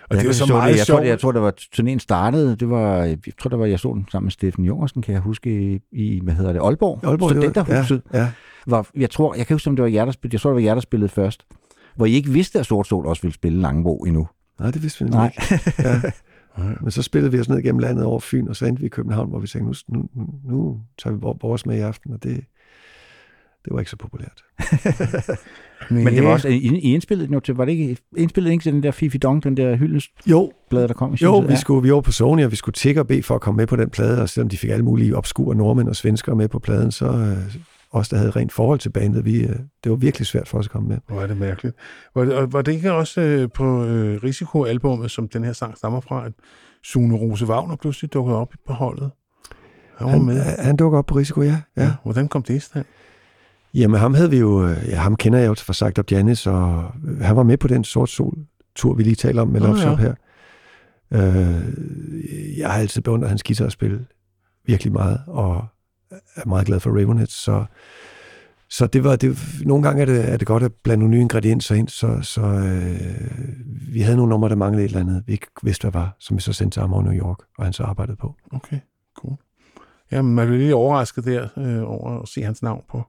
Og Jeg det er så så meget jeg sjovt. Tror, jeg tror, der var turnéen startede. Det var, jeg tror, der var, jeg så den sammen med Steffen Jungersen, kan jeg huske, i, i hvad hedder det, Aalborg. Aalborg, det Studenterhuset. Ja, ja. Var, jeg tror, jeg kan huske, om det var jer, der spillede, jeg tror, det var jer, der spillede først. Hvor I ikke vidste, at Sort Sol også ville spille Langebro endnu. Nej, det vidste vi nemlig ikke. Ja. Men så spillede vi os ned gennem landet over Fyn, og så endte vi i København, hvor vi tænkte, nu, nu, nu tager vi vor- vores med i aften, og det, det var ikke så populært. *laughs* Men det var også, I, I indspillede den jo til, var det ikke, indspillede ikke til den der Fifi Dong, den der hyldestblad, der kom i jo vi, skulle, vi var på Sony, og vi skulle tikke og bede for at komme med på den plade, og selvom de fik alle mulige obskure nordmænd og svenskere med på pladen, så øh, os, der havde rent forhold til bandet, vi, øh, det var virkelig svært for os at komme med. Hvor er det mærkeligt. Var det, var det ikke også øh, på øh, Risiko-albummet, som den her sang stammer fra, at Sune Rose Wagner pludselig dukkede op på holdet? Han var Han, med. han dukker op på risiko, ja. ja. Ja. Hvordan kom det i stand? Jamen ham havde vi jo, øh, ja, ham kender jeg jo fra Sagt Up Janis, og øh, han var med på den Sort Sol tur, vi lige taler om med Love Shop ja. her. Øh, jeg har altid beundret hans guitarspil virkelig meget, og er meget glad for Ravenhead, så, så det var, det, nogle gange er det, er det godt at blande nogle nye ingredienser ind, så, så øh, vi havde nogle numre, der manglede et eller andet, vi ikke vidste, hvad var, som vi så sendte til ham over New York, og han så arbejdede på. Okay, cool. Jamen, man blev lidt overrasket der øh, over at se hans navn på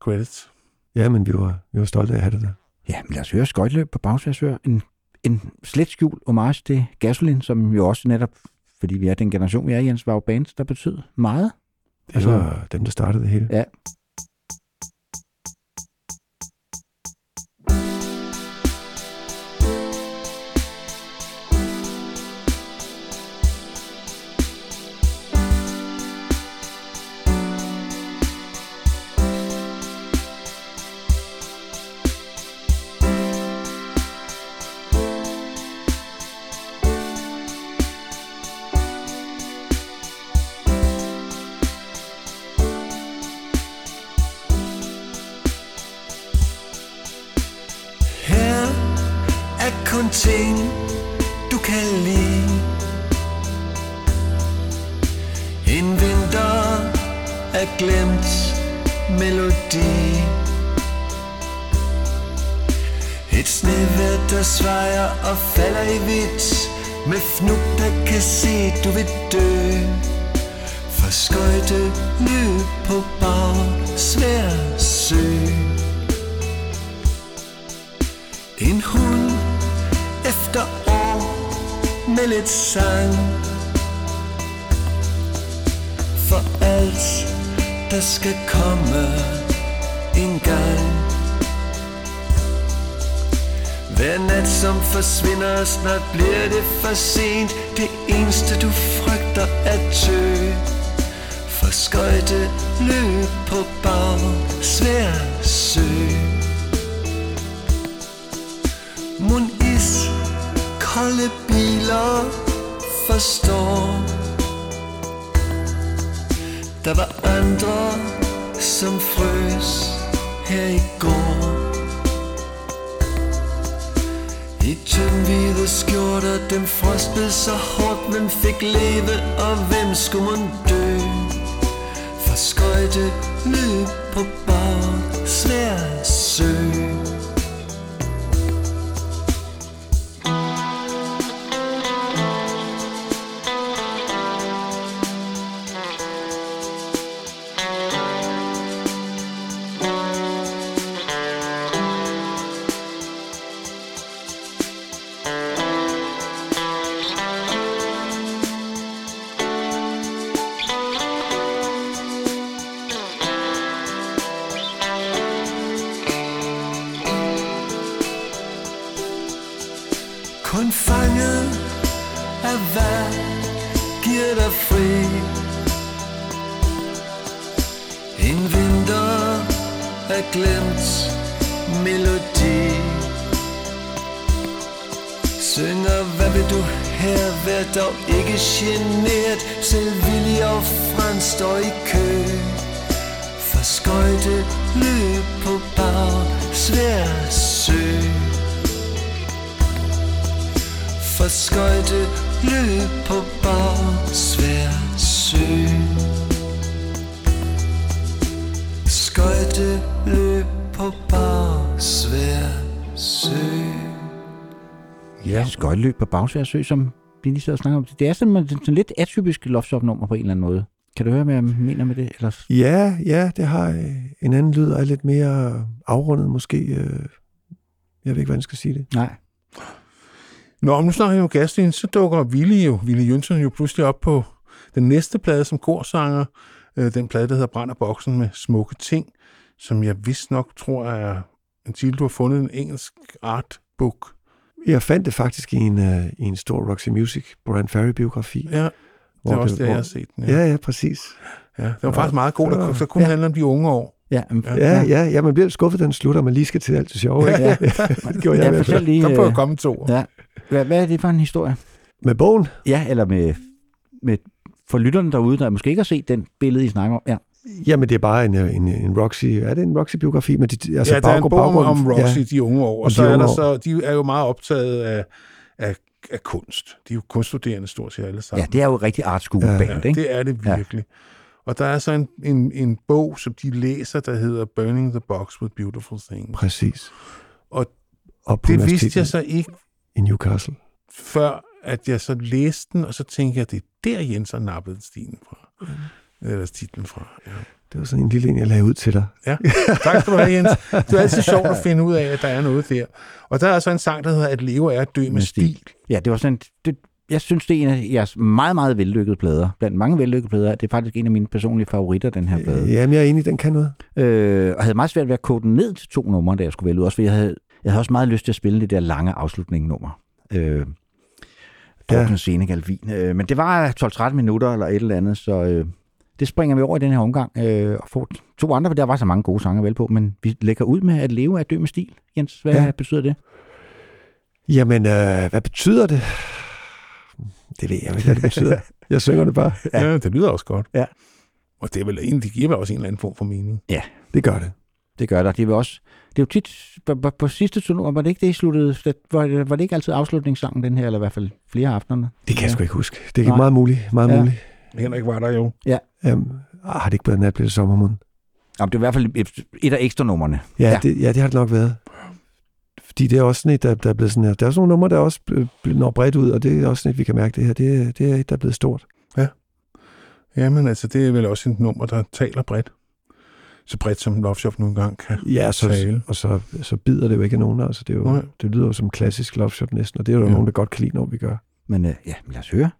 credits. Ja, men vi var, vi var stolte af at have det der. Ja, men lad os høre skøjteløb på bagsværsør. En, en slet skjult homage til Gasolin, som jo også netop, fordi vi er den generation, vi er, Jens, var jo band, der betød meget. Det Altså- var dem, der startede det hele. Ja. Forstår Der var andre som frøs her i går I tyndhvide skjorter, dem frostede så hårdt Hvem fik leve, og hvem skulle man dø? For skøjte løb på bag svær På Bagsværd som vi lige sidder og snakker om. Det er sådan, sådan lidt atypisk Lofshop-nummer på en eller anden måde. Kan du høre, hvad jeg mener med det? Ellers? Ja, ja, det har øh, en anden lyd, og er lidt mere afrundet måske. øh, Jeg ved ikke, hvordan jeg skal sige det. Nej. Nå, om nu snakker jeg om Gaslin, så dukker Ville jo, Ville Jønsson jo pludselig op på den næste plade som korsanger. Øh, den plade, der hedder Brænder Boksen med smukke ting, som jeg vist nok tror er en titel, du har fundet en engelsk artbook. Jeg fandt det faktisk i en, uh, i en stor Roxy Music Brian Ferry-biografi. Ja, det er også det, jeg hvor- har set den. Ja, ja, præcis. ja. det var faktisk meget god, der, så kunne Ja. handle om de unge år. Ja, men, Ja, ja, ja, man bliver skuffet, den slutter, man lige skal til alt det sjove. Ja, Ikke? ja. *laughs* det gjorde jeg ja lige. Kom på øh, at komme to. Ja. Hvad, hvad er det for en historie? Med bogen? Ja, eller med, med for lytterne derude, der måske ikke har set den billede, I snakker om. Ja. Jamen, det er bare en, øh, en, en Roxy... Er det en Roxy-biografi? Men de, altså ja, der er en bog om, Roxy, ja. de unge år, og så de er der så, de er jo meget optaget af, af, af kunst. De er jo kunststuderende stort set alle sammen. ja, det er jo rigtig art school Ja, band, Ja, ikke? det er det virkelig. Og der er så en, en, en bog, som de læser, der hedder Burning the Box with Beautiful Things. Præcis. Og Og Det vidste jeg så ikke, I Newcastle. før at jeg så læste den, og så tænkte jeg, det er der Jens har nappet stilen fra. Mm. Eller titlen fra. Ja. Det var sådan en lille en, jeg lagde ud til dig. ja. Tak skal du have, Jens. Det er altid sjovt at finde ud af, at der er noget der. Og der er så en sang, der hedder At leve er at dø med, Med stil. stil. Ja, det var sådan, det, jeg synes, det er en af jeres meget, meget vellykkede plader. Blandt mange vellykkede plader. Det er faktisk en af mine personlige favoritter, den her plade. Jamen, jeg er enig, den kan noget. Øh, og havde meget svært ved at kode den ned til to numre, da jeg skulle vælge ud. Også fordi jeg havde, jeg havde også meget lyst til at spille det der lange afslutning-nummer. Øh, Drukne ja. Senegal Vin. Øh, men det var 12-13 minutter eller et eller andet, så øh, det springer vi over i den her omgang. Øh, og får to andre, for der var så mange gode sange vel på, men vi lægger ud med at leve af at dø med stil. Jens, hvad ja. Ja. betyder det? Jamen, øh, hvad betyder det? Det ved jeg ikke, hvad det betyder. *laughs* Jeg synger det bare. Ja. ja, det lyder også godt. Ja. Og det er vel egentlig, det giver vel også en eller anden form for mening. Det gør det. Det gør der. Det er, også, det er jo tit, på, på, på sidste nummer, var det ikke det, I sluttede? Var det, var det ikke altid afslutningssangen, den her, eller i hvert fald flere af aftenerne? Det kan jeg Ja. sgu ikke huske. Det er Nej. meget muligt. Meget Ja. muligt. Henrik var der jo. Jamen, ah, har det ikke blevet nat, bliver det sommermåned? Jamen, det er i hvert fald et, et af ekstra numrene. Ja, Ja. ja. Det, ja, det har det nok været. Fordi det er også sådan et, der, der er blevet sådan her. Der er sådan nogle numre, der også når bredt ud, og det er også sådan et, vi kan mærke det her. Det, er- det er et, der er blevet stort. Jamen altså, det er vel også et nummer, der taler bredt. Så bredt som Love Shop nogle gange kan. Ja, så, Tale. og så, så bider det jo ikke af nogen. Altså, det, er jo, Nej. det lyder jo som klassisk Love Shop næsten, og det er jo Ja. ja. nogen, der godt kan lide, når vi gør. Men øh, ja, lad os høre.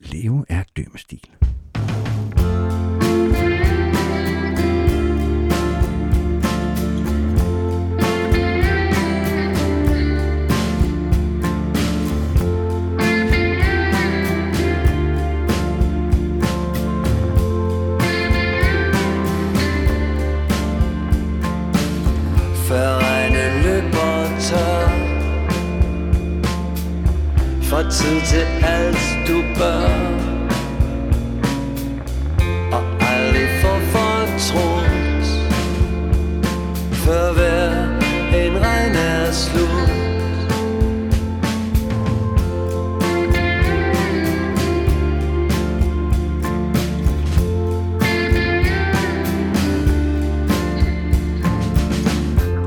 Leve er dø med stil. Tid til alt du bør. Og aldrig få fortrudt. Før hver en regn er slut.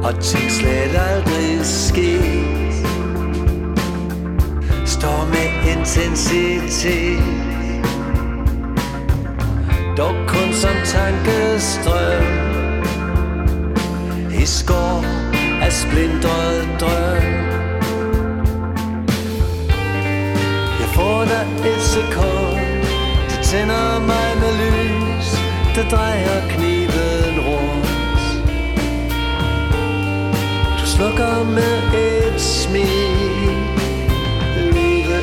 Og ting slet aldrig sker intensitet. Dog kun som tankestrøm. I skår af splindret drøm. Jeg får dig et sekund. Det tænder mig med lys. Det drejer kniven rundt. Du slukker med et smil.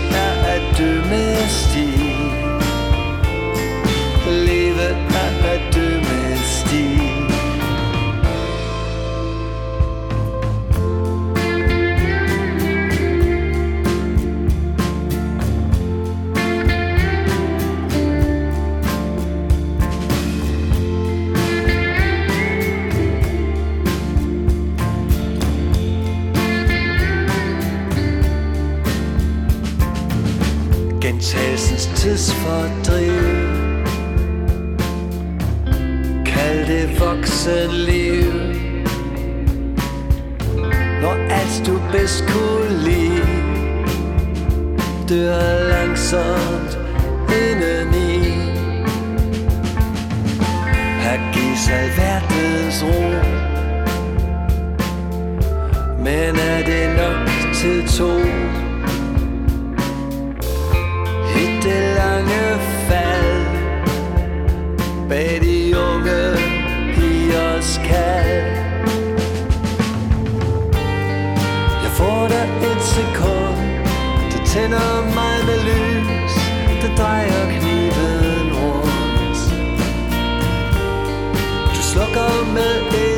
Livet er at dø med stil Livet er at dø med Gentagelsens tidsfordriv. Kald det voksen liv Når alt du bedst kunne lide Dør langsomt indeni. Her gives alverdens ro. Men er det nok til to? Sekund. Det tænder mig med lys. Det drejer kniven rundt. Du slukker med et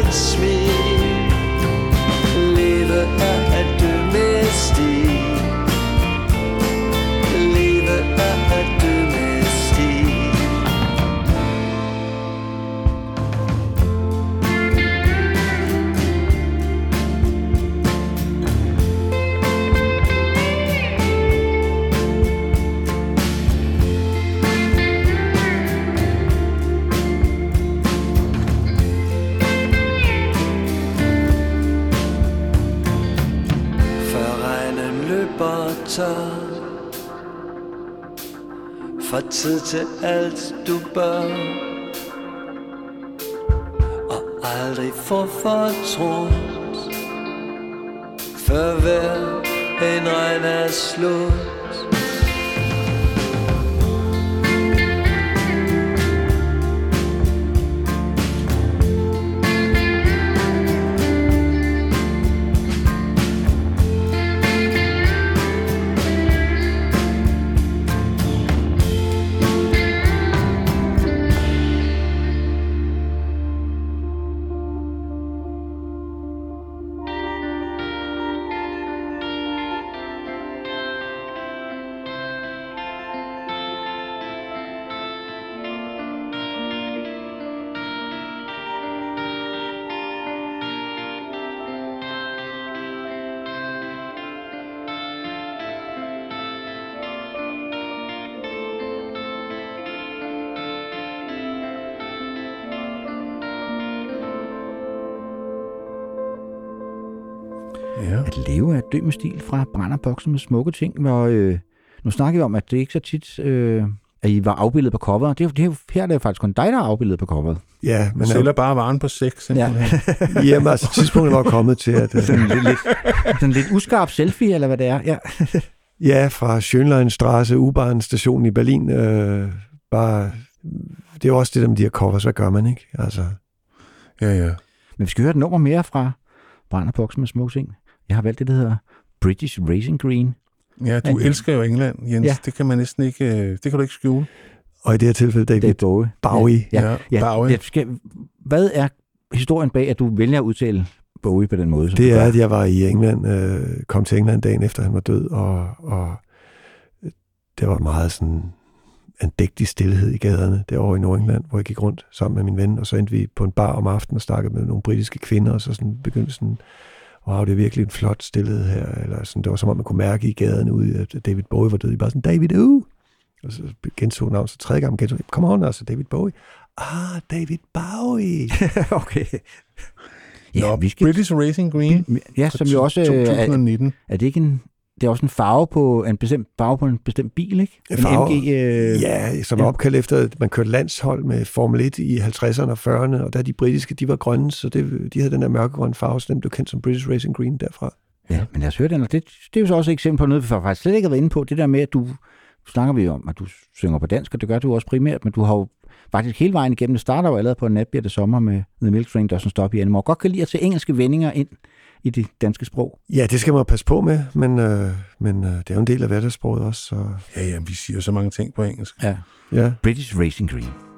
Fra tid til alt du bør. Og aldrig få fortrudt Før hver en regn er slut. Med stil fra Brænderboksen med smukke ting, hvor øh, nu snakker vi om, at det ikke så tit, øh, at I var afbildet på coveret. Det er, jo- det er, her er det jo faktisk kun dig, der er afbildet på coveret. Ja, Man men sælger bare varen på sex. Ja. *laughs* jamen, altså, tidspunktet var kommet til, at øh, Sådan lidt, lidt, sådan lidt uskarp selfie, eller hvad det er. Ja. *laughs* ja, fra Schönleinstraße, U-Bahn station i Berlin, øh, bare, det er jo også det der med de her covers, hvad gør man, ikke? Altså, ja, ja. Men vi skal høre et nummer mere fra Brænderboksen med smukke ting. Jeg har valgt det, der hedder British Racing Green. Ja, du Ja. elsker jo England, Jens. Ja. Det kan man næsten ikke, øh, det kan du ikke skjule. og i det her tilfælde David Det er Bowie. Bowie. Ja, ja. Bowie. Jeg skal, hvad er historien bag, at du vælger at udtale Bowie på den måde? Som Det er, at jeg var i England, øh, kom til England dagen efter han var død, og, og det var meget sådan andægtig stillhed i gaderne derovre i Nordengland, hvor jeg gik rundt sammen med min ven, og så endte vi på en bar om aftenen og snakkede med nogle britiske kvinder, og så sådan begyndte sådan, wow, det er virkelig en flot stillhed her, eller sådan, det var som om man kunne mærke i gaderne ude, at David Bowie var død, I bare sådan, David, uh! Og så gentog navnet, så tredje gang gentog, come on, altså David Bowie. Ah, David Bowie! *laughs* okay. Ja, Ja, vi skal... British Racing Green. Ja, som jo også... øh, Er, 2019. er det ikke en... Det er også en farve på en bestemt farve på en bestemt bil, ikke? En Farve- MG... Øh, Ja, som ja. opkaldt efter, at man kørte landshold med Formel 1 i 50'erne og 40'erne, og der de britiske, de var grønne, så det, de havde den der mørkegrønne farve, så den blev kendt som British Racing Green derfra. Ja, men lad os høre den, og det, det er jo så også et eksempel på noget, vi faktisk slet ikke har været inde på. Det der med, at du snakker vi om, at du synger på dansk, og det gør du også primært, men du har jo faktisk hele vejen igennem, det starter jo allerede på en nat bliver det sommer med The Milk Train, der sådan stop i Animal. Godt kan lide at tage engelske vendinger ind i det danske sprog. Ja, det skal man passe på med, men, øh, men øh, det er jo en del af hverdagssproget også. Så, Ja, ja, vi siger så mange ting på engelsk. Ja. ja. British Racing Green.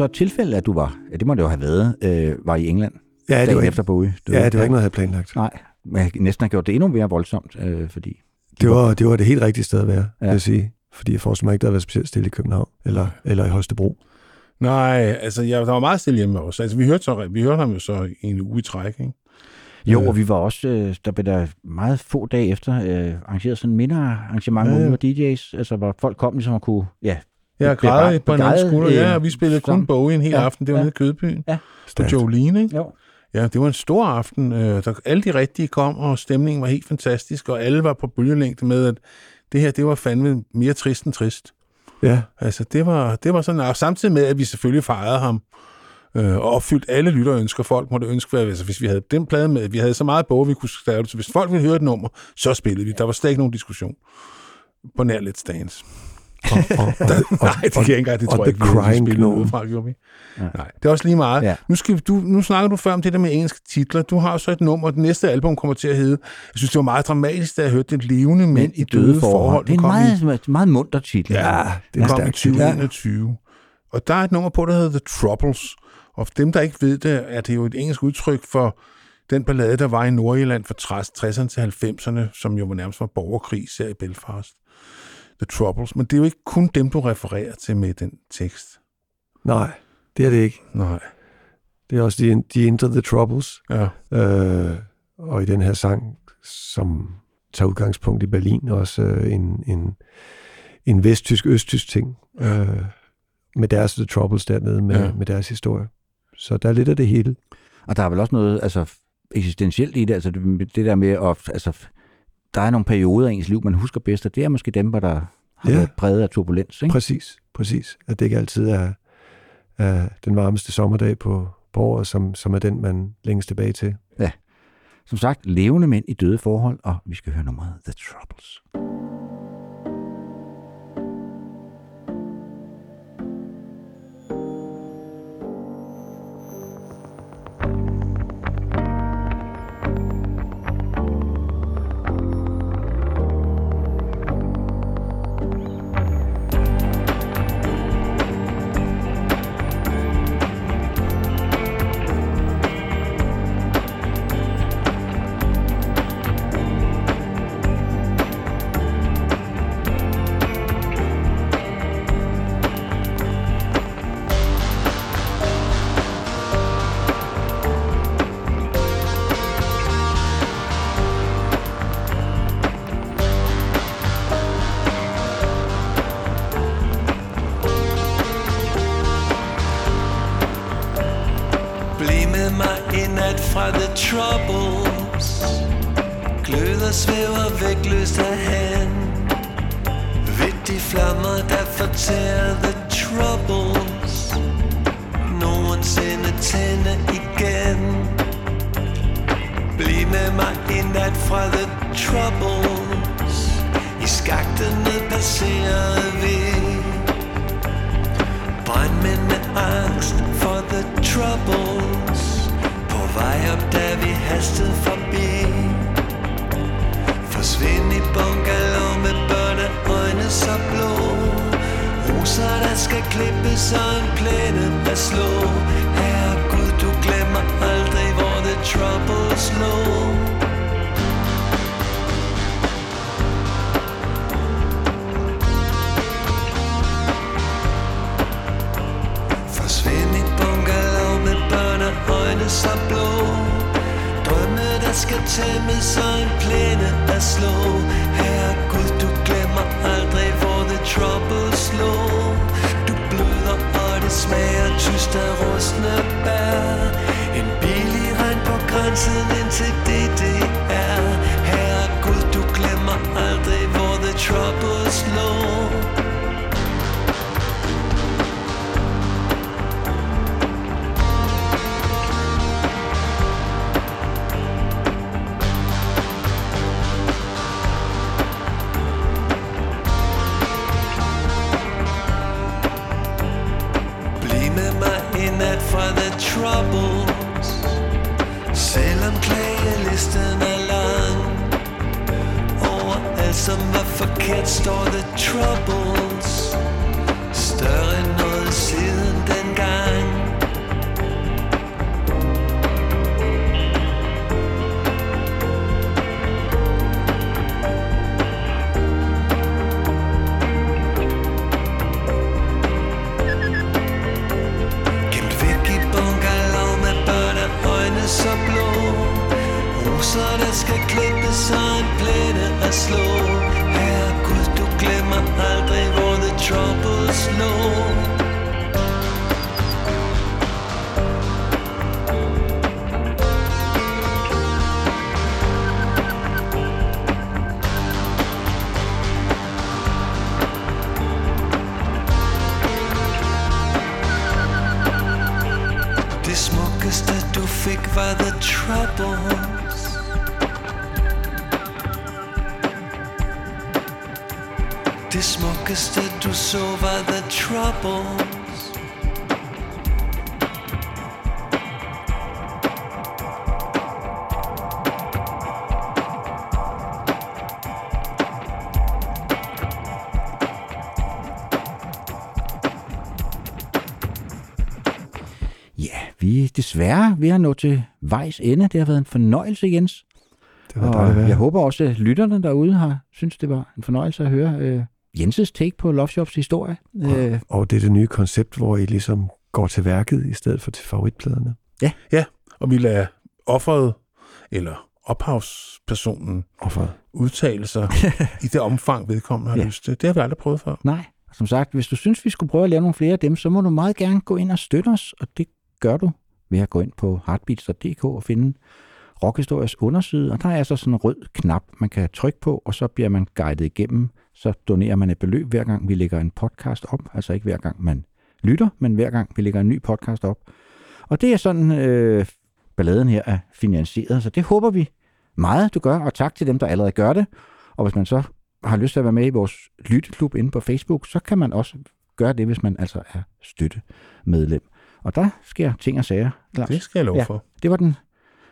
Så et tilfælde, at du var, ja, det må det jo have været, øh, var i England. Ja, det var, efter Bowie. ja, det var ikke noget, jeg havde planlagt. Nej, men jeg næsten har gjort det endnu mere voldsomt, øh, fordi... Det var, det var det helt rigtige sted at være, ja. Vil jeg sige. Fordi jeg forestiller mig ikke, der havde været specielt stille i København eller, eller i Holstebro. Nej, altså, jeg, der var meget stille hjemme også. Altså, vi hørte, så, vi hørte ham jo så i en uge i træk, ikke? Jo, Øh. og vi var også, øh, der blev der meget få dage efter øh, arrangeret sådan en mindre arrangement, Ja, ja, hvor DJ's, altså hvor folk kom ligesom og kunne, ja, Jeg græd på en anden skulder, ja, øh, og vi spillede kun. Bowie en hel Ja, aften. Det var ja. nede i Kødbyen. Ja. På. Jolene, ikke? jo. Ja, det var en stor aften. Øh, der, alle de rigtige kom, og stemningen var helt fantastisk, og alle var på bølgelængde med, at det her, det var fandme mere trist end trist. Ja, Altså, det var, det var sådan, og samtidig med, at vi selvfølgelig fejrede ham, øh, og opfyldt alle lytterønsker. Folk måtte ønske, hvad, altså, hvis vi havde den plade med, vi havde så meget bog, vi kunne skrive det, så hvis folk ville høre et nummer, så spillede vi. Der var slet ikke nogen diskussion på nær Let's Dance. Og, og, og, *laughs* Nej, det kan jeg ikke engang, det og tror jeg ikke, vi Gnome. udefra, gjorde vi? Ja. Nej, det er også lige meget. Ja. Nu, skal, du, nu snakker du før om det der med engelske titler. Du har så et nummer, og det næste album kommer til at hedde. Jeg synes, det var meget dramatisk, da jeg hørte det levende mænd i døde forhold. Det er en kom i- meget, meget munter titel. Ja, det det kom i stærkt. 2021. Og der er et nummer på, der hedder The Troubles. Og for dem, der ikke ved det, er det jo et engelsk udtryk for den ballade, der var i Nordjylland fra 60'erne til 90'erne, som jo nærmest var borgerkrig, især i Belfast. The Troubles. Men det er jo ikke kun dem, du refererer til med den tekst. Nej, det er det ikke. Nej. Det er også de, de Into the Troubles. Ja. Øh, og i den her sang, som tager udgangspunkt i Berlin, også øh, en, en, en vesttysk-østtysk ting. Øh, med deres The Troubles dernede, med, Ja. ja. med deres historie. Så der er lidt af det hele. Og der er vel også noget altså, eksistentielt i det, altså det, det der med at, altså, der er nogle perioder i ens liv, man husker bedst, og det er måske dem, der har Ja. været præget af turbulens. Ikke? Præcis, præcis. At det ikke altid er, er den varmeste sommerdag på, på året, som, som er den, man længes tilbage til. Som sagt, levende mænd i døde forhold, og vi skal høre nummeret The Troubles. Desværre ved at nå til vejs ende. Det har været en fornøjelse, Jens. Det var Og dejligt jeg håber også, at lytterne derude har synes det var en fornøjelse at høre øh, Jenses take på Love Shops historie. Øh, Og det er det nye koncept, hvor I ligesom går til værket i stedet for til favoritpladerne. Og vi lader offeret, eller ophavspersonen, Og for udtale sig *laughs* i det omfang, vedkommende har Ja. ja. lyst til. Det har vi aldrig prøvet før. nej, som sagt, hvis du synes, vi skulle prøve at lave nogle flere af dem, så må du meget gerne gå ind og støtte os, og det gør du ved at gå ind på heartbeats.dk og finde rockhistoriens underside, og der er altså sådan en rød knap, man kan trykke på, og så bliver man guidet igennem. Så donerer man et beløb hver gang, vi lægger en podcast op. Altså ikke hver gang man lytter, men hver gang vi lægger en ny podcast op. Og det er sådan, øh, balladen her er finansieret, så det håber vi meget, du gør, og tak til dem, der allerede gør det. Og hvis man så har lyst til at være med i vores lytteklub inde på Facebook, så kan man også gøre det, hvis man altså er støttemedlem. Og der sker ting og sager. Lars. Det skal jeg love Ja. for. Det var den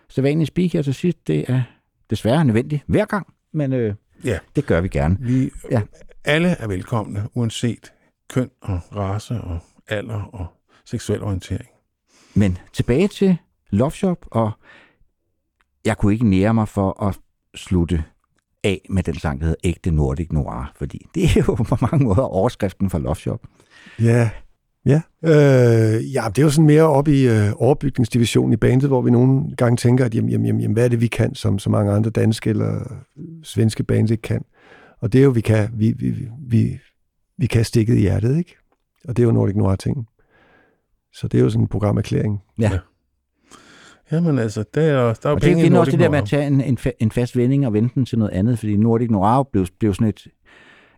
sædvanlige speak her til sidst. Det er desværre nødvendigt hver gang, men øh, Ja. det gør vi gerne. Vi, Ja. ja. Alle er velkomne, uanset køn og race og alder og seksuel orientering. Men tilbage til Love Shop, og jeg kunne ikke nære mig for at slutte af med den sang, der hedder Ægte Nordic Noir, fordi det er jo på mange måder overskriften for Love Shop. Ja, ja. Øh, ja, det er jo sådan mere op i øh, overbygningsdivisionen i bandet, hvor vi nogle gange tænker, at jamen, jamen, jamen, hvad er det, vi kan, som så mange andre danske eller svenske bands ikke kan. Og det er jo, vi kan, vi, vi, vi, vi kan stikket i hjertet, ikke? Og det er jo Nordic Noir ting. Så det er jo sådan en programerklæring. Jamen altså, der er, der er jo Og det penge er i igen også det der med at tage en, en, fa- en fast vending og vende den til noget andet, fordi Nordic Noir blev, blev sådan et,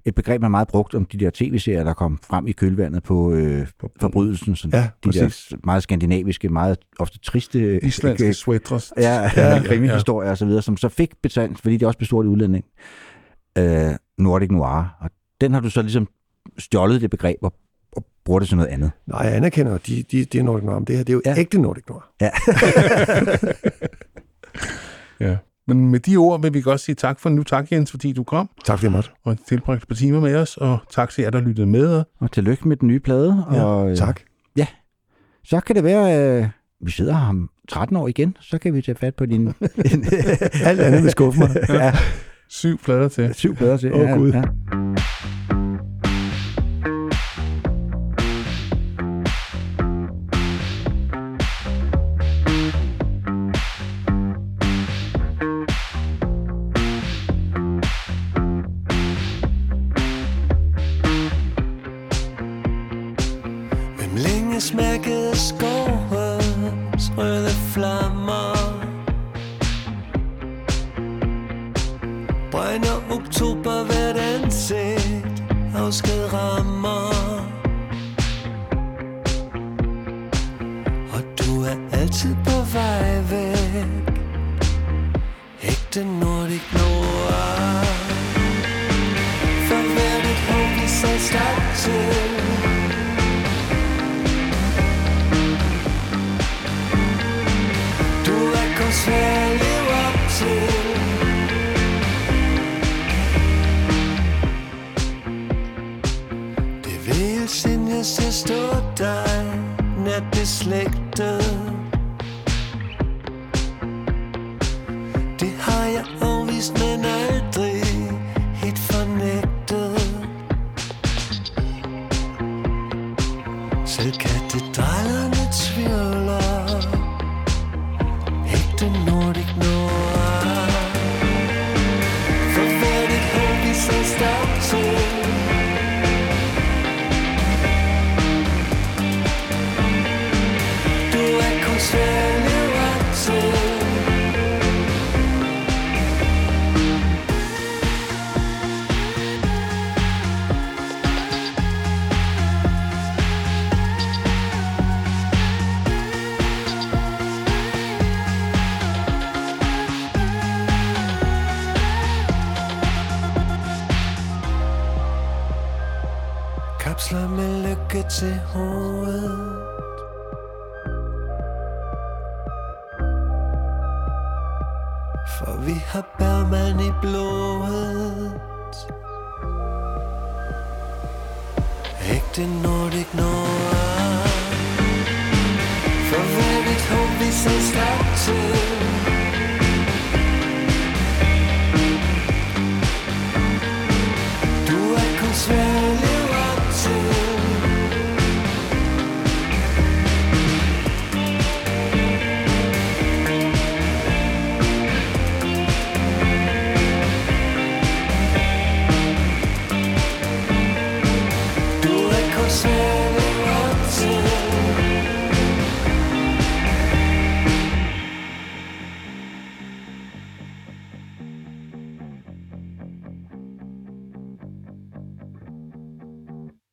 et begreb, man meget brugt om de der tv-serier, der kom frem i kølvandet på øh, forbrydelsen. Sådan, Ja, de der præcis. meget skandinaviske, meget ofte triste Islandske sweatres. ja, Ja, ja, *laughs* ja, krimihistorier og så videre, som så fik betalt, fordi det også blev stort i udlænding, øh, Nordic Noir. Og den har du så ligesom stjålet det begreb og, og bruger det til noget andet. Nej, jeg anerkender, at de, de, det er Nordic Noir, men det her, det er jo Ja. ja. ægte Nordic Noir. Ja. *laughs* *laughs* Ja. Men med de ord vil vi godt sige tak for nu. Tak Jens, fordi du kom Tak fordi jeg måtte. og tilbragte et par timer med os. Og tak til jer, der lyttede med. Og tillykke med den nye plade. Ja, og, øh, Tak. Så kan det være, øh, vi sidder her om 13 år igen, så kan vi tage fat på din *laughs* Alt andet vil skuffe mig. ja, Syv plader til. syv plader til. Åh, ja, Gud. Ja. Ansigt rammer. Og du er altid på vej væk. Ægte Nordic Noir For hvert et håb vi sagde start til. Du er kun svær forstå ser stå dig Nat beslægtet